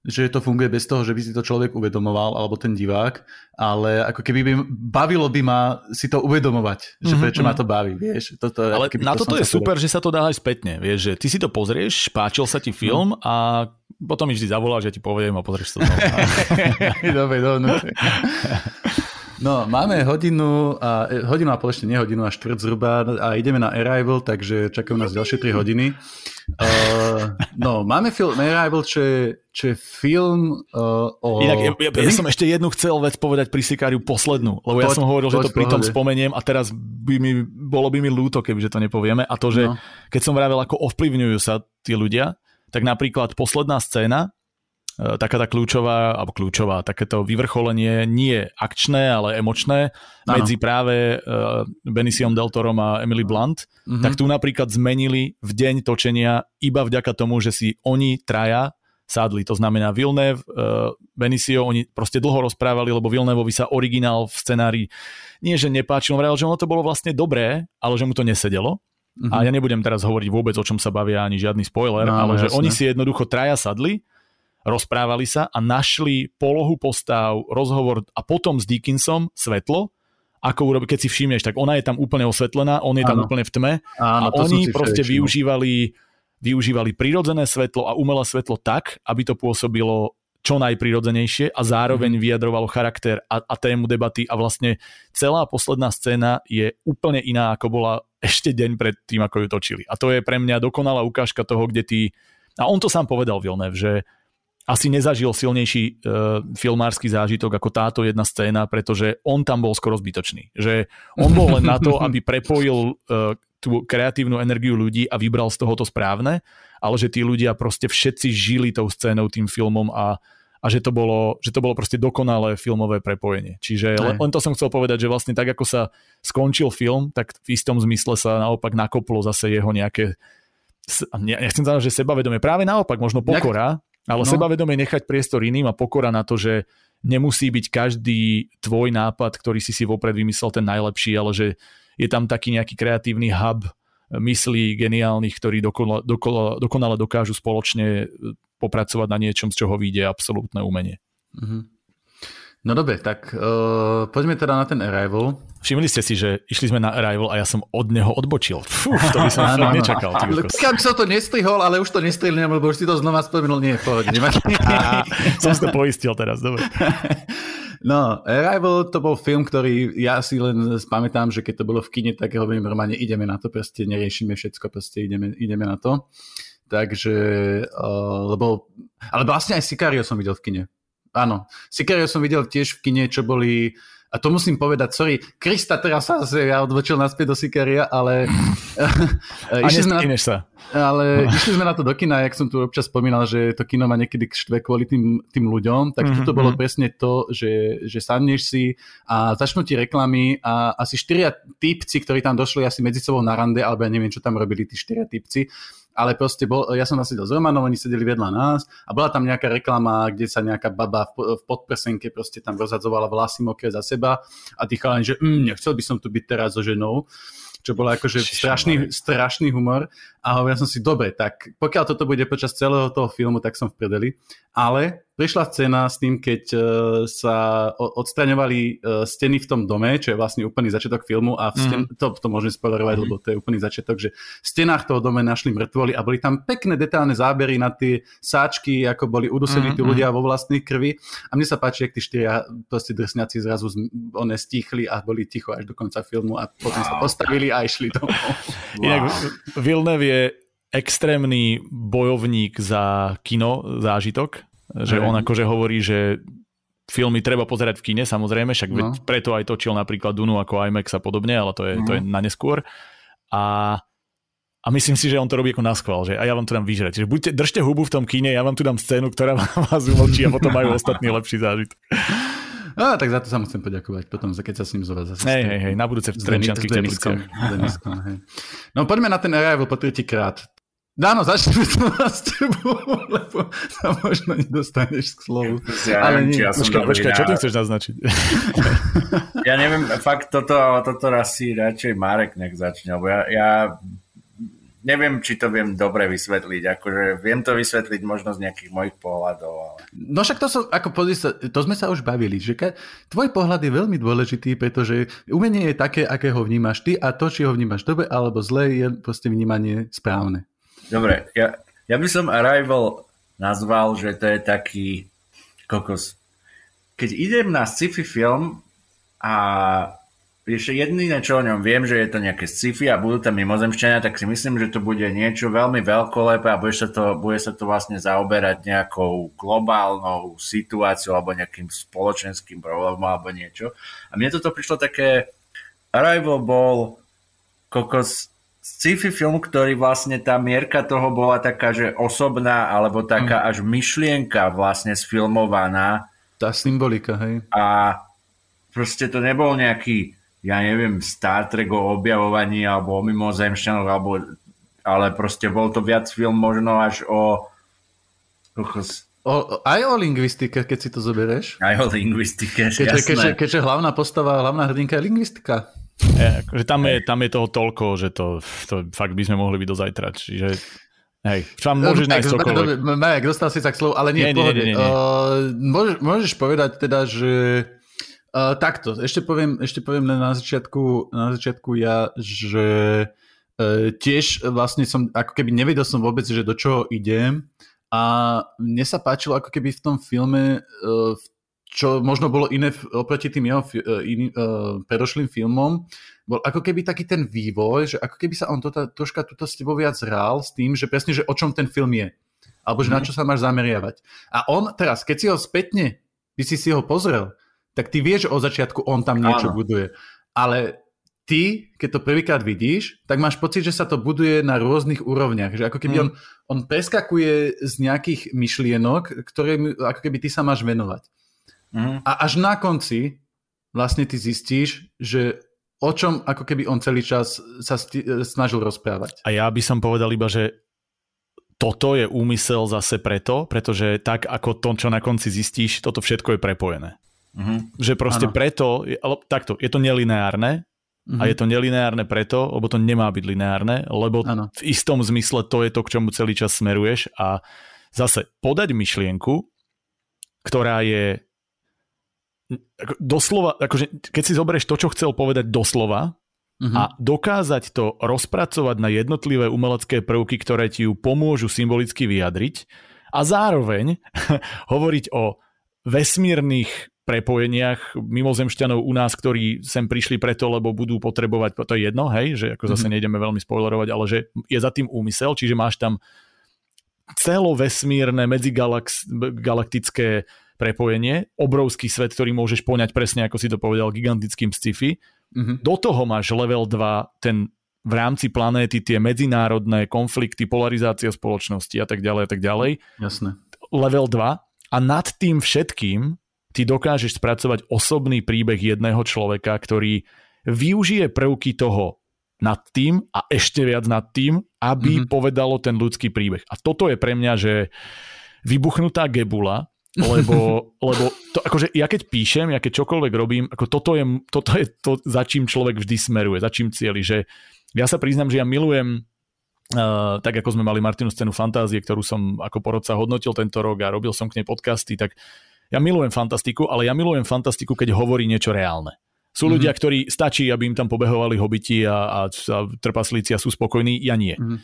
že to funguje bez toho, že by si to človek uvedomoval, alebo ten divák, ale ako keby by, bavilo by ma si to uvedomovať, že mhm, prečo mm-hmm. ma to baví, vieš. Toto, ale na to toto je super, že sa to dá aj spätne, vieš, že ty si to pozrieš, páčil sa ti film mm. a potom mi vždy zavoláš, že ti poviem a pozrieš to [LAUGHS] [LAUGHS] dobre, dobre. No, máme hodinu a, e, hodinu a pol ešte nie hodinu a štvrt zhruba a ideme na Arrival, takže čakajú nás ďalšie 3 hodiny. Uh, no, máme film Arrival, čo je, čo je film uh, o... Inak, ja, ja, ja som ešte jednu chcel vec povedať pri Sikáriu poslednú, lebo poď, ja som hovoril, že to pri tom spomeniem a teraz by mi, bolo by mi ľúto, kebyže to nepovieme. A to, že no. keď som vravel, ako ovplyvňujú sa tí ľudia, tak napríklad posledná scéna, taká tá kľúčová, alebo kľúčová, takéto vyvrcholenie nie akčné, ale emočné ano. medzi práve uh, Beniciom Del Torom a Emily Blunt, mm-hmm. tak tu napríklad zmenili v deň točenia iba vďaka tomu, že si oni traja sadli. To znamená Villeneuve, uh, Benicio, oni proste dlho rozprávali, lebo Villeneuveovi sa originál v scenári nie, že nepáčil, on že ono to bolo vlastne dobré, ale že mu to nesedelo. Mm-hmm. A ja nebudem teraz hovoriť vôbec, o čom sa bavia, ani žiadny spoiler, no, ale jasne. že oni si jednoducho traja sadli rozprávali sa a našli polohu postav, rozhovor a potom s Dickinsom svetlo, ako urobiť, keď si všimneš, tak ona je tam úplne osvetlená, on je tam úplne v tme Áno, a oni proste využívali, využívali prirodzené svetlo a umelé svetlo tak, aby to pôsobilo čo najprirodzenejšie a zároveň mm. vyjadrovalo charakter a, a tému debaty a vlastne celá posledná scéna je úplne iná, ako bola ešte deň pred tým, ako ju točili. A to je pre mňa dokonalá ukážka toho, kde ty... A on to sám povedal, Vilnev, že asi nezažil silnejší uh, filmársky zážitok ako táto jedna scéna, pretože on tam bol skoro zbytočný. Že on bol len na to, [LAUGHS] aby prepojil uh, tú kreatívnu energiu ľudí a vybral z toho to správne, ale že tí ľudia proste všetci žili tou scénou, tým filmom a, a že, to bolo, že to bolo proste dokonalé filmové prepojenie. Čiže len, len to som chcel povedať, že vlastne tak, ako sa skončil film, tak v istom zmysle sa naopak nakoplo zase jeho nejaké nechcem povedať, že sebavedomie, práve naopak, možno pokora, ale no. sebavedomie nechať priestor iným a pokora na to, že nemusí byť každý tvoj nápad, ktorý si si vopred vymyslel ten najlepší, ale že je tam taký nejaký kreatívny hub myslí geniálnych, ktorí dokonale, dokonale, dokonale dokážu spoločne popracovať na niečom, z čoho vyjde absolútne umenie. Mm-hmm. No dobre, tak uh, poďme teda na ten Arrival. Všimli ste si, že išli sme na Arrival a ja som od neho odbočil. Fú, to by som [LAUGHS] áno, nečakal. Kam som to nestrihol, ale už to nestrihnem, lebo už si to znova spomenul. Nie, pohode. [LAUGHS] [LAUGHS] som si to poistil teraz, dobre. No, Arrival to bol film, ktorý ja si len spamätám, že keď to bolo v kine, tak hovorím normálne, ideme na to, proste neriešime všetko, proste ideme, ideme na to. Takže, uh, lebo, ale vlastne aj Sicario som videl v kine áno. Sicario som videl tiež v kine, čo boli a to musím povedať, sorry, Krista teraz sa zase ja odvočil naspäť do Sikaria, ale... [LAUGHS] [LAUGHS] išli sme na, sa. Ale [LAUGHS] išli sme na to do kina, jak som tu občas spomínal, že to kino ma niekedy štve kvôli tým, tým ľuďom, tak mm-hmm. toto bolo mhm. presne to, že, že sadneš si a začnú ti reklamy a asi štyria typci, ktorí tam došli asi medzi sebou na rande, alebo ja neviem, čo tam robili tí štyria typci, ale proste bol, ja som nasedel s Romanom, oni sedeli vedľa nás a bola tam nejaká reklama, kde sa nejaká baba v, v podprsenke proste tam rozhadzovala vlasy mokré za seba a tí chalani, že mm, nechcel by som tu byť teraz so ženou čo bolo akože strašný, strašný humor. A hovoril som si, dobre, tak pokiaľ toto bude počas celého toho filmu, tak som v predeli. Ale prišla scéna s tým, keď uh, sa odstraňovali uh, steny v tom dome, čo je vlastne úplný začiatok filmu a v sten- mm. to, to môžem spoilerovať, mm. lebo to je úplný začiatok, že v stenách toho dome našli mŕtvoly a boli tam pekné detálne zábery na tie sáčky, ako boli udusení mm. tí ľudia vo vlastnej krvi. A mne sa páči, ak tí štyria proste drsňaci zrazu one stichli a boli ticho až do konca filmu a potom wow. sa postavili a išli domov. [LAUGHS] Wow. Inak Villeneuve je extrémny bojovník za kino zážitok, že on akože hovorí, že filmy treba pozerať v kine, samozrejme, však no. preto aj točil napríklad Dunu ako IMAX a podobne, ale to je, no. to je na neskôr. A a myslím si, že on to robí ako na schvál, že a ja vám to dám vyžrať. Čiže buďte, držte hubu v tom kine, ja vám tu dám scénu, ktorá [LAUGHS] vás umlčí a potom majú ostatní lepší zážitok. A, tak za to sa musím poďakovať, potom keď sa s ním zova zase. Hej, hej, hej, na budúce v Trenčianských tepliciach. No poďme na ten Arrival po tretíkrát. Dáno, začneme to s tebou, lebo sa možno nedostaneš k slovu. Ja ale neviem, či ja počkaj, počkaj, čo ty chceš naznačiť? [LAUGHS] ja neviem, fakt toto, toto raz si radšej Marek nech začne, lebo ja, ja neviem, či to viem dobre vysvetliť. Akože viem to vysvetliť možno z nejakých mojich pohľadov. Ale... No však to, som, ako sa, to sme sa už bavili, že ke, tvoj pohľad je veľmi dôležitý, pretože umenie je také, aké ho vnímaš ty a to, či ho vnímaš dobre alebo zle, je proste vnímanie správne. Dobre, ja, ja by som Arrival nazval, že to je taký kokos. Keď idem na sci-fi film a ešte jediné, čo o ňom viem, že je to nejaké sci-fi a budú tam mimozemšťania, tak si myslím, že to bude niečo veľmi veľkolepé a bude sa to, bude sa to vlastne zaoberať nejakou globálnou situáciou alebo nejakým spoločenským problémom alebo niečo. A mne toto prišlo také Arrival bol kokos sci-fi film, ktorý vlastne tá mierka toho bola taká, že osobná alebo taká mm. až myšlienka vlastne sfilmovaná. Tá symbolika, hej. A proste to nebol nejaký ja neviem, Star Trek o objavovaní alebo o mimozemšťanoch, alebo, ale proste bol to viac film možno až o... o aj o lingvistike, keď si to zoberieš. Aj o lingvistike, keďže, jasné. Keďže, keďže hlavná postava, hlavná hrdinka je lingvistika. Je, akože tam, je, tam je toho toľko, že to, to fakt by sme mohli byť do zajtra. Čiže Hej, tam môžeš nájsť čokoľvek. Marek, dostal si sa k slovu, ale nie, nie, nie, nie, nie. Uh, môžeš, môžeš povedať teda, že Uh, takto, ešte poviem, ešte poviem len na začiatku, na začiatku ja, že uh, tiež vlastne som, ako keby nevedel som vôbec, že do čoho idem a mne sa páčilo ako keby v tom filme, uh, čo možno bolo iné oproti tým jeho uh, in, uh, predošlým filmom, bol ako keby taký ten vývoj, že ako keby sa on toto, troška tuto s tebou viac hral s tým, že presne, že o čom ten film je. Alebo že mm. na mhm. čo sa máš zameriavať. A on teraz, keď si ho spätne, by si si ho pozrel, tak ty vieš od začiatku, on tam niečo Áno. buduje. Ale ty, keď to prvýkrát vidíš, tak máš pocit, že sa to buduje na rôznych úrovniach. Že ako keby mm. on, on preskakuje z nejakých myšlienok, ktoré ako keby ty sa máš venovať. Mm. A až na konci vlastne ty zistíš, že o čom ako keby on celý čas sa sti- snažil rozprávať. A ja by som povedal iba, že toto je úmysel zase preto, pretože tak ako to, čo na konci zistíš, toto všetko je prepojené. Uh-huh. Že proste ano. preto, ale takto, je to nelineárne uh-huh. a je to nelineárne preto, lebo to nemá byť lineárne, lebo ano. v istom zmysle to je to, k čomu celý čas smeruješ a zase podať myšlienku, ktorá je doslova, akože keď si zoberieš to, čo chcel povedať doslova uh-huh. a dokázať to rozpracovať na jednotlivé umelecké prvky, ktoré ti ju pomôžu symbolicky vyjadriť a zároveň [LAUGHS] hovoriť o vesmírnych prepojeniach mimozemšťanov u nás, ktorí sem prišli preto, lebo budú potrebovať, to je jedno, hej, že ako zase mm-hmm. nejdeme veľmi spoilerovať, ale že je za tým úmysel, čiže máš tam celovesmírne medzigalaktické prepojenie, obrovský svet, ktorý môžeš poňať presne, ako si to povedal, gigantickým sci-fi. Mm-hmm. Do toho máš level 2, ten v rámci planéty tie medzinárodné konflikty, polarizácia spoločnosti a tak ďalej a tak ďalej. Jasné. Level 2 a nad tým všetkým ty dokážeš spracovať osobný príbeh jedného človeka, ktorý využije prvky toho nad tým a ešte viac nad tým, aby mm-hmm. povedalo ten ľudský príbeh. A toto je pre mňa, že vybuchnutá gebula, lebo, lebo to, akože ja keď píšem, ja keď čokoľvek robím, ako toto je, toto je to, za čím človek vždy smeruje, za čím cieli, že ja sa priznám, že ja milujem Uh, tak ako sme mali Martinu scénu fantázie, ktorú som ako porodca hodnotil tento rok a robil som k nej podcasty, tak ja milujem fantastiku, ale ja milujem fantastiku, keď hovorí niečo reálne. Sú mm-hmm. ľudia, ktorí stačí, aby im tam pobehovali hobiti a, a, a trpaslíci a sú spokojní, ja nie. Mm-hmm.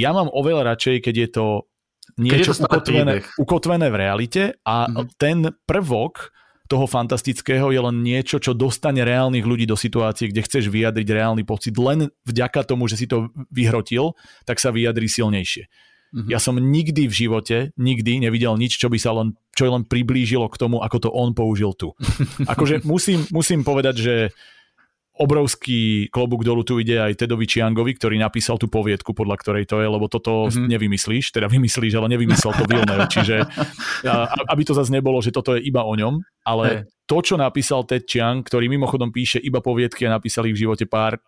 Ja mám oveľa radšej, keď je to niečo je to ukotvené, ukotvené v realite a mm-hmm. ten prvok toho fantastického je len niečo, čo dostane reálnych ľudí do situácie, kde chceš vyjadriť reálny pocit. Len vďaka tomu, že si to vyhrotil, tak sa vyjadrí silnejšie. Mm-hmm. Ja som nikdy v živote, nikdy nevidel nič, čo by sa len, čo len priblížilo k tomu, ako to on použil tu. [LAUGHS] akože musím, musím povedať, že obrovský klobúk dolu tu ide aj Tedovi Chiangovi, ktorý napísal tú poviedku, podľa ktorej to je, lebo toto mm-hmm. nevymyslíš, teda vymyslíš, ale nevymyslel to Villeneuve, čiže [LAUGHS] aby to zase nebolo, že toto je iba o ňom, ale hey. to, čo napísal Ted Chiang, ktorý mimochodom píše iba poviedky a napísal ich v živote pár,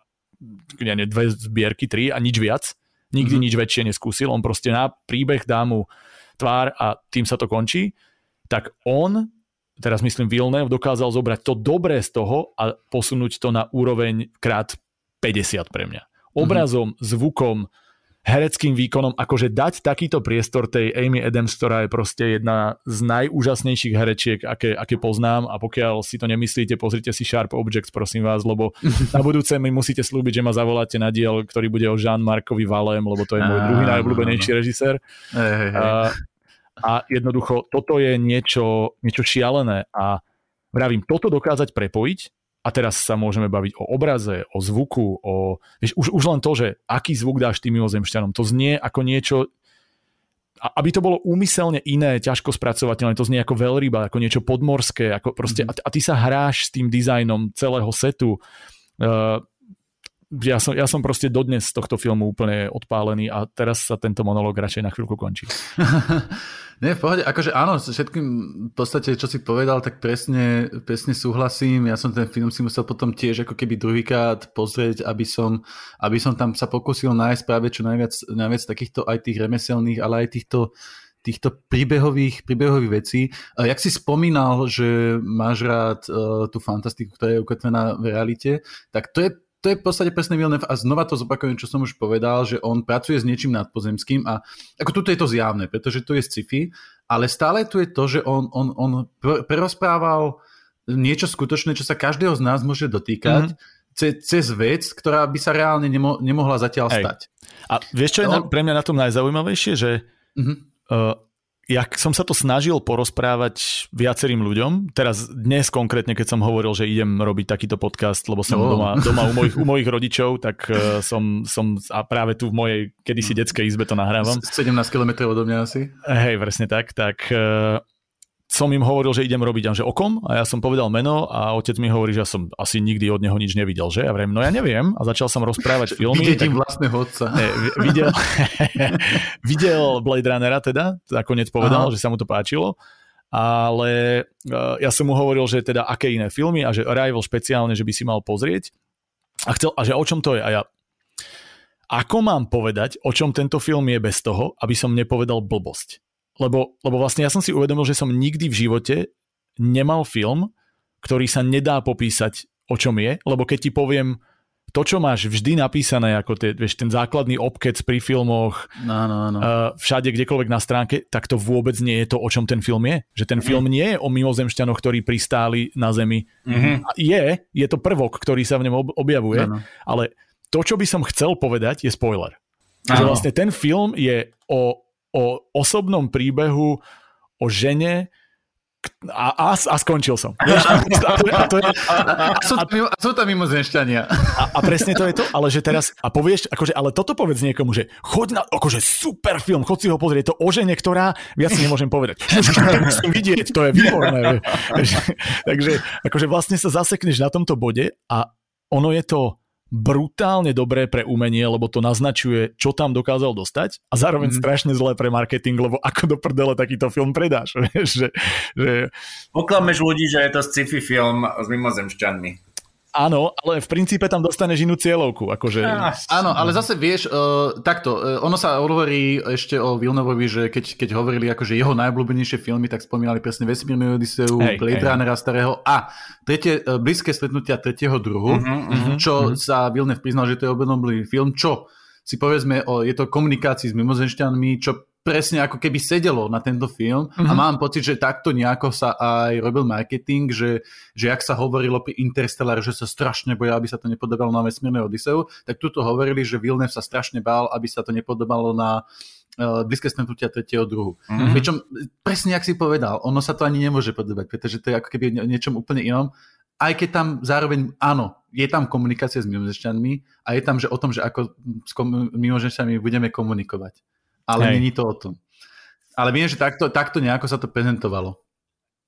ja ne, dve zbierky, tri a nič viac, nikdy mm-hmm. nič väčšie neskúsil, on proste na príbeh dá mu tvár a tým sa to končí, tak on teraz myslím Villeneuve, dokázal zobrať to dobré z toho a posunúť to na úroveň krát 50 pre mňa. Obrazom, mm-hmm. zvukom, hereckým výkonom, akože dať takýto priestor tej Amy Adams, ktorá je proste jedna z najúžasnejších herečiek, aké, aké poznám a pokiaľ si to nemyslíte, pozrite si Sharp Objects, prosím vás, lebo [LAUGHS] na budúce mi musíte slúbiť, že ma zavoláte na diel, ktorý bude o Jean-Marcovi Valem, lebo to je môj druhý najobľúbenejší režisér. Hey, hey, hey a jednoducho toto je niečo, niečo šialené a vravím, toto dokázať prepojiť a teraz sa môžeme baviť o obraze, o zvuku, o, vieš, už, už len to, že aký zvuk dáš tým mimozemšťanom, to znie ako niečo, aby to bolo úmyselne iné, ťažko spracovateľné, to znie ako veľryba, ako niečo podmorské, ako proste, mm. a, a ty sa hráš s tým dizajnom celého setu. Uh, ja som, ja som proste dodnes z tohto filmu úplne odpálený a teraz sa tento monolog radšej na chvíľku končí. [LAUGHS] Nie, v pohode, akože áno, všetkým v podstate, čo si povedal, tak presne, presne súhlasím. Ja som ten film si musel potom tiež ako keby druhýkrát pozrieť, aby som, aby som tam sa pokusil nájsť práve čo najviac, najviac takýchto aj tých remeselných, ale aj týchto týchto príbehových, príbehových vecí. Jak si spomínal, že máš rád uh, tú fantastiku, ktorá je ukotvená v realite, tak to je to je v podstate presne Villeneuve a znova to zopakujem, čo som už povedal, že on pracuje s niečím nadpozemským a ako tuto je to zjavné, pretože tu je sci-fi, ale stále tu je to, že on, on, on prerozprával niečo skutočné, čo sa každého z nás môže dotýkať, mm-hmm. ce, cez vec, ktorá by sa reálne nemo, nemohla zatiaľ Hej. stať. A vieš, čo je no. pre mňa na tom najzaujímavejšie, že mm-hmm. uh, ja som sa to snažil porozprávať viacerým ľuďom, teraz dnes konkrétne, keď som hovoril, že idem robiť takýto podcast, lebo som oh. doma, doma u, mojich, u mojich rodičov, tak uh, som, som a práve tu v mojej kedysi detskej izbe to nahrávam. 17 km odo mňa asi. Hej, presne tak, tak uh, som im hovoril, že idem robiť, že okom a ja som povedal meno a otec mi hovorí, že ja som asi nikdy od neho nič nevidel, že? Ja vrem, no ja neviem a začal som rozprávať [LAUGHS] filmy. Vidieť tak, vlastného otca. Ne, videl, [LAUGHS] videl Blade Runnera teda, nakoniec povedal, Aha. že sa mu to páčilo, ale uh, ja som mu hovoril, že teda aké iné filmy a že Arrival špeciálne, že by si mal pozrieť a, chcel, a že o čom to je a ja ako mám povedať, o čom tento film je bez toho, aby som nepovedal blbosť lebo, lebo vlastne ja som si uvedomil, že som nikdy v živote nemal film, ktorý sa nedá popísať, o čom je, lebo keď ti poviem to, čo máš vždy napísané, ako tie, vieš, ten základný obkec pri filmoch, no, no, no. Uh, všade, kdekoľvek na stránke, tak to vôbec nie je to, o čom ten film je. Že ten mm. film nie je o mimozemšťanoch, ktorí pristáli na Zemi. Mm-hmm. Je, je to prvok, ktorý sa v ňom objavuje, no, no. ale to, čo by som chcel povedať, je spoiler. Že vlastne ten film je o o osobnom príbehu o žene, a, a, a skončil som. Vieš, a, a, to je, a, [LAUGHS] sú, tam, a sú tam mimozemšťania. A, a presne to je to, ale že teraz, a povieš, akože, ale toto povedz niekomu, že choď na, akože super film, choď si ho pozrieť, to o žene, ktorá, viac si nemôžem povedať. [LAUGHS] Musím vidieť, to je výborné. Takže, akože vlastne sa zasekneš na tomto bode a ono je to brutálne dobré pre umenie, lebo to naznačuje, čo tam dokázal dostať a zároveň mm. strašne zlé pre marketing, lebo ako do prdele takýto film predáš. [LAUGHS] že, že... Oklameš ľudí, že je to sci-fi film s mimozemšťanmi. Áno, ale v princípe tam dostaneš inú cieľovku. Akože... áno, ale zase vieš, uh, takto, uh, ono sa hovorí ešte o Vilnovovi, že keď, keď hovorili akože jeho najobľúbenejšie filmy, tak spomínali presne Vesmírnu Odiseu, hey, Blade hey. Runnera starého a tretie, uh, blízke stretnutia tretieho druhu, uh-huh, uh-huh, čo uh-huh. sa Vilnev priznal, že to je obľúbený film, čo si povedzme, o, je to komunikácii s mimozemšťanmi, čo presne ako keby sedelo na tento film mm-hmm. a mhm. mám pocit, že takto nejako sa aj robil marketing, že, že jak sa hovorilo pri Interstellar, že sa strašne boja, aby sa to nepodobalo na vesmírne Odiseu, tak tuto hovorili, že Villeneuve sa strašne bál, aby sa to nepodobalo na uh, blízke stretnutia tretieho druhu. Mm-hmm. Pričom presne, jak si povedal, ono sa to ani nemôže podobať, pretože to je ako keby niečom úplne inom, aj keď tam zároveň, áno, je tam komunikácia s mimozemšťanmi a je tam, že o tom, že ako s mimozemšťanmi budeme komunikovať ale Hej. není to o tom. Ale viem, že takto, takto nejako sa to prezentovalo.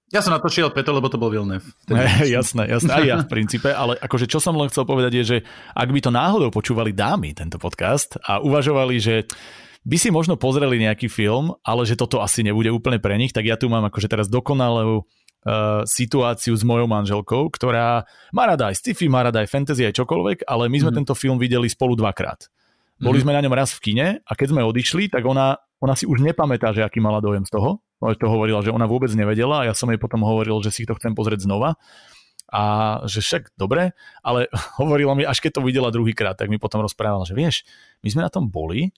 Ja som natočil preto, lebo to bol Vilnev. [LAUGHS] jasné, jasné, aj ja v princípe, ale akože čo som len chcel povedať je, že ak by to náhodou počúvali dámy, tento podcast, a uvažovali, že by si možno pozreli nejaký film, ale že toto asi nebude úplne pre nich, tak ja tu mám akože teraz dokonalú uh, situáciu s mojou manželkou, ktorá má rada aj sci-fi, má rada aj fantasy, aj čokoľvek, ale my sme mm. tento film videli spolu dvakrát. Boli mm. sme na ňom raz v kine a keď sme odišli, tak ona, ona si už nepamätá, že aký mala dojem z toho. To hovorila, že ona vôbec nevedela a ja som jej potom hovoril, že si to chcem pozrieť znova a že však dobre, ale [LAUGHS] hovorila mi, až keď to videla druhýkrát, tak mi potom rozprávala, že vieš, my sme na tom boli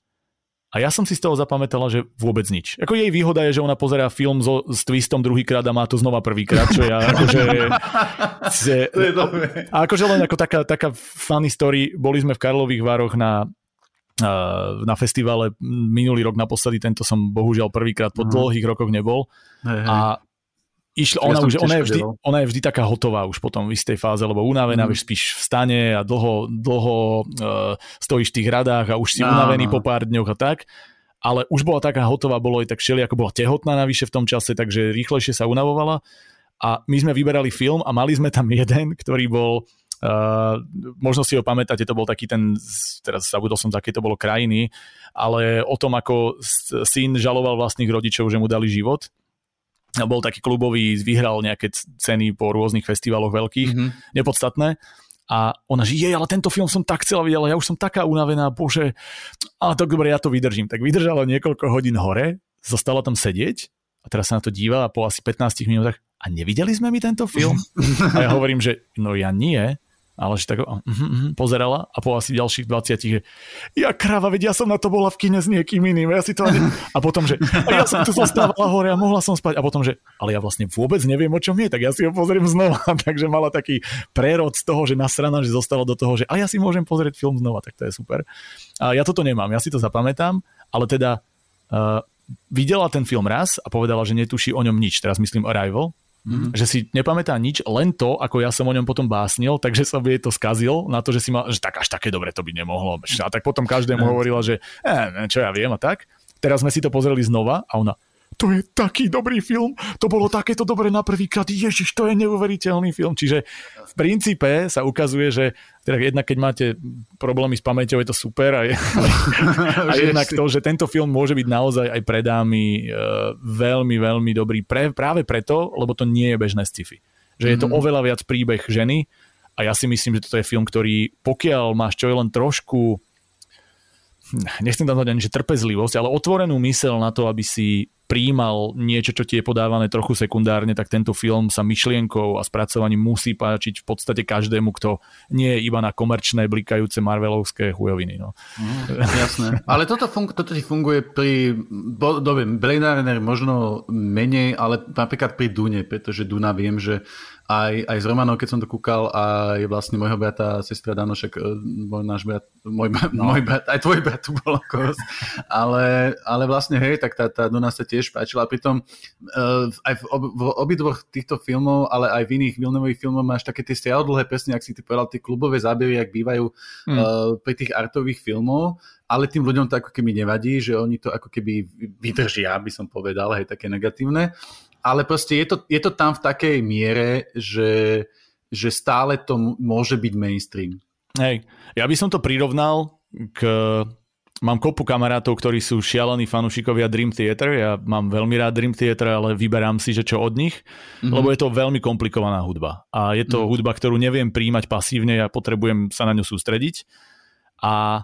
a ja som si z toho zapamätala, že vôbec nič. Ako jej výhoda je, že ona pozerá film so, s twistom druhýkrát a má to znova prvýkrát, čo ja akože... [LAUGHS] že, a akože len ako taká, taká funny story, boli sme v Karlových Vároch na na festivale minulý rok naposledy, tento som bohužiaľ prvýkrát po dlhých rokoch nebol. Hej, hej. A Išla, ona, už, ona, je vždy, ona je vždy taká hotová už potom v istej fáze, lebo unavená, mm. vieš, spíš v stane a dlho, dlho uh, stojíš v tých radách a už si no, unavený po pár dňoch a tak. Ale už bola taká hotová, bolo aj tak šeli, ako bola tehotná navyše v tom čase, takže rýchlejšie sa unavovala. A my sme vyberali film a mali sme tam [LAUGHS] jeden, ktorý bol Uh, možno si ho pamätáte, to bol taký ten, teraz zabudol som, aké to bolo krajiny, ale o tom, ako syn žaloval vlastných rodičov, že mu dali život bol taký klubový, vyhral nejaké ceny po rôznych festivaloch veľkých, mm-hmm. nepodstatné. A ona, že jej, ale tento film som tak chcela vidieť, ale ja už som taká unavená, bože, a tak dobre, ja to vydržím. Tak vydržala niekoľko hodín hore, zostala tam sedieť a teraz sa na to díva a po asi 15 minútach a nevideli sme mi tento film? [LAUGHS] A ja hovorím, že no ja nie, ale že tak uh, uh, uh, pozerala a po asi ďalších 20 že ja kráva, veď ja som na to bola v kine s niekým iným, ja si to ani... A potom, že a ja som tu zostávala hore a mohla som spať. A potom, že ale ja vlastne vôbec neviem, o čom je, tak ja si ho pozriem znova. [LAUGHS] Takže mala taký prerod z toho, že nasrana, že zostala do toho, že a ja si môžem pozrieť film znova, tak to je super. A ja toto nemám, ja si to zapamätám, ale teda uh, videla ten film raz a povedala, že netuší o ňom nič. Teraz myslím Arrival, Mm-hmm. Že si nepamätá nič, len to, ako ja som o ňom potom básnil, takže som jej to skazil na to, že si mal, že tak až také dobre to by nemohlo. A tak potom každému hovorila, že eh, čo ja viem a tak. Teraz sme si to pozreli znova a ona, to je taký dobrý film, to bolo takéto dobre na prvýkrát, ježiš, to je neuveriteľný film. Čiže v princípe sa ukazuje, že teda jednak keď máte problémy s pamäťou, je to super a, je, [LAUGHS] a jednak to, že tento film môže byť naozaj aj pre dámy e, veľmi, veľmi dobrý pre, práve preto, lebo to nie je bežné sci-fi. Že je to mm-hmm. oveľa viac príbeh ženy a ja si myslím, že toto je film, ktorý pokiaľ máš čo je len trošku nechcem tam dať ani že trpezlivosť, ale otvorenú mysel na to, aby si príjmal niečo, čo ti je podávané trochu sekundárne, tak tento film sa myšlienkou a spracovaním musí páčiť v podstate každému, kto nie je iba na komerčné blikajúce marvelovské chujoviny. No. Mm, jasné. Ale toto, fun- toto ti funguje pri, bo, dobre, Blade Runner možno menej, ale napríklad pri Dune, pretože Duna viem, že aj, aj s Romanou, keď som to kúkal a je vlastne môjho brata, sestra Danošek, e, môj náš brat, môj, [LAUGHS] no. môj brat, aj tvoj brat tu bol kos, ale, ale vlastne hej, tak tá, tá Duna sa tiež páčila. Pritom uh, aj v, ob, v obidvoch týchto filmov, ale aj v iných Vilnemových filmoch máš také tie dlhé presne, ak si ty povedal, tie klubové zábery, ak bývajú mm. uh, pri tých artových filmov, ale tým ľuďom to ako keby nevadí, že oni to ako keby vydržia, by som povedal, hej, také negatívne ale proste je to, je to tam v takej miere, že, že stále to môže byť mainstream. Hej, ja by som to prirovnal k... Mám kopu kamarátov, ktorí sú šialení fanúšikovia Dream Theater. Ja mám veľmi rád Dream Theater, ale vyberám si, že čo od nich, mm-hmm. lebo je to veľmi komplikovaná hudba. A je to mm-hmm. hudba, ktorú neviem príjmať pasívne, ja potrebujem sa na ňu sústrediť. A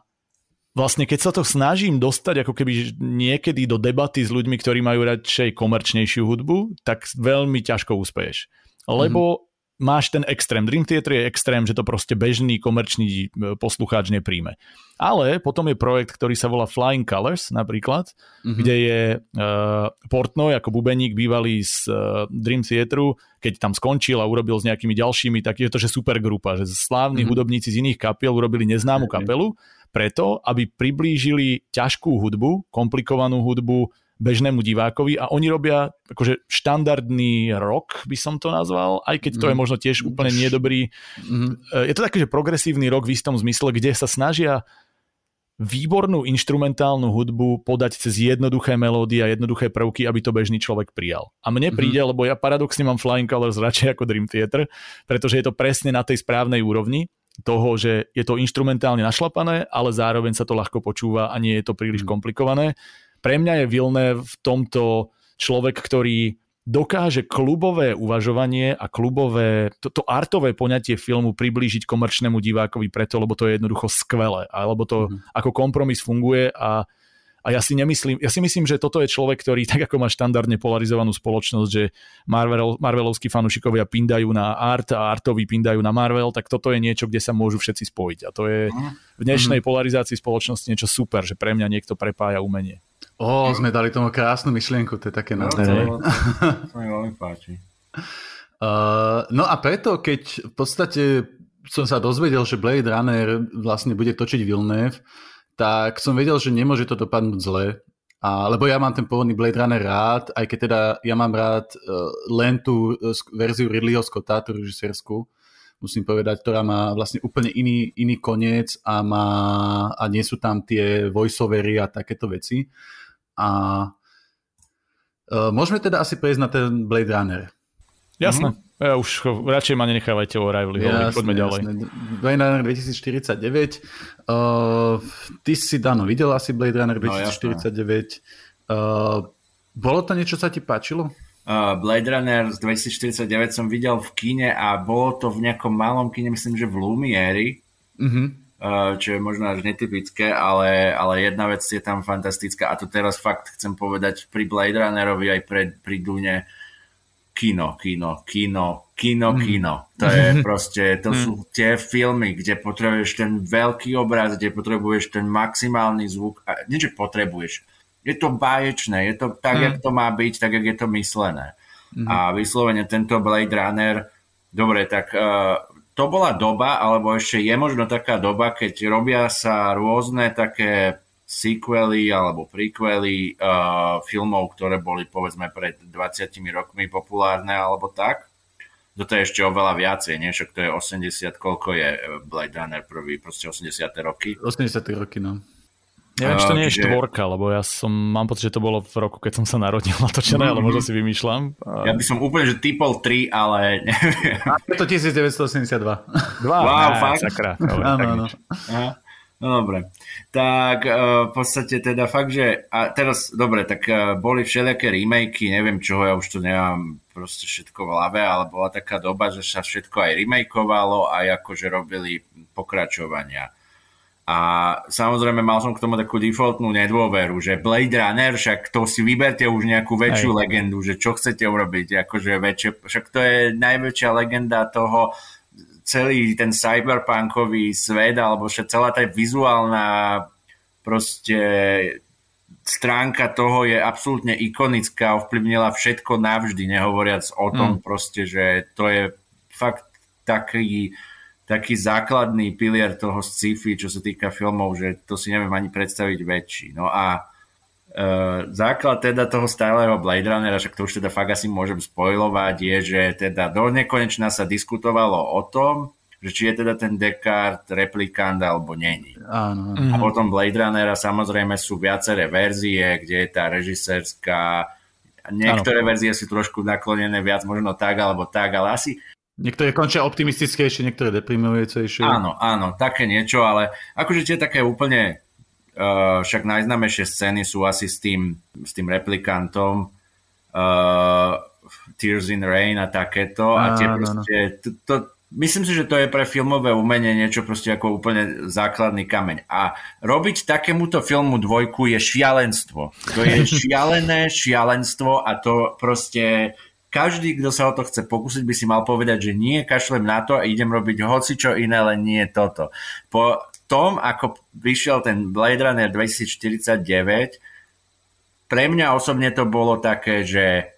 vlastne keď sa to snažím dostať ako keby niekedy do debaty s ľuďmi, ktorí majú radšej komerčnejšiu hudbu, tak veľmi ťažko úspeješ. Lebo mm-hmm. máš ten extrém. Dream Theater je extrém, že to proste bežný komerčný e, poslucháč nepríjme. Ale potom je projekt, ktorý sa volá Flying Colors napríklad, mm-hmm. kde je uh, Portnoy ako bubeník bývalý z uh, Dream Theateru, keď tam skončil a urobil s nejakými ďalšími, tak je to, že super grupa, že slávni mm-hmm. hudobníci z iných kapiel urobili neznámu kapelu preto, aby priblížili ťažkú hudbu, komplikovanú hudbu bežnému divákovi a oni robia akože štandardný rock, by som to nazval, aj keď to je mhm. možno tiež úplne nedobrý. Mm-hmm. Je to také, že progresívny rock v istom zmysle, kde sa snažia výbornú instrumentálnu hudbu podať cez jednoduché melódie a jednoduché prvky, aby to bežný človek prijal. A mne mhm. príde, mm-hmm. lebo ja paradoxne mám Flying Colors radšej ako Dream Theater, pretože je to presne na tej správnej úrovni toho, že je to instrumentálne našlapané, ale zároveň sa to ľahko počúva a nie je to príliš mm. komplikované. Pre mňa je Vilné v tomto človek, ktorý dokáže klubové uvažovanie a klubové, to, to artové poňatie filmu priblížiť komerčnému divákovi preto, lebo to je jednoducho skvelé, alebo to mm-hmm. ako kompromis funguje a, a ja si nemyslím, ja si myslím, že toto je človek, ktorý tak ako má štandardne polarizovanú spoločnosť, že Marvel, Marvelovskí fanúšikovia pindajú na art a artoví pindajú na Marvel, tak toto je niečo, kde sa môžu všetci spojiť. A to je mhm. v dnešnej polarizácii spoločnosti niečo super, že pre mňa niekto prepája umenie. Ó, sme dali tomu krásnu myšlienku, to je také no, nádherné. To [LAUGHS] mi veľmi páči. Uh, no a preto, keď v podstate som sa dozvedel, že Blade Runner vlastne bude točiť Villeneuve, tak som vedel, že nemôže to dopadnúť zle. A, lebo ja mám ten pôvodný Blade Runner rád, aj keď teda ja mám rád uh, len tú uh, verziu Ridleyho Scotta, tú režisérskú, musím povedať, ktorá má vlastne úplne iný, iný koniec a, má, a nie sú tam tie voiceovery a takéto veci. A uh, môžeme teda asi prejsť na ten Blade Runner. Jasné. Mm-hmm. Ja už radšej ma nenechávajte o Arrival hovoriť, poďme ďalej. Blade Runner 2049. Uh, ty si, Dano, videl asi Blade Runner 2049. No, uh, bolo to niečo, sa ti páčilo? Uh, Blade Runner z 2049 som videl v kine a bolo to v nejakom malom kine, myslím, že v Lumieri. Uh-huh čo je možno až netypické, ale, ale jedna vec je tam fantastická a to teraz fakt chcem povedať pri Blade Runnerovi aj pre, pri Dune kino, kino, kino, kino, mm. kino. To je [LAUGHS] proste, to mm. sú tie filmy, kde potrebuješ ten veľký obraz, kde potrebuješ ten maximálny zvuk. A nie, že potrebuješ. Je to báječné, je to tak, mm. jak to má byť, tak, jak je to myslené. Mm. A vyslovene tento Blade Runner, dobre, tak uh, to bola doba, alebo ešte je možno taká doba, keď robia sa rôzne také sequely alebo prequely uh, filmov, ktoré boli povedzme pred 20 rokmi populárne alebo tak. Toto je ešte oveľa viacej, nie? Však to je 80, koľko je Blade Runner prvý, proste 80. roky. 80. roky, no. Neviem, či to nie je štvorka, lebo ja som, mám pocit, že to bolo v roku, keď som sa narodil natočené, mm-hmm. ale možno si vymýšľam. Ja by som úplne, že typol 3, ale neviem. je to 1982. Dva? Wow, ne, fakt? Sakra. Áno, áno. No dobre. Tak uh, v podstate teda fakt, že a teraz, dobre, tak uh, boli všelijaké remakey, neviem čoho, ja už to nemám proste všetko v hlave, ale bola taká doba, že sa všetko aj remakeovalo, aj akože robili pokračovania. A samozrejme mal som k tomu takú defaultnú nedôveru, že Blade Runner, však to si vyberte už nejakú väčšiu Aj. legendu, že čo chcete urobiť, akože väčšie, však to je najväčšia legenda toho, celý ten cyberpunkový svet, alebo celá tá vizuálna proste stránka toho je absolútne ikonická, ovplyvnila všetko navždy, nehovoriac o tom mm. proste, že to je fakt taký taký základný pilier toho sci-fi, čo sa týka filmov, že to si neviem ani predstaviť väčší. No a e, základ teda toho stáleho Blade Runnera, však to už teda fakt asi môžem spojovať, je, že teda do nekonečna sa diskutovalo o tom, že či je teda ten Descartes replikant alebo není. Áno. A potom Blade Runnera samozrejme sú viaceré verzie, kde je tá režisérska Niektoré ano. verzie sú trošku naklonené viac možno tak alebo tak, ale asi Niektoré končia optimistickejšie, niektoré deprimujúcejšie. Áno, áno, také niečo, ale akože tie také úplne uh, však najznámejšie scény sú asi s tým, s tým replikantom uh, Tears in Rain a takéto a tie proste, to, to, myslím si, že to je pre filmové umenie niečo proste ako úplne základný kameň. A robiť takémuto filmu dvojku je šialenstvo. To je [LAUGHS] šialené šialenstvo a to proste každý, kto sa o to chce pokúsiť, by si mal povedať, že nie, kašlem na to a idem robiť hoci čo iné, len nie toto. Po tom, ako vyšiel ten Blade Runner 2049, pre mňa osobne to bolo také, že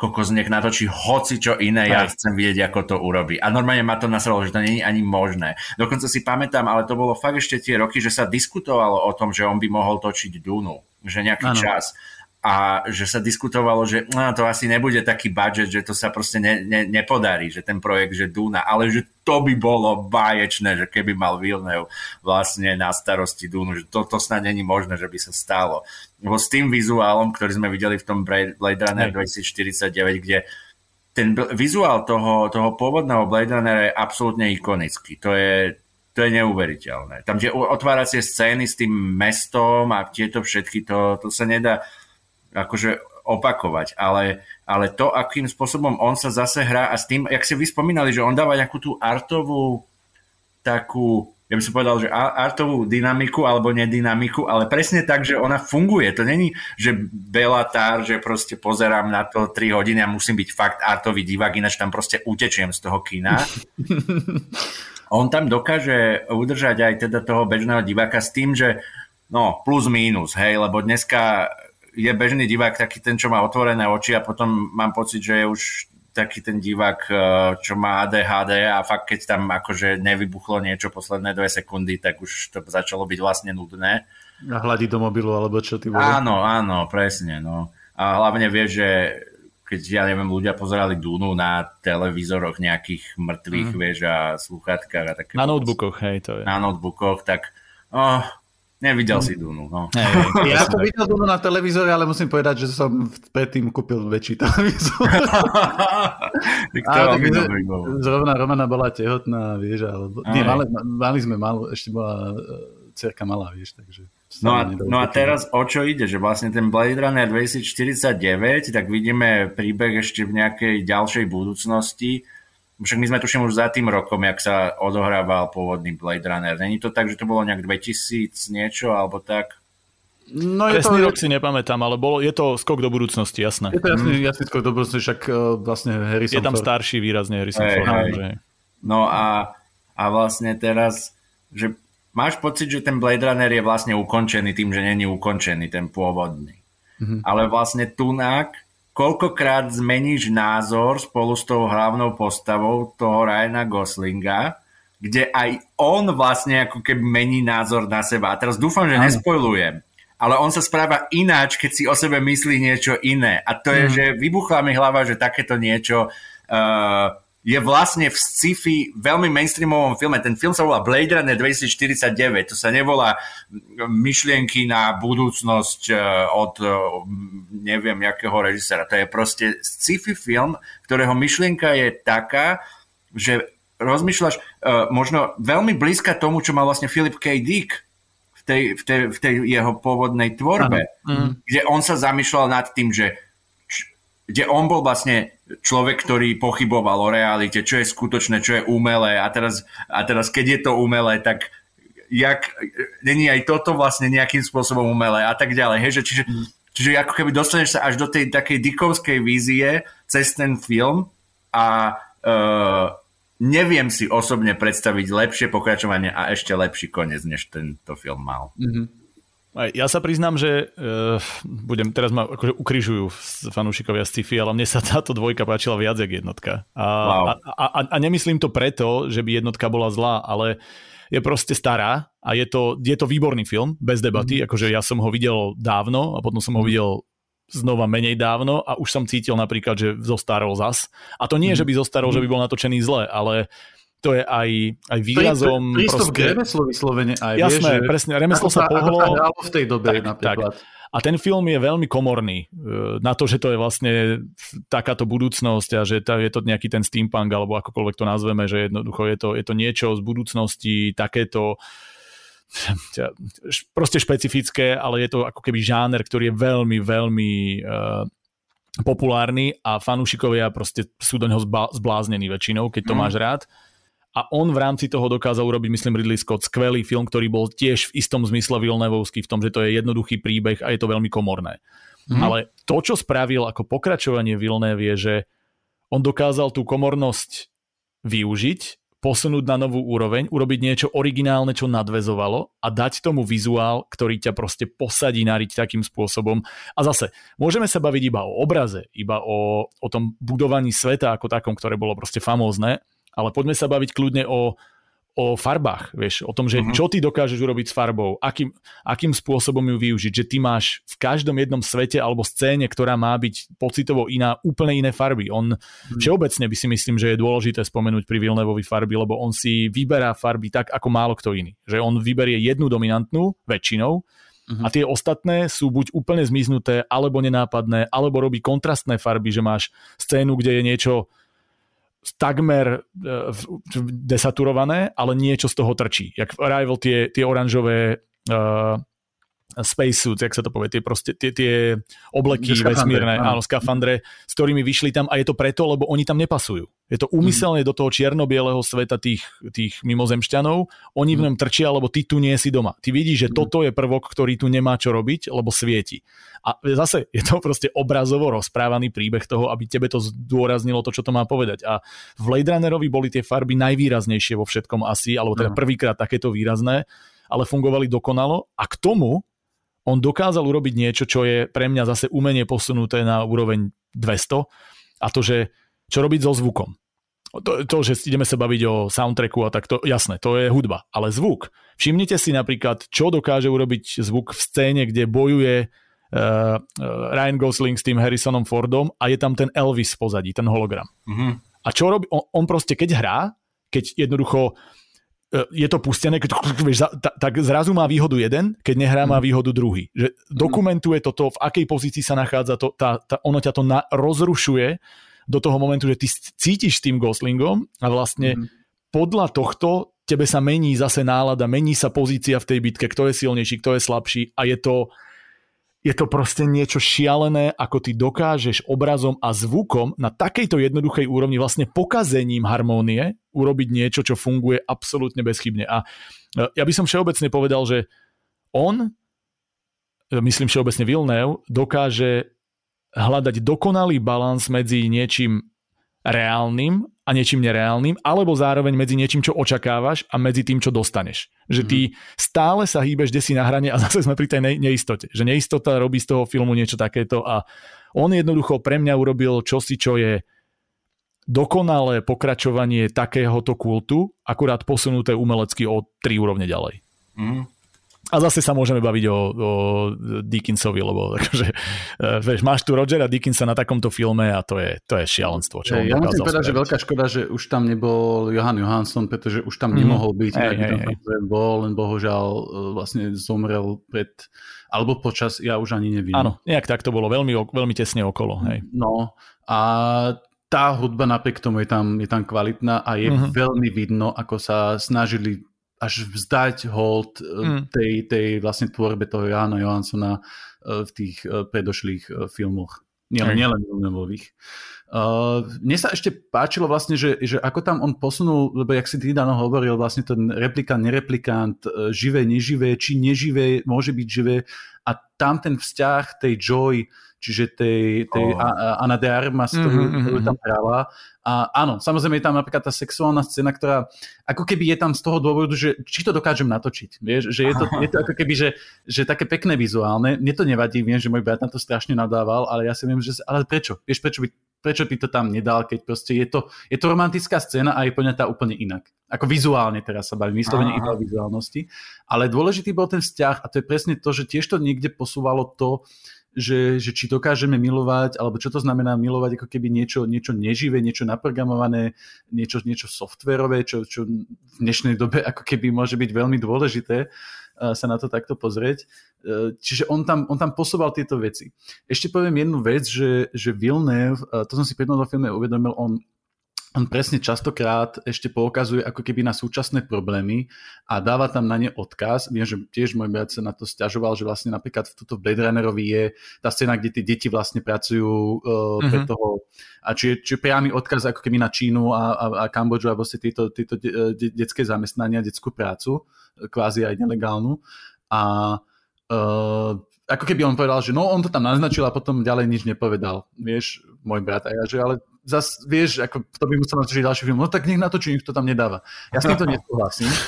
kokos nech natočí hoci čo iné, ja chcem vidieť, ako to urobí. A normálne ma to nasralo, že to je ani možné. Dokonca si pamätám, ale to bolo fakt ešte tie roky, že sa diskutovalo o tom, že on by mohol točiť Dunu, že nejaký ano. čas. A že sa diskutovalo, že no, to asi nebude taký budget, že to sa proste ne, ne, nepodarí, že ten projekt, že Duna, ale že to by bolo báječné, že keby mal Villeneuve vlastne na starosti Dunu, že toto snad není možné, že by sa stalo. Lebo s tým vizuálom, ktorý sme videli v tom Blade Runner 2049, kde ten vizuál toho, toho pôvodného Blade Runnera je absolútne ikonický. To je, to je neuveriteľné. Tam tie otváracie scény s tým mestom a tieto všetky, to, to sa nedá akože opakovať, ale, ale to, akým spôsobom on sa zase hrá a s tým, jak si vy spomínali, že on dáva nejakú tú artovú takú, ja by som povedal, že artovú dynamiku alebo nedynamiku, ale presne tak, že ona funguje. To není, že Belatár, že proste pozerám na to 3 hodiny a musím byť fakt artový divák, ináč tam proste utečiem z toho kina. [LAUGHS] on tam dokáže udržať aj teda toho bežného diváka s tým, že no plus mínus, hej, lebo dneska je bežný divák taký ten, čo má otvorené oči a potom mám pocit, že je už taký ten divák, eh, čo má ADHD a fakt keď tam akože nevybuchlo niečo posledné dve sekundy, tak už to začalo byť vlastne nudné. A hľadí do mobilu, alebo čo ty bolo? Áno, áno, presne. No. A hlavne vie, že keď, ja neviem, ľudia pozerali Dunu na televízoroch nejakých mŕtvych, mm. vieš, a sluchatkách a také. Na notebookoch, hej, to je. Na notebookoch, tak oh, Nevidel si Dunu, no. Hey, [LAUGHS] ja som videl Dunu na televízore, ale musím povedať, že som predtým kúpil väčší televízor. [LAUGHS] zrovna Romana bola tehotná, vieš, alebo... Nie, mali, mali sme malú, ešte bola e, cerka malá, vieš, takže... No a, no a teraz o čo ide, že vlastne ten Blade Runner 2049, tak vidíme príbeh ešte v nejakej ďalšej budúcnosti, však my sme tuším už za tým rokom, jak sa odohrával pôvodný Blade Runner. Není to tak, že to bolo nejak 2000 niečo, alebo tak? No je Presný to... rok si nepamätám, ale bolo, je to skok do budúcnosti, jasné. Je to jasný, mm. jasný skok do budúcnosti, však uh, vlastne Harrison Je tam Ford. starší výrazne Harrison hey, Ford. Hey. Že... No a, a vlastne teraz, že máš pocit, že ten Blade Runner je vlastne ukončený tým, že není ukončený ten pôvodný. Mm-hmm. Ale vlastne Tunák koľkokrát zmeníš názor spolu s tou hlavnou postavou toho Ryana Goslinga, kde aj on vlastne ako keby mení názor na seba. A teraz dúfam, že nespojlujem, ale on sa správa ináč, keď si o sebe myslí niečo iné. A to je, mm. že vybuchla mi hlava, že takéto niečo uh, je vlastne v sci-fi veľmi mainstreamovom filme. Ten film sa volá Blade Runner 2049. To sa nevolá myšlienky na budúcnosť e, od e, neviem, jakého režisera. To je proste sci-fi film, ktorého myšlienka je taká, že rozmýšľaš uh, možno veľmi blízka tomu, čo mal vlastne Philip K. Dick v tej, v tej, v tej jeho pôvodnej tvorbe, uh-huh. kde on sa zamýšľal nad tým, že kde on bol vlastne človek, ktorý pochyboval o realite, čo je skutočné, čo je umelé a teraz, a teraz keď je to umelé, tak jak, není aj toto vlastne nejakým spôsobom umelé a tak ďalej. Hej, že čiže, čiže ako keby dostaneš sa až do tej takej dikovskej vízie cez ten film a uh, neviem si osobne predstaviť lepšie pokračovanie a ešte lepší koniec, než tento film mal. Mm-hmm. Ja sa priznám, že uh, budem, teraz ma akože ukrižujú fanúšikovia sci-fi, ale mne sa táto dvojka páčila viac jak jednotka. A, wow. a, a, a nemyslím to preto, že by jednotka bola zlá, ale je proste stará a je to, je to výborný film, bez debaty, mm. akože ja som ho videl dávno a potom som ho mhm. videl znova menej dávno a už som cítil napríklad, že zostarol zas. A to nie, mm. že by zostarol, mm. že by bol natočený zle, ale to je aj, aj výrazom... Prístup proste... k remeslu vyslovene aj, Jasné, vie, že... presne, remeslo sa pohlo... v tej dobe tak, napríklad. Tak. A ten film je veľmi komorný e, na to, že to je vlastne takáto budúcnosť a že je to nejaký ten steampunk alebo akokoľvek to nazveme, že jednoducho je to, je to niečo z budúcnosti, takéto proste špecifické, ale je to ako keby žáner, ktorý je veľmi, veľmi uh, populárny a fanúšikovia proste sú do neho zbláznení väčšinou, keď to mm. máš rád a on v rámci toho dokázal urobiť, myslím, Ridley Scott, skvelý film, ktorý bol tiež v istom zmysle Villeneuveovský, v tom, že to je jednoduchý príbeh a je to veľmi komorné. Mm. Ale to, čo spravil ako pokračovanie Villeneuve je, že on dokázal tú komornosť využiť, posunúť na novú úroveň, urobiť niečo originálne, čo nadvezovalo a dať tomu vizuál, ktorý ťa proste posadí na riť takým spôsobom. A zase, môžeme sa baviť iba o obraze, iba o, o tom budovaní sveta ako takom, ktoré bolo proste famózne, ale poďme sa baviť kľudne o, o farbách, vieš, o tom, že uh-huh. čo ty dokážeš urobiť s farbou, akým, akým spôsobom ju využiť, že ty máš v každom jednom svete alebo scéne, ktorá má byť pocitovo iná, úplne iné farby. On uh-huh. všeobecne by si myslím, že je dôležité spomenúť pri Vilnevovi farby, lebo on si vyberá farby tak, ako málo kto iný. Že on vyberie jednu dominantnú, väčšinou, uh-huh. a tie ostatné sú buď úplne zmiznuté, alebo nenápadné, alebo robí kontrastné farby, že máš scénu, kde je niečo takmer uh, desaturované, ale niečo z toho trčí. Jak v Arrival tie, tie oranžové uh, spacesuits, jak sa to povie, tie, proste, tie, tie obleky vesmírne, áno, skafandre, s ktorými vyšli tam a je to preto, lebo oni tam nepasujú. Je to úmyselne mm. do toho čierno-bieleho sveta tých, tých mimozemšťanov, oni mm. v ňom trčia, lebo ty tu nie si doma. Ty vidíš, že mm. toto je prvok, ktorý tu nemá čo robiť, lebo svieti. A zase je to proste obrazovo rozprávaný príbeh toho, aby tebe to zdôraznilo to, čo to má povedať. A v Blade Runnerovi boli tie farby najvýraznejšie vo všetkom asi, alebo teda prvýkrát takéto výrazné, ale fungovali dokonalo a k tomu on dokázal urobiť niečo, čo je pre mňa zase umenie posunuté na úroveň 200 a to, že čo robiť so zvukom. To, to, že ideme sa baviť o soundtracku a tak to, jasné, to je hudba, ale zvuk. Všimnite si napríklad, čo dokáže urobiť zvuk v scéne, kde bojuje uh, Ryan Gosling s tým Harrisonom Fordom a je tam ten Elvis pozadí, ten hologram. Mm-hmm. A čo robí, on, on proste keď hrá, keď jednoducho je to pustené, keď, [LAUGHS] vieš, tak zrazu má výhodu jeden, keď nehrá má mhm. výhodu druhý. Že dokumentuje toto, v akej pozícii sa nachádza, to, tá, tá, ono ťa to na, rozrušuje do toho momentu, že ty cítiš s tým Goslingom a vlastne mm. podľa tohto tebe sa mení zase nálada, mení sa pozícia v tej bitke, kto je silnejší, kto je slabší a je to, je to proste niečo šialené, ako ty dokážeš obrazom a zvukom na takejto jednoduchej úrovni vlastne pokazením harmónie urobiť niečo, čo funguje absolútne bezchybne. A e, ja by som všeobecne povedal, že on, e, myslím všeobecne Vilnev, dokáže hľadať dokonalý balans medzi niečím reálnym a niečím nereálnym, alebo zároveň medzi niečím, čo očakávaš a medzi tým, čo dostaneš. Že ty mm. stále sa hýbeš desi na hrane a [LAUGHS] zase sme pri tej neistote. Že neistota robí z toho filmu niečo takéto a on jednoducho pre mňa urobil čosi, čo je dokonalé pokračovanie takéhoto kultu, akurát posunuté umelecky o tri úrovne ďalej. Mm. A zase sa môžeme baviť o, o Dickinsovi, lebo akože, uh, vieš, máš tu Rogera Dickinsa na takomto filme a to je, to je šialenstvo. Čo ja musím povedať, že veľká škoda, že už tam nebol Johan Johansson, pretože už tam mm. nemohol byť. Hey, hey, hey. bol, len bohužiaľ e, vlastne zomrel pred, alebo počas, ja už ani neviem. Áno, nejak tak to bolo, veľmi, veľmi tesne okolo. Hej. No a tá hudba napriek tomu je tam, je tam kvalitná a je mm-hmm. veľmi vidno, ako sa snažili až vzdať hold eh, mm. tej, tej vlastne tvorbe toho Jana Johanssona eh, v tých eh, predošlých filmoch. Nielen, nielen Villeneuveových. Uh, mne sa ešte páčilo vlastne, že, že ako tam on posunul, lebo jak si ty Dano hovoril, vlastne ten replikant, nereplikant, živé, neživé, či neživé, môže byť živé a tam ten vzťah tej Joy, čiže tej, tej oh. Ana de Armas, ktorú, mm-hmm. ktorú tam hrala. A áno, samozrejme je tam napríklad tá sexuálna scéna, ktorá ako keby je tam z toho dôvodu, že či to dokážem natočiť. Vieš, že je to, je to ako keby, že, že také pekné vizuálne. Mne to nevadí, viem, že môj brat na to strašne nadával, ale ja si viem, že ale prečo? Vieš, prečo by, prečo by to tam nedal, keď proste je to, je to romantická scéna a je poňatá úplne inak. Ako vizuálne teraz sa bavím, vyslovene iba o vizuálnosti. Ale dôležitý bol ten vzťah a to je presne to, že tiež to niekde posúvalo to, že, že či dokážeme milovať, alebo čo to znamená milovať ako keby niečo, niečo neživé, niečo naprogramované, niečo, niečo softverové, čo, čo v dnešnej dobe ako keby môže byť veľmi dôležité uh, sa na to takto pozrieť. Uh, čiže on tam, on tam posúval tieto veci. Ešte poviem jednu vec, že, že Villeneuve, uh, to som si pri jednom filme uvedomil, on on presne častokrát ešte poukazuje ako keby na súčasné problémy a dáva tam na ne odkaz. Viem, že tiež môj brat sa na to stiažoval, že vlastne napríklad v tuto Blade Runnerovi je tá scéna, kde tie deti vlastne pracujú uh, mm-hmm. pre toho a či je, či je priamy odkaz ako keby na Čínu a, a, a Kambodžu a vlastne tieto, tieto de, de, detské zamestnania, detskú prácu, kvázi aj nelegálnu. A uh, ako keby on povedal, že no on to tam naznačil a potom ďalej nič nepovedal. Vieš, môj brat a ja, že ale zas, vieš, ako to by musel natočiť ďalší film, no tak nech natočí, nech to tam nedáva. Ja s týmto nesúhlasím. [LAUGHS]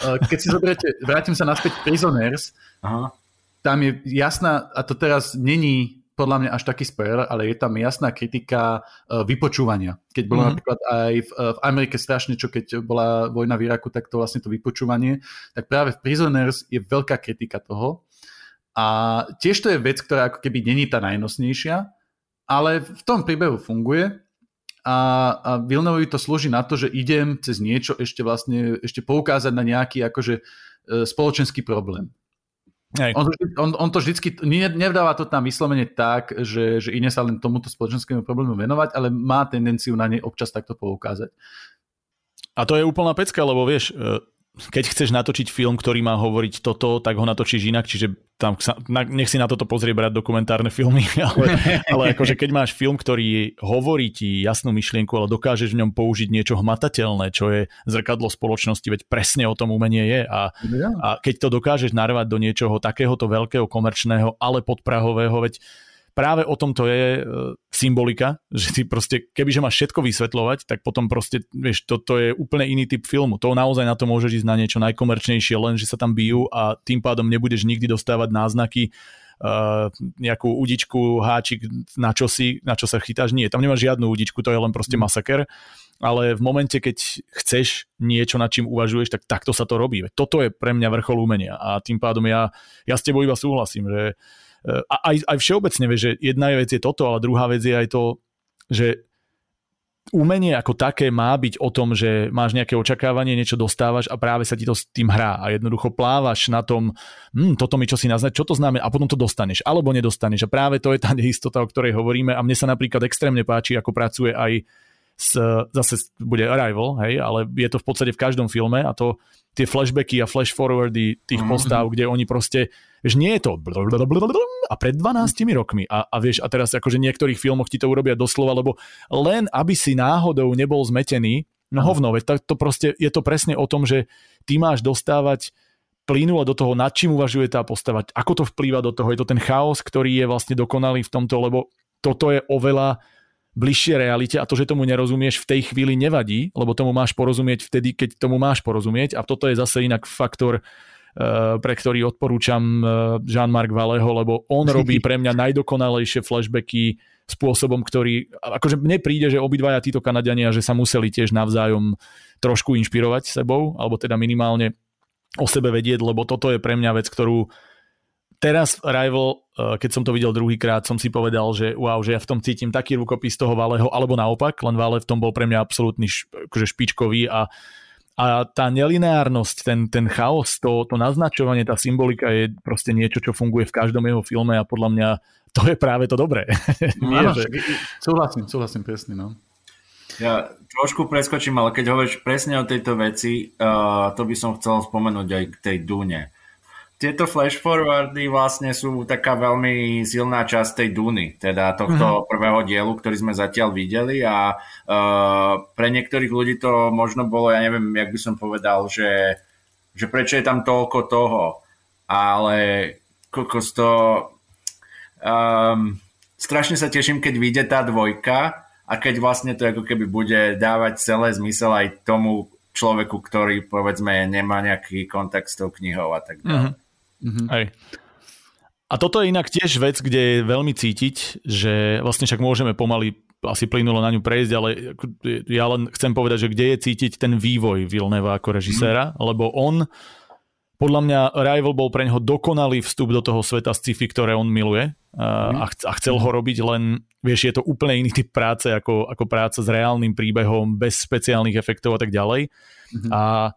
Eh, keď si zoberiete, vrátim sa naspäť Prisoners, Aha. tam je jasná, a to teraz není podľa mňa až taký spoiler, ale je tam jasná kritika uh, vypočúvania. Keď bolo mm-hmm. napríklad aj v, uh, v Amerike strašne, čo keď bola vojna v Iraku, tak to vlastne to vypočúvanie, tak práve v Prisoners je veľká kritika toho. A tiež to je vec, ktorá ako keby není tá najnosnejšia, ale v tom príbehu funguje a, a Vilnovi to slúži na to, že idem cez niečo ešte vlastne ešte poukázať na nejaký akože uh, spoločenský problém. Hej. On, on, on to vždycky, nevdáva to tam vyslovene tak, že, že ide sa len tomuto spoločenskému problému venovať, ale má tendenciu na nej občas takto poukázať. A to je úplná pecka, lebo vieš, e, keď chceš natočiť film, ktorý má hovoriť toto, tak ho natočíš inak, čiže tam sa, na, nech si na toto pozrie brať dokumentárne filmy, [LAUGHS] ale, ale akože keď máš film, ktorý hovorí ti jasnú myšlienku, ale dokážeš v ňom použiť niečo hmatateľné, čo je zrkadlo spoločnosti, veď presne o tom umenie je a, a keď to dokážeš narvať do niečoho takéhoto veľkého komerčného, ale podprahového, veď práve o tom to je e, symbolika, že ty proste, kebyže máš všetko vysvetľovať, tak potom proste, vieš, to, to je úplne iný typ filmu. To naozaj na to môžeš ísť na niečo najkomerčnejšie, len že sa tam bijú a tým pádom nebudeš nikdy dostávať náznaky Uh, nejakú udičku, háčik, na čo si, na čo sa chytáš. Nie, tam nemáš žiadnu udičku, to je len proste mm. masaker. Ale v momente, keď chceš niečo, nad čím uvažuješ, tak takto sa to robí. Toto je pre mňa vrchol umenia a tým pádom ja, ja s tebou iba súhlasím, že a aj, aj všeobecne, vieš, že jedna vec je toto, ale druhá vec je aj to, že umenie ako také má byť o tom, že máš nejaké očakávanie, niečo dostávaš a práve sa ti to s tým hrá. A jednoducho plávaš na tom, hm, toto mi čo si naznať, čo to znamená? A potom to dostaneš alebo nedostaneš. A práve to je tá neistota, o ktorej hovoríme. A mne sa napríklad extrémne páči, ako pracuje aj s, zase bude Arrival, hej, ale je to v podstate v každom filme a to tie flashbacky a flash forwardy tých mm-hmm. postav, kde oni proste Vieš, nie je to a pred 12 rokmi a, a vieš, a teraz akože v niektorých filmoch ti to urobia doslova, lebo len aby si náhodou nebol zmetený, no hovno, veď tak to proste, je to presne o tom, že ty máš dostávať plynulo do toho, nad čím uvažuje tá postava, ako to vplýva do toho, je to ten chaos, ktorý je vlastne dokonalý v tomto, lebo toto je oveľa bližšie realite a to, že tomu nerozumieš v tej chvíli nevadí, lebo tomu máš porozumieť vtedy, keď tomu máš porozumieť. A toto je zase inak faktor Eh, pre ktorý odporúčam eh, Jean-Marc Valleho, lebo on robí pre mňa najdokonalejšie flashbacky spôsobom, ktorý, akože mne príde, že obidvaja títo Kanadiania, že sa museli tiež navzájom trošku inšpirovať sebou, alebo teda minimálne o sebe vedieť, lebo toto je pre mňa vec, ktorú teraz Rival, eh, keď som to videl druhýkrát, som si povedal, že wow, že ja v tom cítim taký rukopis toho Valeho, alebo naopak, len Vale v tom bol pre mňa absolútny akože špičkový a a tá nelineárnosť, ten, ten chaos, to, to naznačovanie, tá symbolika je proste niečo, čo funguje v každom jeho filme a podľa mňa to je práve to dobré. [LAUGHS] Nie, že... Súhlasím, súhlasím presne. No. Ja trošku preskočím, ale keď hovoríš presne o tejto veci, uh, to by som chcel spomenúť aj k tej Dune tieto flash forwardy vlastne sú taká veľmi silná časť tej Duny, teda tohto mm-hmm. prvého dielu, ktorý sme zatiaľ videli a uh, pre niektorých ľudí to možno bolo, ja neviem, jak by som povedal, že, že prečo je tam toľko toho, ale kokos to um, strašne sa teším, keď vyjde tá dvojka a keď vlastne to ako keby bude dávať celé zmysel aj tomu človeku, ktorý povedzme nemá nejaký kontakt s tou knihou a tak ďalej. Mm-hmm. Mm-hmm. Hej. A toto je inak tiež vec, kde je veľmi cítiť, že vlastne však môžeme pomaly asi plynulo na ňu prejsť, ale ja len chcem povedať, že kde je cítiť ten vývoj Vilneva ako režiséra, mm. lebo on, podľa mňa Rival bol pre neho dokonalý vstup do toho sveta sci-fi, ktoré on miluje mm. a, a chcel ho robiť, len vieš, je to úplne iný typ práce ako, ako práca s reálnym príbehom, bez špeciálnych efektov a tak ďalej. Mm. A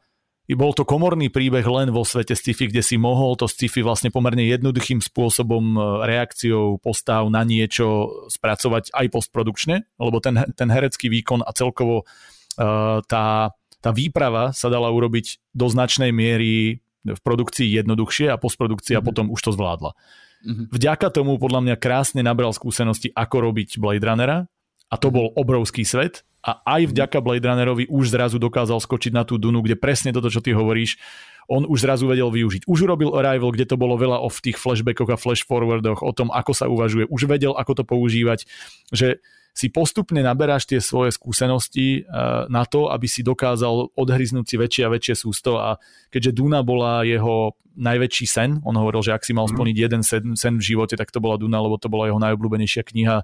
bol to komorný príbeh len vo svete sci-fi, kde si mohol to sci-fi vlastne pomerne jednoduchým spôsobom e, reakciou postav na niečo spracovať aj postprodukčne, lebo ten, ten herecký výkon a celkovo uh, tá, tá výprava sa dala urobiť do značnej miery v produkcii jednoduchšie a postprodukcia mm-hmm. potom už to zvládla. Mm-hmm. Vďaka tomu podľa mňa krásne nabral skúsenosti, ako robiť Blade Runnera a to bol obrovský svet a aj vďaka Blade Runnerovi už zrazu dokázal skočiť na tú Dunu, kde presne toto, čo ty hovoríš, on už zrazu vedel využiť. Už urobil Arrival, kde to bolo veľa o v tých flashbackoch a flash forwardoch, o tom, ako sa uvažuje. Už vedel, ako to používať. Že si postupne naberáš tie svoje skúsenosti na to, aby si dokázal odhryznúť si väčšie a väčšie sústo a keďže Duna bola jeho najväčší sen, on hovoril, že ak si mal mhm. splniť jeden sen, sen v živote, tak to bola Duna, lebo to bola jeho najobľúbenejšia kniha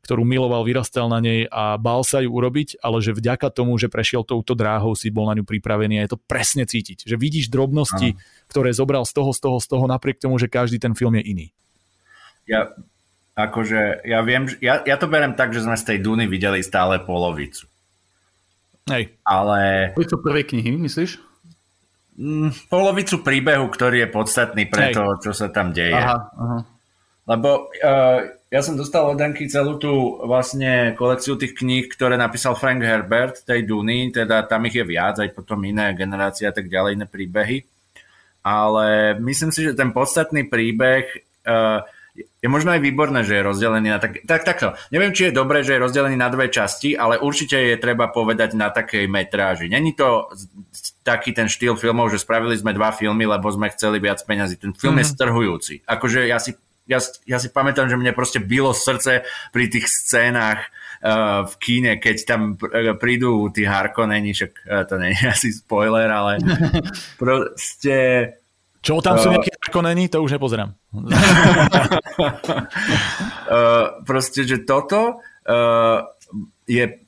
ktorú miloval, vyrastal na nej a bál sa ju urobiť, ale že vďaka tomu, že prešiel touto dráhou, si bol na ňu pripravený a je to presne cítiť. Že vidíš drobnosti, Aha. ktoré zobral z toho, z toho, z toho, napriek tomu, že každý ten film je iný. Ja, akože, ja viem, ja, ja to berem tak, že sme z tej Duny videli stále polovicu. Hej. Ale... To prvej knihy, myslíš? Mm, polovicu príbehu, ktorý je podstatný pre Hej. to, čo sa tam deje. Aha, aha. Lebo uh, ja som dostal od Danky celú tú vlastne kolekciu tých kníh, ktoré napísal Frank Herbert, tej Duny, teda tam ich je viac, aj potom iné generácie a tak ďalej, iné príbehy. Ale myslím si, že ten podstatný príbeh uh, je možno aj výborné, že je rozdelený na tak, tak, takto. Neviem, či je dobré, že je rozdelený na dve časti, ale určite je treba povedať na takej metráži. Není to taký ten štýl filmov, že spravili sme dva filmy, lebo sme chceli viac peňazí. Ten film mm-hmm. je mhm. strhujúci. Akože ja si ja, ja si pamätám, že mne proste bylo srdce pri tých scénach uh, v kíne, keď tam pr- prídu tí Harkonneni, však uh, to nie je [LAUGHS] asi spoiler, ale [LAUGHS] proste... Čo tam sú nejaké Harkonneni, to už nepozerám. uh, [LAUGHS] proste, že toto uh, je...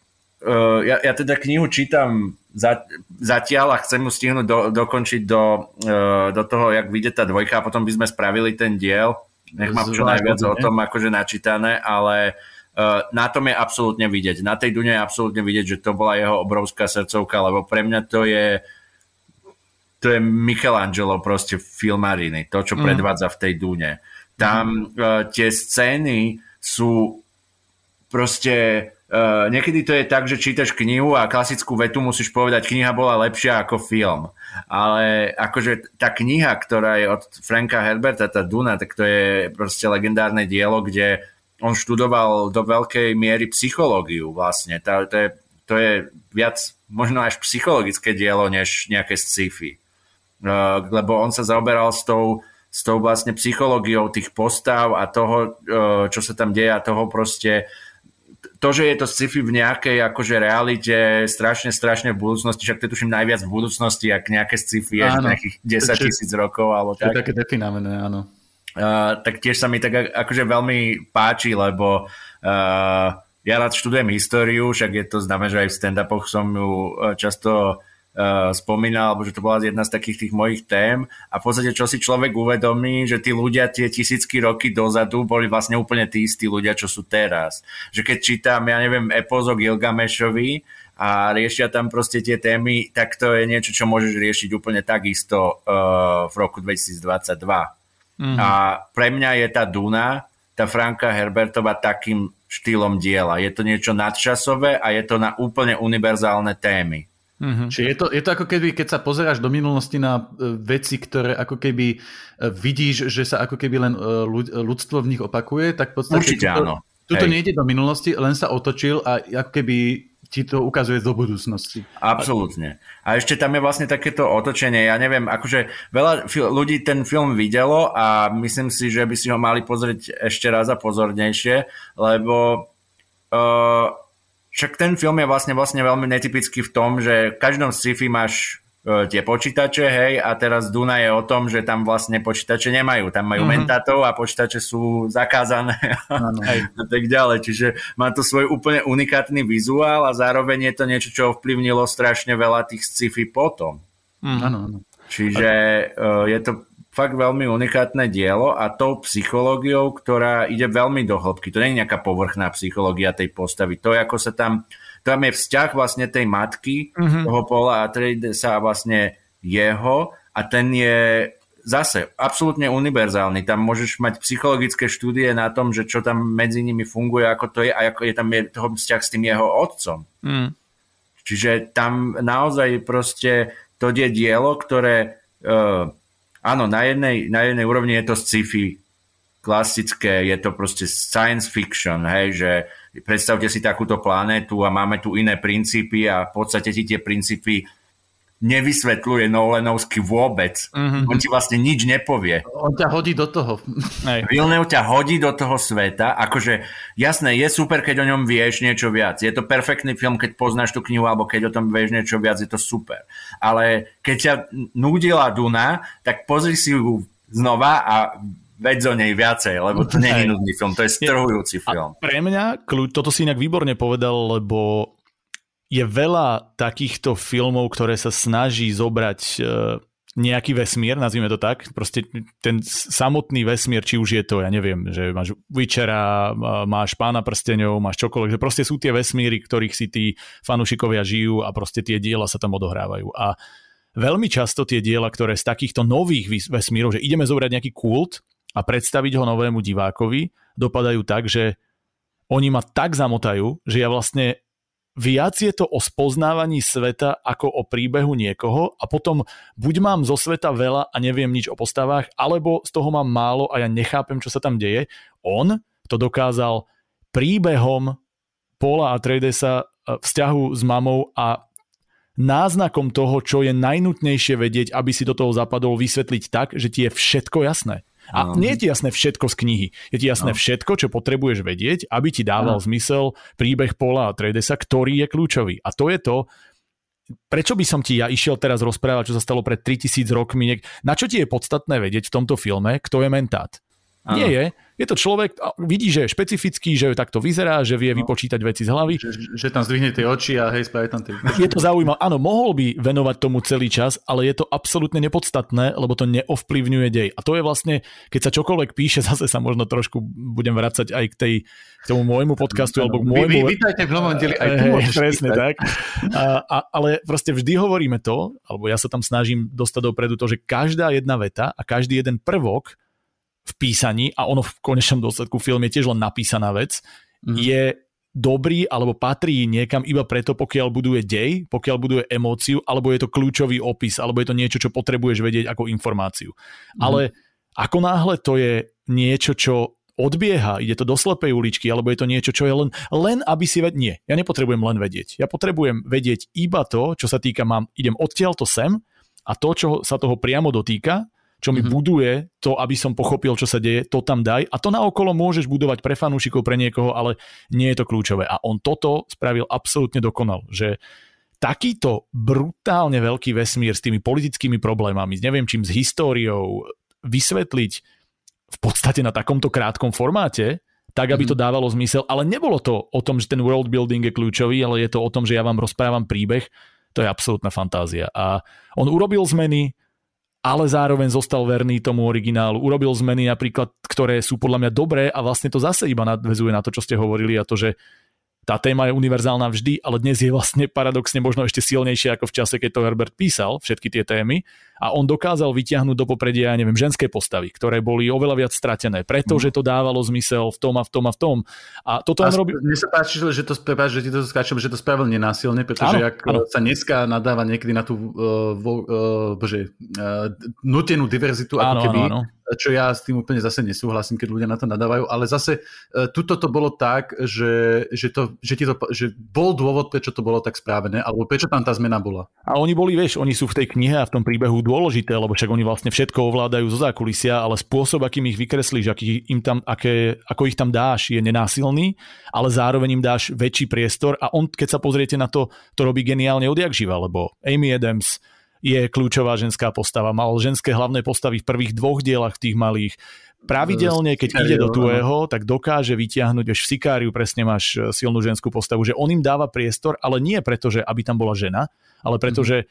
Uh, ja, ja teda knihu čítam za, zatiaľ a chcem ju stihnúť do, dokončiť do, uh, do toho, jak vyjde tá dvojka a potom by sme spravili ten diel nech mám čo najviac o tom akože načítané, ale uh, na tom je absolútne vidieť. Na tej Dune je absolútne vidieť, že to bola jeho obrovská srdcovka, lebo pre mňa to je to je Michelangelo proste filmariny, to, čo mm. predvádza v tej Dune. Tam mm. uh, tie scény sú proste Uh, niekedy to je tak, že čítaš knihu a klasickú vetu musíš povedať, kniha bola lepšia ako film. Ale akože tá kniha, ktorá je od Franka Herberta, tá Duna, tak to je proste legendárne dielo, kde on študoval do veľkej miery psychológiu vlastne. To, to, je, to je viac možno až psychologické dielo, než nejaké sci-fi. Uh, lebo on sa zaoberal s tou, s tou vlastne psychológiou tých postav a toho, uh, čo sa tam deje a toho proste to, že je to sci-fi v nejakej akože realite strašne, strašne v budúcnosti, však to tuším najviac v budúcnosti, ak nejaké sci-fi je nejakých 10 tisíc rokov alebo tak. To je také definované, áno. Uh, tak tiež sa mi tak akože veľmi páči, lebo uh, ja rád študujem históriu, však je to známe, že aj v stand-upoch som ju často uh, spomínal, alebo že to bola jedna z takých tých mojich tém a v podstate čo si človek uvedomí, že tí ľudia tie tisícky roky dozadu boli vlastne úplne tí istí ľudia, čo sú teraz. Že keď čítam, ja neviem, epos o Gilgamešovi a riešia tam proste tie témy, tak to je niečo, čo môžeš riešiť úplne takisto uh, v roku 2022. Mm-hmm. A pre mňa je tá Duna, tá Franka Herbertova takým štýlom diela. Je to niečo nadčasové a je to na úplne univerzálne témy. Mm-hmm. Čiže je to, je to ako keby, keď sa pozeráš do minulosti na uh, veci, ktoré ako keby uh, vidíš, že sa ako keby len ľud, ľudstvo v nich opakuje, tak v podstate... Určite tuto, áno. Tuto nejde do minulosti, len sa otočil a ako keby ti to ukazuje do budúcnosti. Absolútne. A ešte tam je vlastne takéto otočenie. Ja neviem, akože veľa ľudí ten film videlo a myslím si, že by si ho mali pozrieť ešte raz a pozornejšie, lebo uh, však ten film je vlastne, vlastne veľmi netypický v tom, že v každom sci-fi máš e, tie počítače, hej, a teraz Duna je o tom, že tam vlastne počítače nemajú. Tam majú mm-hmm. mentátov a počítače sú zakázané ano. [LAUGHS] a tak ďalej. Čiže má to svoj úplne unikátny vizuál a zároveň je to niečo, čo ovplyvnilo strašne veľa tých sci-fi potom. Mm. Áno, áno. Čiže uh, je to fakt veľmi unikátne dielo a tou psychológiou, ktorá ide veľmi do hĺbky. To nie je nejaká povrchná psychológia tej postavy. To ako sa tam, tam je vzťah vlastne tej matky, mm-hmm. toho Paula sa vlastne jeho a ten je zase absolútne univerzálny. Tam môžeš mať psychologické štúdie na tom, že čo tam medzi nimi funguje, ako to je a ako je tam je toho vzťah s tým jeho otcom. Mm. Čiže tam naozaj proste to je dielo, ktoré uh, áno, na jednej, na jednej úrovni je to sci-fi klasické, je to proste science fiction, hej, že predstavte si takúto planétu a máme tu iné princípy a v podstate ti tie princípy nevysvetľuje Nolanovsky vôbec. Mm-hmm. On ti vlastne nič nepovie. On ťa hodí do toho. Villeneuve ťa hodí do toho sveta. Akože jasné, je super, keď o ňom vieš niečo viac. Je to perfektný film, keď poznáš tú knihu, alebo keď o tom vieš niečo viac, je to super. Ale keď ťa nudila Duna, tak pozri si ju znova a veď o nej viacej, lebo to [LAUGHS] nie je nudný film, to je strhujúci film. A pre mňa, toto si inak výborne povedal, lebo je veľa takýchto filmov, ktoré sa snaží zobrať e, nejaký vesmír, nazvime to tak, proste ten samotný vesmír, či už je to, ja neviem, že máš Witchera, máš Pána prsteňov, máš čokoľvek, že proste sú tie vesmíry, ktorých si tí fanúšikovia žijú a proste tie diela sa tam odohrávajú. A veľmi často tie diela, ktoré z takýchto nových vesmírov, že ideme zobrať nejaký kult a predstaviť ho novému divákovi, dopadajú tak, že oni ma tak zamotajú, že ja vlastne viac je to o spoznávaní sveta ako o príbehu niekoho a potom buď mám zo sveta veľa a neviem nič o postavách, alebo z toho mám málo a ja nechápem, čo sa tam deje. On to dokázal príbehom Paula a Tradesa e, vzťahu s mamou a náznakom toho, čo je najnutnejšie vedieť, aby si do toho zapadol, vysvetliť tak, že ti je všetko jasné. A no. nie je ti jasné všetko z knihy. Je ti jasné no. všetko, čo potrebuješ vedieť, aby ti dával no. zmysel príbeh Paula a Tradesa, ktorý je kľúčový. A to je to, prečo by som ti ja išiel teraz rozprávať, čo sa stalo pred 3000 rokmi. Na čo ti je podstatné vedieť v tomto filme, kto je mentát? Ano. Nie je. Je to človek, vidí, že je špecifický, že takto vyzerá, že vie no. vypočítať veci z hlavy. Že, že tam zdvihne tie oči a hej, spraví tam tie... Je to zaujímavé. Áno, mohol by venovať tomu celý čas, ale je to absolútne nepodstatné, lebo to neovplyvňuje dej. A to je vlastne, keď sa čokoľvek píše, [LAUGHS] zase sa možno trošku budem vracať aj k, tej, k tomu môjmu podcastu, alebo k môjmu... Vy, vítajte v novom deli, aj tu hey, Presne tak. A, a, ale proste vždy hovoríme to, alebo ja sa tam snažím dostať dopredu to, že každá jedna veta a každý jeden prvok v písaní, a ono v konečnom dôsledku film je tiež len napísaná vec, mm. je dobrý alebo patrí niekam iba preto, pokiaľ buduje dej, pokiaľ buduje emóciu, alebo je to kľúčový opis, alebo je to niečo, čo potrebuješ vedieť ako informáciu. Mm. Ale ako náhle to je niečo, čo odbieha, ide to do slepej uličky, alebo je to niečo, čo je len, len aby si vedieť. Nie, ja nepotrebujem len vedieť. Ja potrebujem vedieť iba to, čo sa týka, mám, idem odtiaľ to sem a to, čo sa toho priamo dotýka, čo mi mm-hmm. buduje to, aby som pochopil, čo sa deje, to tam daj. A to naokolo môžeš budovať pre fanúšikov, pre niekoho, ale nie je to kľúčové. A on toto spravil absolútne dokonal, že takýto brutálne veľký vesmír s tými politickými problémami, s neviem čím, s históriou, vysvetliť v podstate na takomto krátkom formáte, tak, aby to mhm. dávalo zmysel, ale nebolo to o tom, že ten world building je kľúčový, ale je to o tom, že ja vám rozprávam príbeh, to je absolútna fantázia. A on urobil zmeny, ale zároveň zostal verný tomu originálu. Urobil zmeny napríklad, ktoré sú podľa mňa dobré a vlastne to zase iba nadvezuje na to, čo ste hovorili a to, že tá téma je univerzálna vždy, ale dnes je vlastne paradoxne možno ešte silnejšie ako v čase, keď to Herbert písal, všetky tie témy. A on dokázal vyťahnuť do popredia, ja neviem, ženské postavy, ktoré boli oveľa viac stratené, pretože to dávalo zmysel v tom a v tom a v tom. A toto on robí... Mne sa páči, že to, prepáč, že ti to skáčem, že to spravil nenásilne, pretože áno, ak áno. sa dneska nadáva niekedy na tú uh, uh, bože, uh, nutenú diverzitu, ako áno, keby, áno, áno čo ja s tým úplne zase nesúhlasím, keď ľudia na to nadávajú, ale zase uh, tuto to bolo tak, že, že, to, že, ti to, že bol dôvod, prečo to bolo tak správené, alebo prečo tam tá zmena bola. A oni boli, vieš, oni sú v tej knihe a v tom príbehu dôležité, lebo však oni vlastne všetko ovládajú zo zákulisia, ale spôsob, akým ich vykreslíš, aký im tam, aké, ako ich tam dáš, je nenásilný, ale zároveň im dáš väčší priestor a on, keď sa pozriete na to, to robí geniálne odjak živa, lebo Amy Adams, je kľúčová ženská postava. Mal ženské hlavné postavy v prvých dvoch dielach tých malých. Pravidelne, keď ide do tuého, tak dokáže vytiahnuť, až v Sikáriu presne máš e, silnú ženskú postavu, že on im dáva priestor, ale nie preto, že aby tam bola žena, ale preto, mm-hmm. že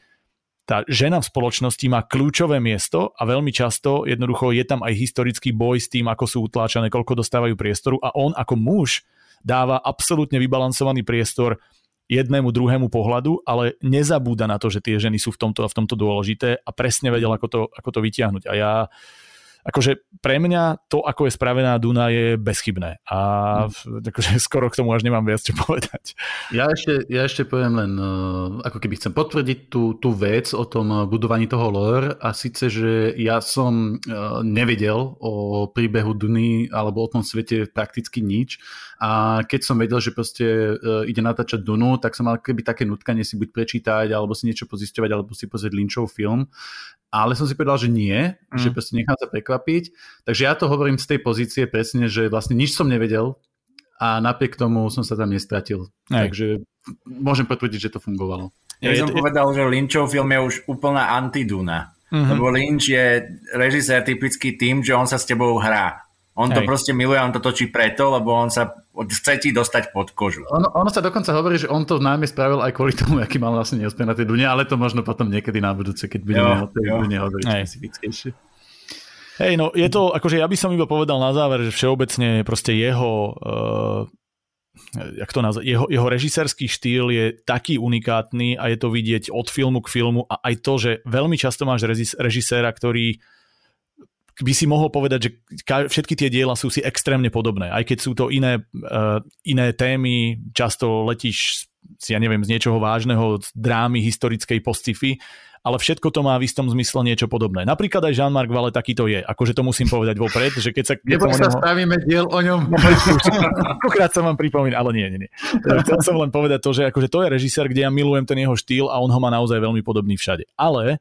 tá žena v spoločnosti má kľúčové miesto a veľmi často jednoducho je tam aj historický boj s tým, ako sú utláčané, koľko dostávajú priestoru a on ako muž dáva absolútne vybalansovaný priestor jednému, druhému pohľadu, ale nezabúda na to, že tie ženy sú v tomto a v tomto dôležité a presne vedel, ako to, ako to vytiahnuť. A ja akože pre mňa to, ako je spravená Duna, je bezchybné. A mm. akože [LAUGHS] skoro k tomu až nemám viac čo povedať. Ja ešte, ja ešte poviem len, e, ako keby chcem potvrdiť tú, tú vec o tom budovaní toho lore a síce, že ja som e, nevedel o príbehu Duny alebo o tom svete prakticky nič a keď som vedel, že proste ide natáčať Dunu, tak som mal keby také nutkanie si buď prečítať alebo si niečo pozisťovať alebo si pozrieť Lynchov film ale som si povedal, že nie, mm. že proste nechám sa prekvapiť. Takže ja to hovorím z tej pozície presne, že vlastne nič som nevedel a napriek tomu som sa tam nestratil. Aj. Takže môžem potvrdiť, že to fungovalo. Ja som povedal, že Lynchov film je už úplná antiduna. Mm-hmm. Lebo Lynch je režisér typický tým, že on sa s tebou hrá. On Hej. to proste miluje, on to točí preto, lebo on sa chce ti dostať pod kožu. Ono, ono sa dokonca hovorí, že on to najmä spravil aj kvôli tomu, aký mal vlastne neúspech na tej dune, ale to možno potom niekedy na budúce, keď budeme o tej dune hovoriť špecifickejšie. Hej, no je to, akože ja by som iba povedal na záver, že všeobecne proste jeho uh, jak to nazva, jeho, jeho režisérsky štýl je taký unikátny a je to vidieť od filmu k filmu a aj to, že veľmi často máš režiséra, ktorý by si mohol povedať, že všetky tie diela sú si extrémne podobné, aj keď sú to iné, uh, iné témy, často letíš ja neviem, z niečoho vážneho, z drámy historickej postify, ale všetko to má v istom zmysle niečo podobné. Napríklad aj Jean-Marc Vale takýto je, akože to musím povedať vopred, že keď sa... Nebo sa neho... spravíme diel o ňom. Koľkrát sa vám pripomína, ale nie, nie, nie. Chcel som len povedať to, že akože to je režisér, kde ja milujem ten jeho štýl a on ho má naozaj veľmi podobný všade. Ale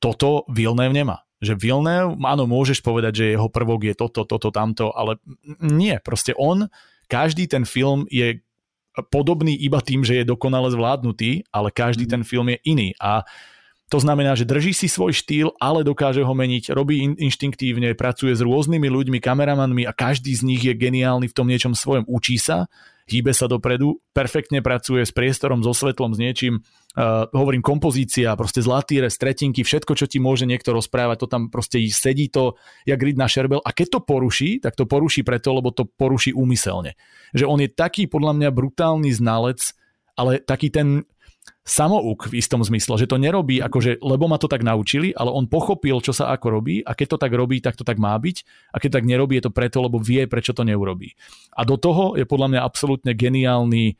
toto Villeneuve nemá že Villeneuve, áno, môžeš povedať, že jeho prvok je toto, toto, tamto, ale nie, proste on, každý ten film je podobný iba tým, že je dokonale zvládnutý, ale každý mhm. ten film je iný a to znamená, že drží si svoj štýl, ale dokáže ho meniť, robí in- inštinktívne, pracuje s rôznymi ľuďmi, kameramanmi a každý z nich je geniálny v tom niečom svojom. Učí sa, hýbe sa dopredu, perfektne pracuje s priestorom, so svetlom, s niečím, uh, hovorím kompozícia, proste zlatý rez, tretinky, všetko, čo ti môže niekto rozprávať, to tam proste sedí to, jak ryd na šerbel a keď to poruší, tak to poruší preto, lebo to poruší úmyselne. Že on je taký podľa mňa brutálny znalec, ale taký ten samouk v istom zmysle, že to nerobí akože, lebo ma to tak naučili, ale on pochopil, čo sa ako robí a keď to tak robí, tak to tak má byť a keď tak nerobí, je to preto, lebo vie, prečo to neurobí. A do toho je podľa mňa absolútne geniálny,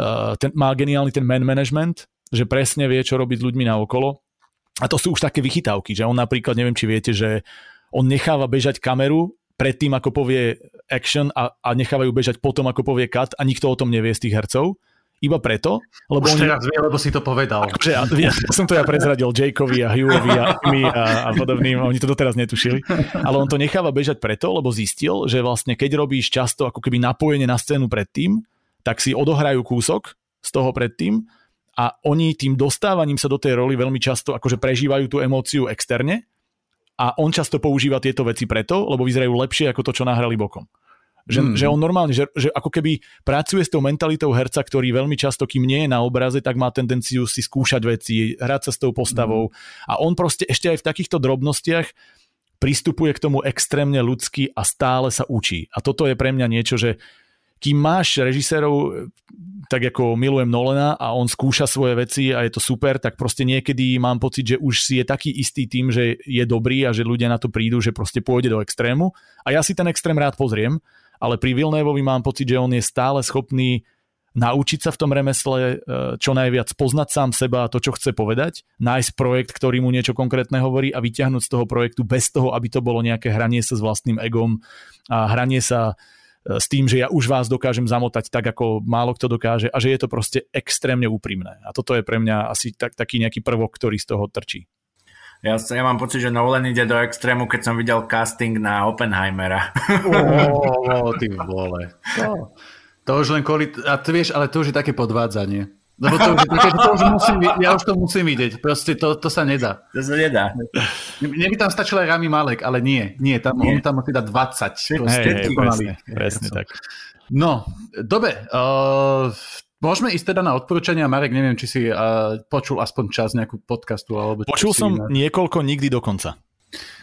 uh, ten, má geniálny ten man management, že presne vie, čo robiť s ľuďmi na okolo. A to sú už také vychytávky, že on napríklad, neviem, či viete, že on necháva bežať kameru predtým, ako povie action a, a nechávajú bežať potom, ako povie cut a nikto o tom nevie z tých hercov iba preto, lebo Už oni... teraz vie, lebo si to povedal. Akože, ja, ja som to ja prezradil Jakeovi a Hughovi a my a, a podobným, oni to doteraz netušili, ale on to necháva bežať preto, lebo zistil, že vlastne keď robíš často ako keby napojenie na scénu predtým, tak si odohrajú kúsok z toho predtým a oni tým dostávaním sa do tej roli veľmi často akože prežívajú tú emóciu externe a on často používa tieto veci preto, lebo vyzerajú lepšie ako to, čo nahrali bokom. Že, mm. že on normálne, že, že ako keby pracuje s tou mentalitou herca, ktorý veľmi často, kým nie je na obraze, tak má tendenciu si skúšať veci, hrať sa s tou postavou. Mm. A on proste ešte aj v takýchto drobnostiach pristupuje k tomu extrémne ľudsky a stále sa učí. A toto je pre mňa niečo, že kým máš režisérov, tak ako milujem Nolena a on skúša svoje veci a je to super, tak proste niekedy mám pocit, že už si je taký istý tým, že je dobrý a že ľudia na to prídu, že proste pôjde do extrému. A ja si ten extrém rád pozriem, ale pri Vilnévovi mám pocit, že on je stále schopný naučiť sa v tom remesle e, čo najviac, poznať sám seba a to, čo chce povedať, nájsť projekt, ktorý mu niečo konkrétne hovorí a vyťahnuť z toho projektu bez toho, aby to bolo nejaké hranie sa s vlastným egom a hranie sa e, s tým, že ja už vás dokážem zamotať tak, ako málo kto dokáže a že je to proste extrémne úprimné. A toto je pre mňa asi tak, taký nejaký prvok, ktorý z toho trčí. Ja, ja mám pocit, že Nolan ide do extrému, keď som videl casting na Oppenheimera. oh, ty vole. To, to už len kvôli... A ty vieš, ale to už je také podvádzanie. Lebo to už, to už musím, ja už to musím vidieť. Proste to, to sa nedá. To sa nedá. Mne by tam stačil aj Rami Malek, ale nie. Nie, tam, nie. on tam musí dať 20. Proste, hej, hej, presne, presne tak. No, dobre. Uh, Môžeme ísť teda na odporúčania. Marek, neviem, či si uh, počul aspoň čas nejakú podcastu. Alebo Počul som iné. niekoľko nikdy dokonca.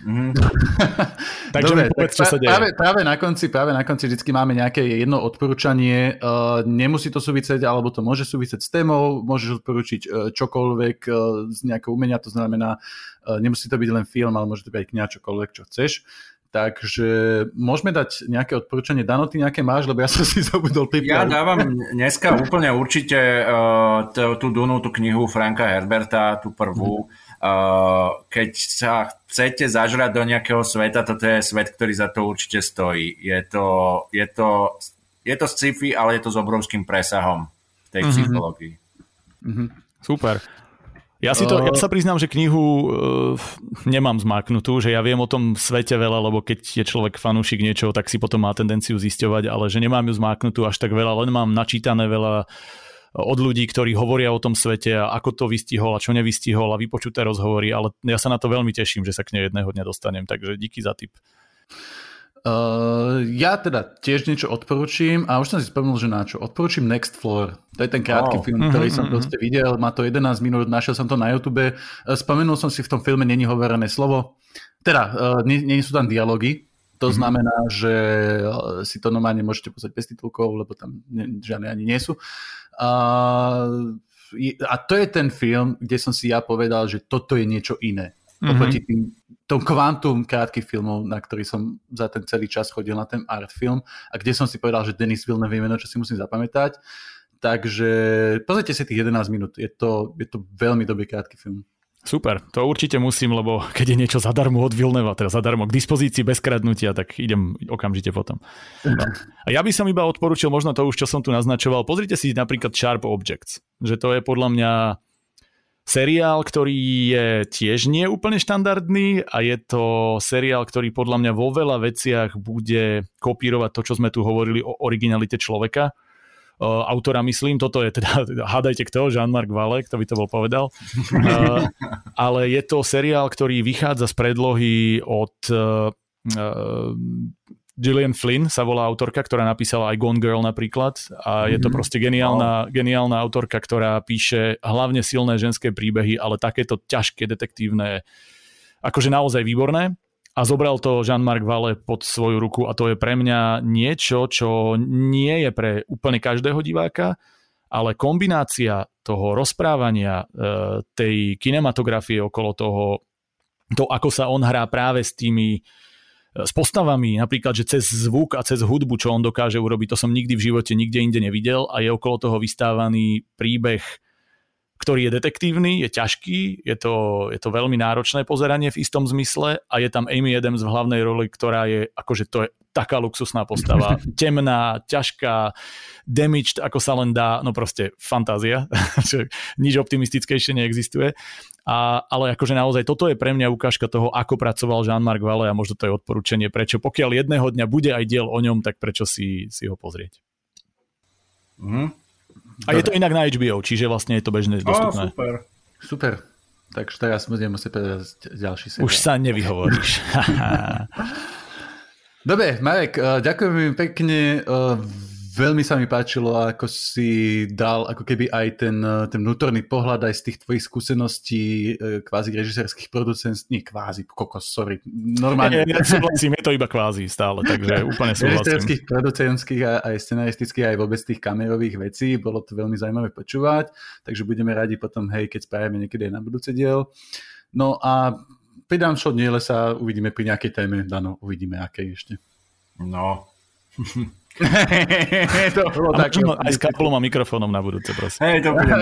Mm. [LAUGHS] Takže Dobre, povedz, čo sa deje. Práve, práve, na konci, práve na konci vždy máme nejaké jedno odporúčanie. Uh, nemusí to súvisieť, alebo to môže súvisieť s témou, môžeš odporučiť uh, čokoľvek uh, z nejakého umenia, to znamená, uh, nemusí to byť len film, ale môže to byť aj kniha, čokoľvek, čo chceš. Takže môžeme dať nejaké odporúčanie. Dano, ty nejaké máš, lebo ja som si [LAUGHS] zabudol pripraviť. Ja dávam dneska úplne určite uh, tú Dunu, tú knihu Franka Herberta, tú prvú. Uh, keď sa chcete zažrať do nejakého sveta, toto je svet, ktorý za to určite stojí. Je to, je to, je to sci-fi, ale je to s obrovským presahom v tej mm-hmm. psychológii. Mm-hmm. Super. Ja si to, ja sa priznám, že knihu uh, nemám zmáknutú, že ja viem o tom svete veľa, lebo keď je človek fanúšik niečoho, tak si potom má tendenciu zisťovať, ale že nemám ju zmáknutú až tak veľa, len mám načítané veľa od ľudí, ktorí hovoria o tom svete a ako to vystihol a čo nevystihol a vypočuté rozhovory, ale ja sa na to veľmi teším, že sa k nej jedného dňa dostanem, takže díky za tip. Uh, ja teda tiež niečo odporúčim a už som si spomenul, že na čo. Odporúčim Next Floor. To je ten krátky oh. film, ktorý mm-hmm. som mhm. proste videl. Má to 11 minút, našiel som to na YouTube. Uh, spomenul som si v tom filme není hovorené slovo. Teda, uh, nie, nie sú tam dialógy, to mm-hmm. znamená, že si to normálne môžete pozrieť bez titulkov, lebo tam žiadne ani nie sú. A, a to je ten film, kde som si ja povedal, že toto je niečo iné. Mm-hmm. Oproti tým, tom kvantum krátkych filmov, na ktorý som za ten celý čas chodil na ten art film a kde som si povedal, že Denis Villeneuve je meno, čo si musím zapamätať. Takže pozrite si tých 11 minút, je to, je to veľmi dobrý krátky film. Super, to určite musím, lebo keď je niečo zadarmo od Vilneva, teda zadarmo k dispozícii bez kradnutia, tak idem okamžite potom. No. A ja by som iba odporučil možno to už, čo som tu naznačoval. Pozrite si napríklad Sharp Objects, že to je podľa mňa seriál, ktorý je tiež nie úplne štandardný a je to seriál, ktorý podľa mňa vo veľa veciach bude kopírovať to, čo sme tu hovorili o originalite človeka uh, autora myslím, toto je teda, [LAUGHS] hádajte kto, Jean-Marc Vale, kto by to bol povedal. Uh, ale je to seriál, ktorý vychádza z predlohy od uh, Gillian Flynn sa volá autorka, ktorá napísala aj Gone Girl napríklad. A je to mhm. proste geniálna, geniálna autorka, ktorá píše hlavne silné ženské príbehy, ale takéto ťažké detektívne, akože naozaj výborné. A zobral to Jean-Marc Vale pod svoju ruku a to je pre mňa niečo, čo nie je pre úplne každého diváka, ale kombinácia toho rozprávania, e, tej kinematografie okolo toho, to ako sa on hrá práve s tými e, s postavami, napríklad, že cez zvuk a cez hudbu, čo on dokáže urobiť, to som nikdy v živote nikde inde nevidel a je okolo toho vystávaný príbeh ktorý je detektívny, je ťažký, je to, je to veľmi náročné pozeranie v istom zmysle a je tam Amy Adams v hlavnej roli, ktorá je, akože to je taká luxusná postava, [LAUGHS] temná, ťažká, damaged, ako sa len dá, no proste fantázia, [LAUGHS] nič optimistickejšie neexistuje. A, ale akože naozaj toto je pre mňa ukážka toho, ako pracoval Jean-Marc Vallée a možno to je odporúčanie, prečo pokiaľ jedného dňa bude aj diel o ňom, tak prečo si, si ho pozrieť. Mm. A je to inak na HBO, čiže vlastne je to bežne dostupné. Oh, super. Super. Takže teraz budeme musieť povedať ďalší seriál. Už sa nevyhovoríš. [LAUGHS] [LAUGHS] Dobre, Marek, eh, ďakujem pekne. Veľmi sa mi páčilo, ako si dal ako keby aj ten, ten vnútorný pohľad aj z tých tvojich skúseností eh, kvázi režisérských producent, nie kvázi, kokos, sorry, normálne. Ja, ja súhlasím, je to iba kvázi stále, takže [LAUGHS] úplne súhlasím. Režisérských, producentských a aj scenaristických, aj vôbec tých kamerových vecí, bolo to veľmi zaujímavé počúvať, takže budeme radi potom, hej, keď spravíme niekedy aj na budúce diel. No a pri Danšo Niele sa uvidíme pri nejakej téme, Dano, uvidíme, aké ešte. No, [LAUGHS] [LAUGHS] to bolo tak, no, aj s kapelom a mikrofónom na budúce, prosím. Hej, to bude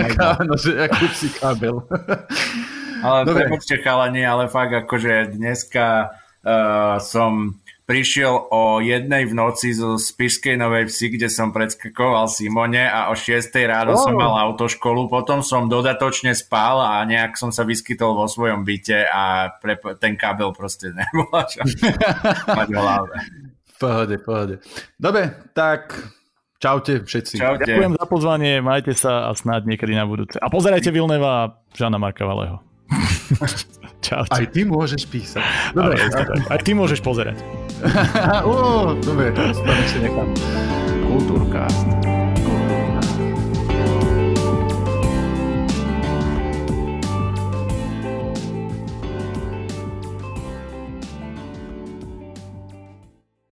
no, že akú si kábel. [LAUGHS] ale prepáčte chalani, ale fakt akože dneska uh, som prišiel o jednej v noci zo Spišskej Novej Vsi, kde som predskakoval Simone a o 6 ráno oh. som mal autoškolu, potom som dodatočne spal a nejak som sa vyskytol vo svojom byte a pre, ten kábel proste [LAUGHS] nebol čo mať. Pohode, pohode. Dobre, tak čaute všetci. Čaute. Ďakujem za pozvanie, majte sa a snáď niekedy na budúce. A pozerajte Vilneva a Žana Marka Valeho. [LAUGHS] čaute. Aj ty môžeš písať. Dobre. Aj, aj ty môžeš pozerať. [LAUGHS] Ó, dobre, to ešte nechám. Kultúrka.